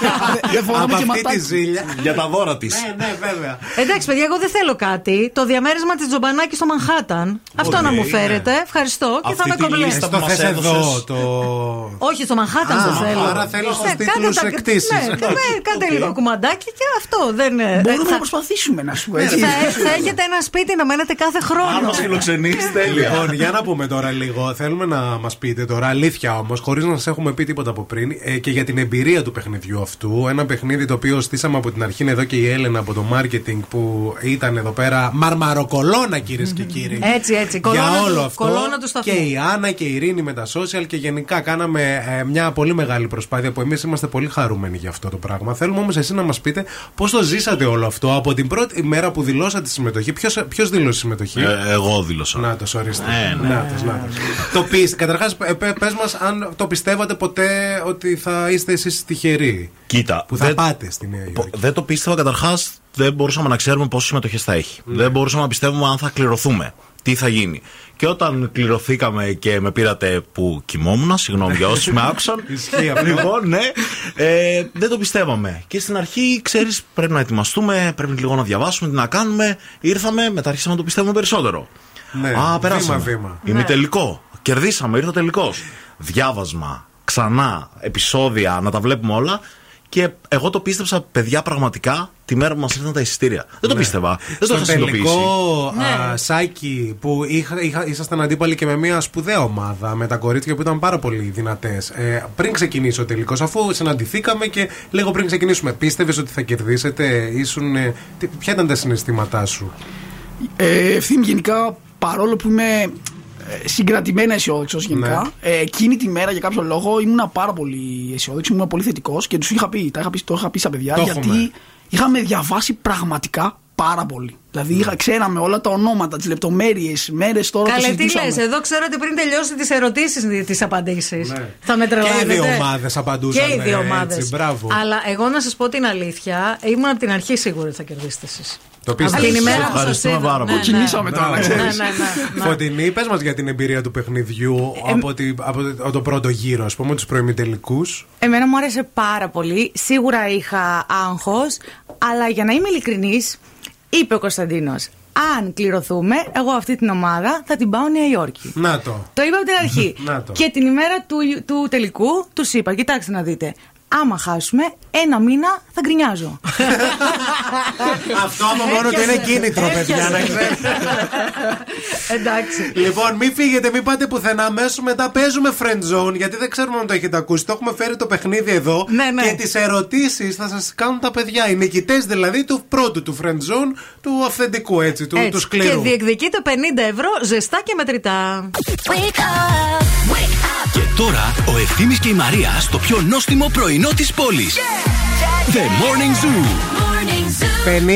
Δεν φοράμε Από και αυτή τη ματάκι. ζήλια. Για τα δώρα της. Ναι, ναι, βέβαια. Εντάξει, παιδιά, εγώ δεν θέλω κάτι. Το διαμέρισμα της Τζομπανάκης στο Μανχάταν. Αυτό να μου φέρετε. Ευχαριστώ και θα Αυτή με τη κομπλέ. λίστα Το μας θες εδώ έδωσες. το. Όχι, στο Μανχάταν Α, το θέλω. άρα θέλεις τους Ναι, τίτλους κάντε τα- εκτίσεις. Ναι, ναι, κάντε λίγο κουμαντάκι και αυτό. Δεν, ε, Μπορούμε θα- να προσπαθήσουμε να σου πω έτσι. θα, θα έχετε ένα σπίτι να μένετε κάθε Αν χρόνο. μας φιλοξενείς, τέλεια. Λοιπόν, για να πούμε τώρα λίγο. Θέλουμε να μας πείτε τώρα, αλήθεια όμως, χωρίς να σα έχουμε πει τίποτα από πριν, ε, και για την εμπειρία του παιχνιδιού αυτού. Ένα παιχνίδι το οποίο στήσαμε από την αρχή είναι εδώ και η Έλενα από το marketing που ήταν εδώ πέρα μαρμαροκολόνα, κυρίες και κύριοι. Έτσι, έτσι. για Κολόνα όλο του- αυτό. κολόνα του σταθμού. Και η Άννα και η Ειρήνη με τα social και γενικά κάναμε ε, μια πολύ μεγάλη προσπάθεια που εμείς είμαστε πολύ χαρούμενοι για αυτό το πράγμα. Θέλουμε όμως εσείς να μας πείτε πώς το ζήσατε όλο αυτό από την πρώτη μέρα που δηλώσατε συμμετοχή. Ποιος δήλωσε συμμετοχή; Ε, εγώ δήλωσα. Να το ορίστε. Ε, ναι. Νάτος, νάτος. το πείστε. Καταρχάς, πε μας αν το πιστεύατε ποτέ ότι θα είστε εσείς τυχεροί. Κοίτα. Που θα δεν- πάτε στη Νέα Υόρκη. Δεν το πίστευα καταρχάς. Δεν μπορούσαμε να ξέρουμε πόσες συμμετοχές θα έχει. Ναι. Δεν μπορούσαμε να πιστεύουμε αν θα κληρωθούμε. Τι θα γίνει. Και όταν κληρωθήκαμε και με πήρατε που κοιμόμουν, συγγνώμη για όσους με άκουσαν. Ισχύει αυτό. λοιπόν, ναι. Ε, δεν το πιστεύαμε. Και στην αρχή, ξέρεις, πρέπει να ετοιμαστούμε, πρέπει λίγο να διαβάσουμε τι να κάνουμε. Ήρθαμε, μετά αρχίσαμε να το πιστεύουμε περισσότερο. Ναι, Α, περάσαμε. βήμα-βήμα. Ημιτελικό. Κερδίσαμε, ήρθε ο τελικός. Διάβασμα, ξανά, επεισόδια, να τα βλέπουμε όλα. Και εγώ το πίστεψα, παιδιά, πραγματικά τη μέρα που μας ήρθαν τα εισιτήρια. Δεν το πίστευα. Δεν το είχα Στον συνειδητοποιήσει. τελικό Ναι. α, Σάκη που είχα, είχα, ήσασταν αντίπαλοι και με μια σπουδαία ομάδα με τα κορίτσια που ήταν πάρα πολύ δυνατές. Ε, πριν ξεκινήσει ο τελικός, αφού συναντηθήκαμε και λίγο πριν ξεκινήσουμε, πίστευες ότι θα κερδίσετε, ήσουν. ε, τι- ποια ήταν τα συναισθήματά σου; Ε, ευθύμη γενικά, παρόλο που είμαι ε, συγκρατημένα αισιόδοξος γενικά, Ναι. ε, εκείνη τη μέρα για κάποιο λόγο ήμουν πάρα πολύ αισιόδοξος, ήμουν πολύ θετικός και τους είχα πει, τα είχα πει, το είχα πει στα παιδιά, Το γιατί έχουμε. Είχαμε διαβάσει πραγματικά πάρα πολύ. Δηλαδή είχα, ξέραμε όλα τα ονόματα, τις λεπτομέρειες, μέρες τώρα το Καλέ, τι συζητούσαμε. λες, εδώ ξέρω ότι πριν τελειώσει τις ερωτήσεις, τις απαντήσεις. Θα με Ναι. Και οι τρελάνετε. δύο ομάδες απαντούσαν. Και οι δύο έτσι, ομάδες. Μπράβο. Αλλά εγώ να σας πω την αλήθεια, ήμουν από την αρχή σίγουρη ότι θα κερδίσετε εσείς. Το Από την ημέρα που σας ευχαριστούμε είδα. πάρα Ναι, πολύ. ναι. Κινήσαμε τώρα, Μπράβο. ξέρεις. Ναι, ναι, ναι. Φωτεινή, πες μας για την εμπειρία του παιχνιδιού Ε, από, τη- από το- το πρώτο γύρο, ας πούμε, τους προημιτελικούς. Εμένα μου άρεσε πάρα πολύ. Σίγουρα είχα άγχος, αλλά για να είμαι ειλικρινής, είπε ο Κωνσταντίνος, αν κληρωθούμε, εγώ αυτή την ομάδα θα την πάω Νέα Υόρκη. Να το. Το είπα από την αρχή. Να το. και την ημέρα του, του τελικού του είπα: Κοιτάξτε να δείτε. Άμα χάσουμε, ένα μήνα θα γκρινιάζω. Αυτό από μόνο του είναι κίνητρο, παιδιά, να ξέρετε. Εντάξει. Λοιπόν, μην φύγετε, μην πάτε πουθενά. Αμέσως μετά παίζουμε friend zone, γιατί δεν ξέρουμε αν το έχετε ακούσει. Το έχουμε φέρει το παιχνίδι εδώ. Ναι, ναι. Και τις ερωτήσεις θα σας κάνουν τα παιδιά. Οι νικητές δηλαδή του πρώτου του friend zone, του αυθεντικού έτσι, του, του Έτσι. Και σκληρού. διεκδικείτε 50 ευρώ ζεστά και μετρητά. Και τώρα ο Ευθύμης και η Μαρία στο πιο νόστιμο πρωινό της πόλης. The Morning Zoo.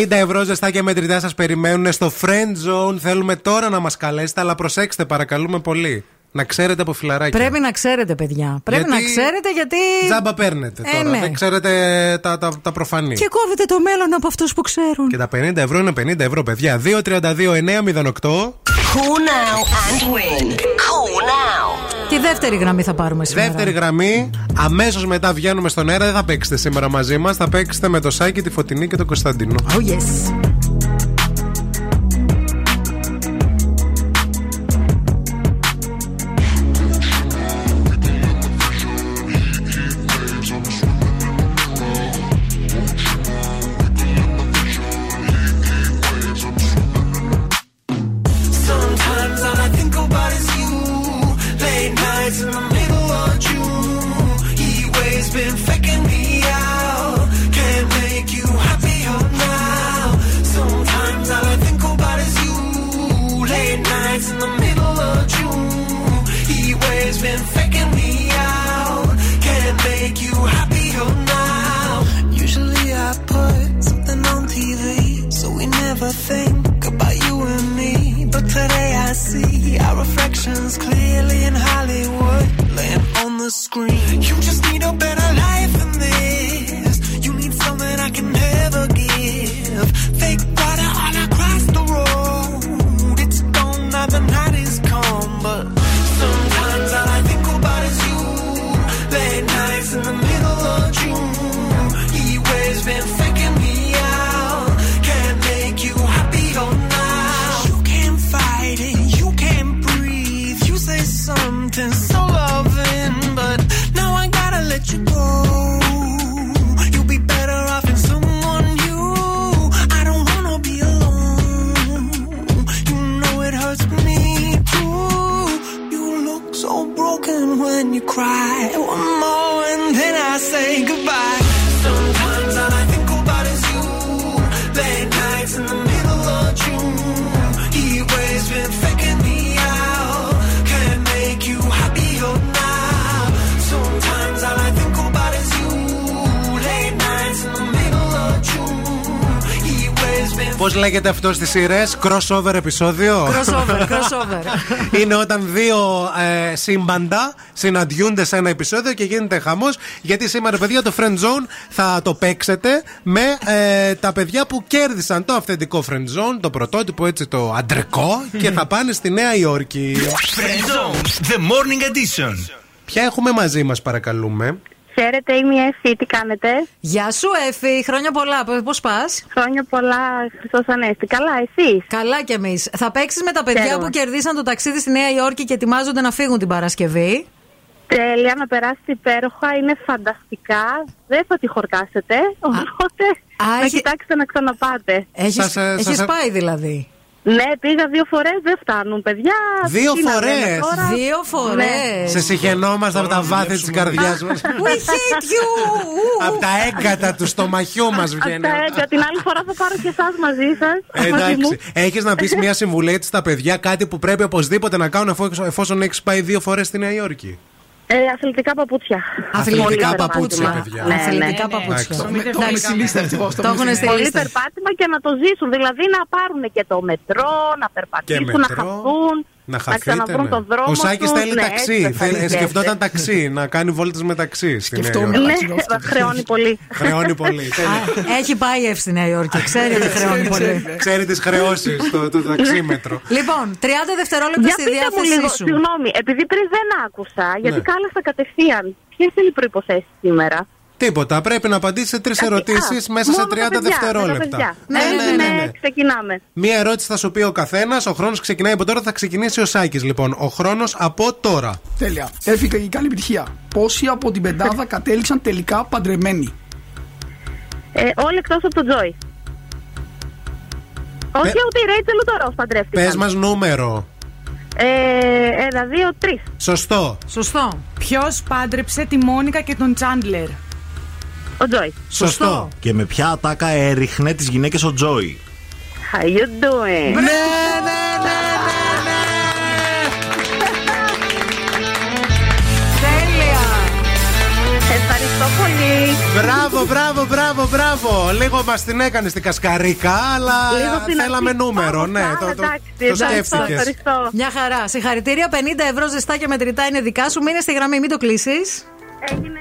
50 ευρώ ζεστά και μετρητά σας περιμένουν στο friend zone. Θέλουμε τώρα να μας καλέσετε, αλλά προσέξτε, παρακαλούμε πολύ. Να ξέρετε από φιλαράκια. Πρέπει να ξέρετε, παιδιά. Πρέπει Γιατί να ξέρετε γιατί. Τζάμπα παίρνετε Ε, τώρα. ναι. Δεν ξέρετε τα, τα, τα προφανή. Και κόβετε το μέλλον από αυτούς που ξέρουν. Και τα 50 ευρώ είναι 50 ευρώ, παιδιά. 232-908. Cool now and win. Cool now. Τη δεύτερη γραμμή θα πάρουμε σήμερα. Δεύτερη γραμμή. Αμέσως μετά βγαίνουμε στον αέρα. Δεν θα παίξετε σήμερα μαζί μας. Θα παίξετε με το Σάκη, τη Φωτεινή και τον Κωνσταντίνο. Oh yes. Cry. Πώς λέγεται αυτό στις σειρές, crossover επεισόδιο; Crossover, crossover. Είναι όταν δύο ε, σύμπαντα συναντιούνται σε ένα επεισόδιο και γίνεται χαμός. Γιατί σήμερα, παιδιά, το Friend Zone θα το παίξετε με ε, τα παιδιά που κέρδισαν το αυθεντικό Friend Zone, το πρωτότυπο έτσι το αντρικό και θα πάνε στη Νέα Υόρκη. Friend Zone, the morning edition. Ποια έχουμε μαζί μας, παρακαλούμε; Χαίρετε, είμαι η Εφη, τι κάνετε; Γεια σου, Εφη. Χρόνια πολλά. Πώς πας; Χρόνια πολλά, Χριστό Ανέστη. Καλά, εσύ. Καλά κι εμείς. Θα παίξεις με τα παιδιά Χαίρομαι. που κερδίσαν το ταξίδι στη Νέα Υόρκη και ετοιμάζονται να φύγουν την Παρασκευή; Τέλεια, να περάσετε υπέροχα, είναι φανταστικά. Δεν θα τη χορτάσετε, οπότε να έχει- κοιτάξετε να ξαναπάτε. Έχεις, Σας, ε, έχεις σας- πάει δηλαδή; Ναι, πήγα δύο φορές, δεν φτάνουν, παιδιά. Δύο Τι να λέμε φορές; τώρα; Δύο φορές. Ναι. Σε συγχαινόμαστε από τα βάθη της καρδιάς μας. We hate you! από τα έγκατα του στομαχιού μας Απ' βγαίνει. τα έγκα, την άλλη φορά θα πάρω και εσάς μαζί σας. Ε, Εντάξει. Έχεις να πεις μια συμβουλή έτσι στα παιδιά, κάτι που πρέπει οπωσδήποτε να κάνουν εφόσον, εφόσον έχεις πάει δύο φορές στη Νέα Υόρκη; Ε, αθλητικά παπούτσια. Αθλητικά Πολύ παπούτσια, περπάτημα. παιδιά. Ναι, ναι. Αθλητικά παπούτσια. Εντάξει. Το έχουμε στη λίστα ευτυχώς, το Το έχουμε έχουν στη στη Πολύ λίστα. περπάτημα και να το ζήσουν. Δηλαδή να πάρουν και το μετρό, να περπατήσουν, να μετρό. χαθούν, Να χαθείτε. ξαναβρούν ναι. τον δρόμο. Ο Σάκης τους. θέλει Ναι, ταξί. έτσι θα Θέλει- χαιρέστε. Σκεφτόταν ταξί. Να κάνει βόλτες με ταξί. στη Νέα Σκεφτόμουν. Υόρκη. Ναι, χρεώνει πολύ. Χρεώνει πολύ. τέλεια. Α, Έχει πάει εύση στη Νέα Υόρκη. Ξέρει ότι χρεώνει πολύ. Ξέρει τις χρεώσεις το, το ταξίμετρο. Λοιπόν, 30 δευτερόλεπτα Για στη πείτε μου λίγο, διάθεσή σου. συγγνώμη, επειδή πριν δεν άκουσα, γιατί Ναι. κάλεσα κατευθείαν. Ποιες είναι οι προποθέσει σήμερα; Τίποτα. Πρέπει να απαντήσει σε τρεις Α, ερωτήσεις μέσα σε μόνο τα 30 παιδιά, με τα δευτερόλεπτα. παιδιά. Ναι, Ναι, ναι, ναι, ναι. ξεκινάμε. Μία ερώτηση θα σου πει ο καθένας. Ο χρόνος ξεκινάει από τώρα. Θα ξεκινήσει ο Σάκης. Λοιπόν, ο χρόνος από τώρα. Τέλεια. Έφυγε η καλή επιτυχία. Πόσοι από την πεντάδα κατέληξαν τελικά παντρεμένοι; Ε, όλοι εκτός από τον Τζόι. Όχι, ούτε η Ρέιτσελ ούτε ο Ρος παντρεύτηκαν. Πες μας νούμερο. Ε, ένα, δύο, τρεις. Σωστό. Σωστό. Ποιος πάντρεψε τη Μόνικα και τον Τσάντλερ; Ο Τζόι. Σωστό. Και με ποια ατάκα έριχνε τις γυναίκες ο Τζόι; How you doing? Ναι, ναι, ναι, ναι, Τέλεια. Ευχαριστώ πολύ. Μπράβο, μπράβο, μπράβο, μπράβο. Λίγο μας την έκανες στην κασκαρίκα, αλλά Λίγο την θέλαμε αρχή. νούμερο. Πάμε, Ναι, πάμε, το, το, εντάξει, το ευχαριστώ, σκέφτηκες. ευχαριστώ. Μια χαρά. Συγχαρητήρια. 50 ευρώ ζεστά και μετρητά είναι δικά σου. Μείνε στη γραμμή, μην το κλείσεις. Έγινε.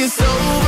it's over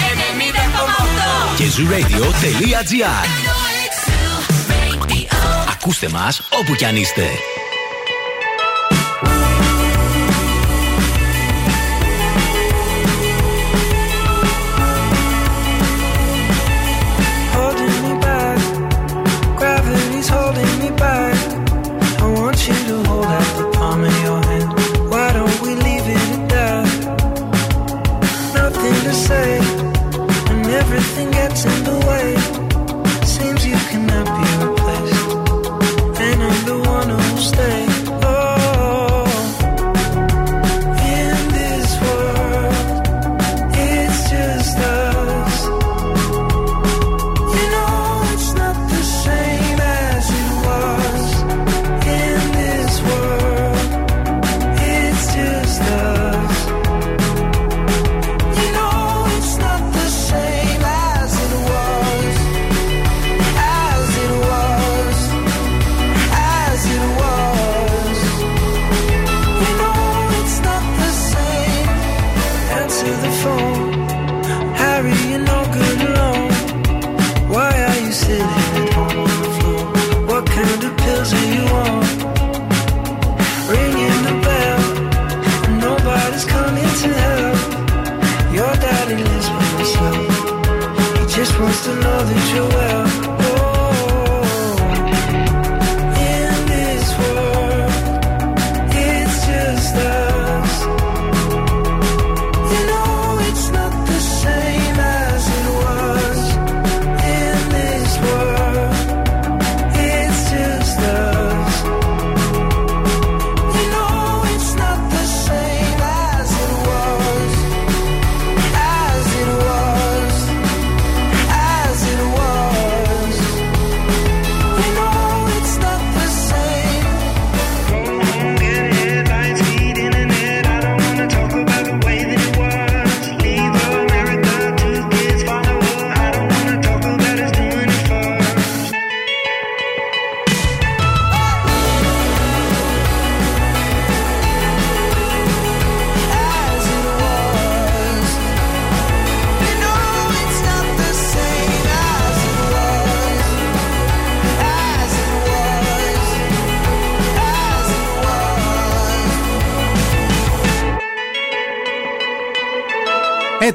και zooradio.gr Ακούστε μας όπου κι αν είστε.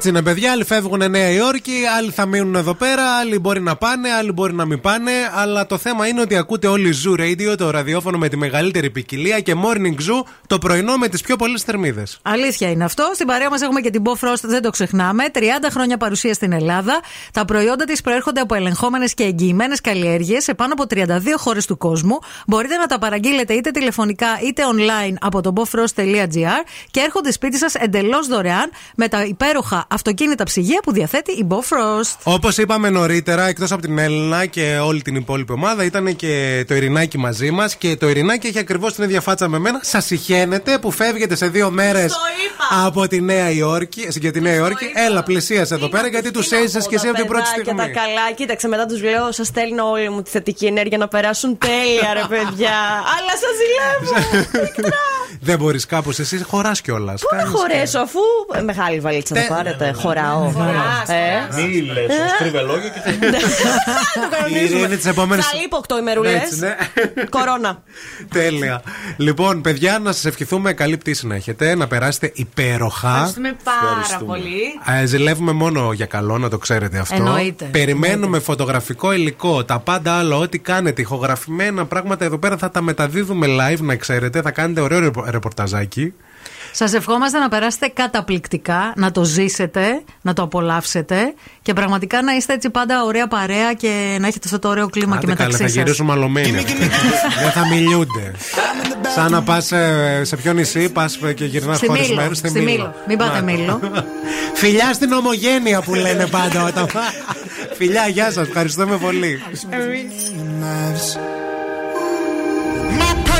Έτσι είναι, παιδιά. Άλλοι φεύγουν Νέα Υόρκη, άλλοι θα μείνουν εδώ πέρα, άλλοι μπορεί να πάνε, άλλοι μπορεί να μην πάνε. Αλλά το θέμα είναι ότι ακούτε όλοι Zoo Radio, το ραδιόφωνο με τη μεγαλύτερη ποικιλία και Morning Zoo, το πρωινό με τις πιο πολλές θερμίδες. Αλήθεια είναι αυτό. Στην παρέα μας έχουμε και την Bo Frost, δεν το ξεχνάμε. 30 χρόνια παρουσία στην Ελλάδα. Τα προϊόντα της προέρχονται από ελεγχόμενες και εγγυημένες καλλιέργειες σε πάνω από 32 χώρες του κόσμου. Μπορείτε να τα παραγγείλετε είτε τηλεφωνικά είτε online από το bofrost.gr και έρχονται σπίτι σας εντελώς δωρεάν με τα υπέροχα αυτοκίνητα ψυγεία που διαθέτει η Bo Frost. Όπως είπαμε νωρίτερα, εκτός από την Έλληνα και όλη την υπόλοιπη ομάδα, ήταν και το Ειρηνάκι μαζί μας. Και το Ειρηνάκι έχει ακριβώς την ίδια φάτσα με μένα. Σας συχαίνεται που φεύγετε σε δύο μέρες από τη Νέα Υόρκη. Για τη Νέα Υόρκη. Έλα, πλησίασε εδώ πέρα γιατί τους έζησες και εσύ από την πρώτη Και στιγμή. τα καλά, κοίταξε μετά τους λέω: Σας στέλνω όλη μου τη θετική ενέργεια να περάσουν τέλεια, ρε παιδιά. Αλλά σας ζηλεύω. Δεν μπορείς κάπως, εσύ χωράς κιόλας. Πού να χωρέσω, αφού. ε, Μεγάλη βαλίτσα θα πάρετε. Χωράω. Ε. Μη λες, στρίβε λόγια και θα Το κανονίζουμε. Ειρήνη, τις επόμενες- Θα λείπω 8 ημερούλες. Έτσι, ναι. Κορώνα. Τέλεια. Λοιπόν, παιδιά, να σας ευχηθούμε καλή πτήση να έχετε, να περάσετε υπέροχα. Ευχαριστούμε πάρα πολύ. Ε, ζηλεύουμε μόνο για καλό, να το ξέρετε αυτό. Εννοείται. Περιμένουμε φωτογραφικό υλικό, τα πάντα άλλο, ό,τι κάνετε, ηχογραφημένα πράγματα εδώ πέρα θα τα μεταδίδουμε live, να ξέρετε. Θα κάνετε ωραίο ρεπο- ρεπορταζάκι. Σας ευχόμαστε να περάσετε καταπληκτικά, να το ζήσετε, να το απολαύσετε και πραγματικά να είστε έτσι πάντα ωραία παρέα και να έχετε αυτό το ωραίο κλίμα και Άντε καλά, μεταξύ θα σας. γυρίσουμε αλωμένοι. Δεν θα μιλιούνται. Σαν να πας σε ποιο νησί, πας και γυρνάς Στη χωρίς Μήλο, μέρος. στη Μήλο. Μην πάτε Μήλο. Φιλιά στην ομογένεια που λένε πάντα όταν. Φιλιά, γεια σας, ευχαριστούμε πολύ.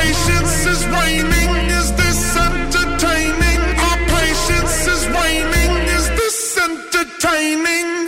Patience is waning. Is this entertaining? Patience is waning. Is this entertaining?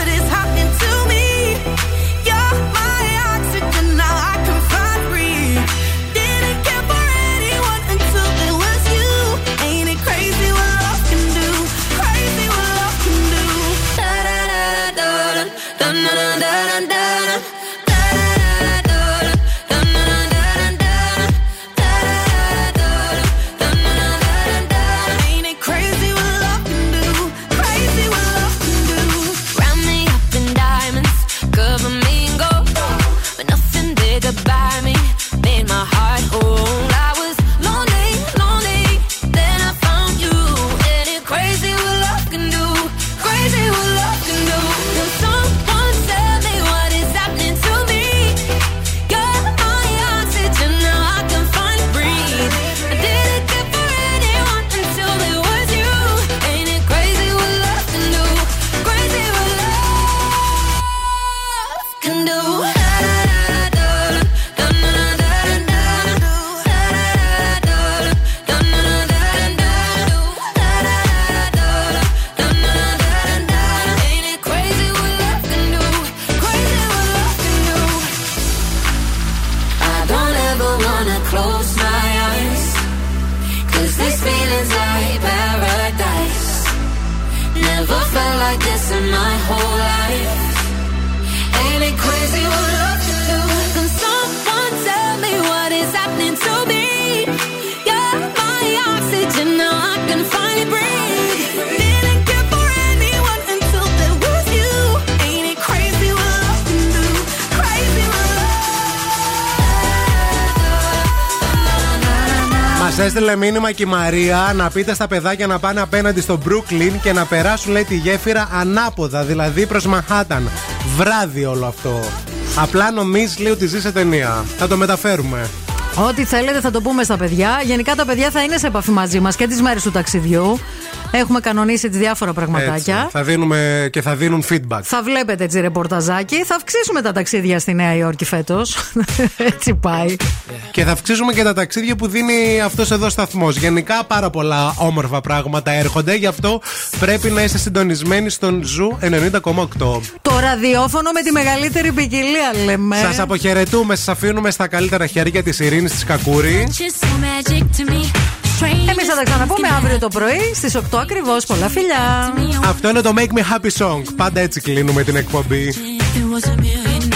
έστειλε μήνυμα και η Μαρία να πείτε στα παιδάκια να πάνε απέναντι στο Brooklyn και να περάσουν λέει τη γέφυρα ανάποδα, δηλαδή προς Μαχάταν. Βράδυ όλο αυτό. Απλά νομίζει λέει ότι ζει σε ταινία. Θα το μεταφέρουμε. Ό,τι θέλετε θα το πούμε στα παιδιά. Γενικά τα παιδιά θα είναι σε επαφή μαζί μας και τις μέρες του ταξιδιού. Έχουμε κανονίσει τις διάφορα πραγματάκια. Έτσι. Θα δίνουμε και θα δίνουν feedback. Θα βλέπετε έτσι ρεπορταζάκι. Θα αυξήσουμε τα ταξίδια στη Νέα Υόρκη φέτος. έτσι πάει. Και θα αυξήσουμε και τα ταξίδια που δίνει αυτός εδώ σταθμός. Γενικά πάρα πολλά όμορφα πράγματα έρχονται. Γι' αυτό πρέπει να είστε συντονισμένοι στον Zoo 90,8. Το ραδιόφωνο με τη μεγαλύτερη ποικιλία λέμε. Σας αποχαιρετούμε, σας αφήνουμε στα καλύτερα χέρια της Ειρήνης της Κακούρη. Εμείς θα τα ξαναπούμε αύριο το πρωί στις 8 ακριβώς. Πολλά φιλιά. Αυτό είναι το Make Me Happy Song. Πάντα έτσι κλείνουμε την εκπομπή. There was a million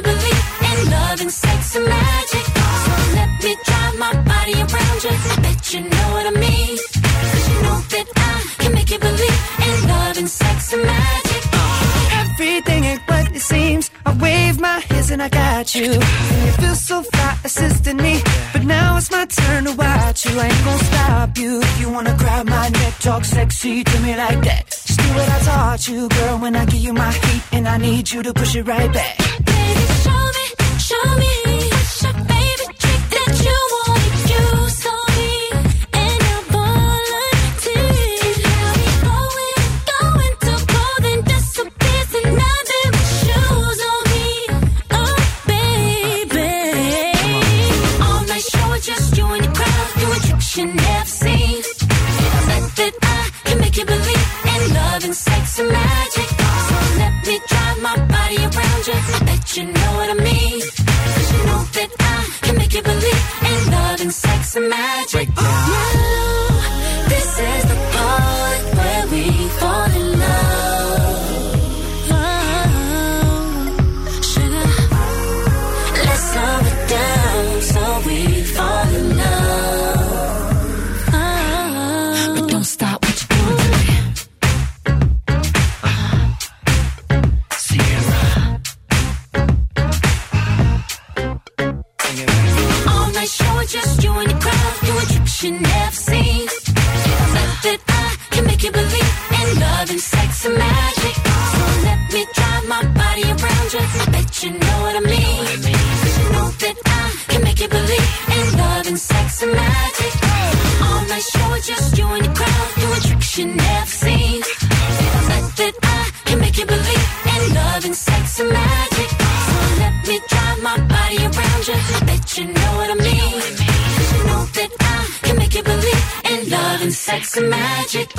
you believe in love and sex and magic. So let me drive my body around you. I bet you know what I mean. 'Cause you know that I can make you believe in love and sex and magic. Everything ain't what it seems. I wave my hands and I got you. And you feel so fly assisting me. But now it's my turn to watch you. I ain't gonna stop you. If you wanna grab my neck, talk sexy to me like that. What I taught you, girl. When I give you my heat, and I need you to push it right back. Baby, show me, show me. What's your and sex and magic. So let me drive my body around you. I bet you know what I mean. 'Cause you know that I can make you believe in love and sex and magic. Now, you believe in love and sex and magic. So let me drive my body around you. I bet you know what I mean. 'Cause you know that I can make you believe in love and sex and magic. All night show just you and the crowd doing tricks you never seen. Bet that I can make you believe in love and sex and magic. Sex and magic.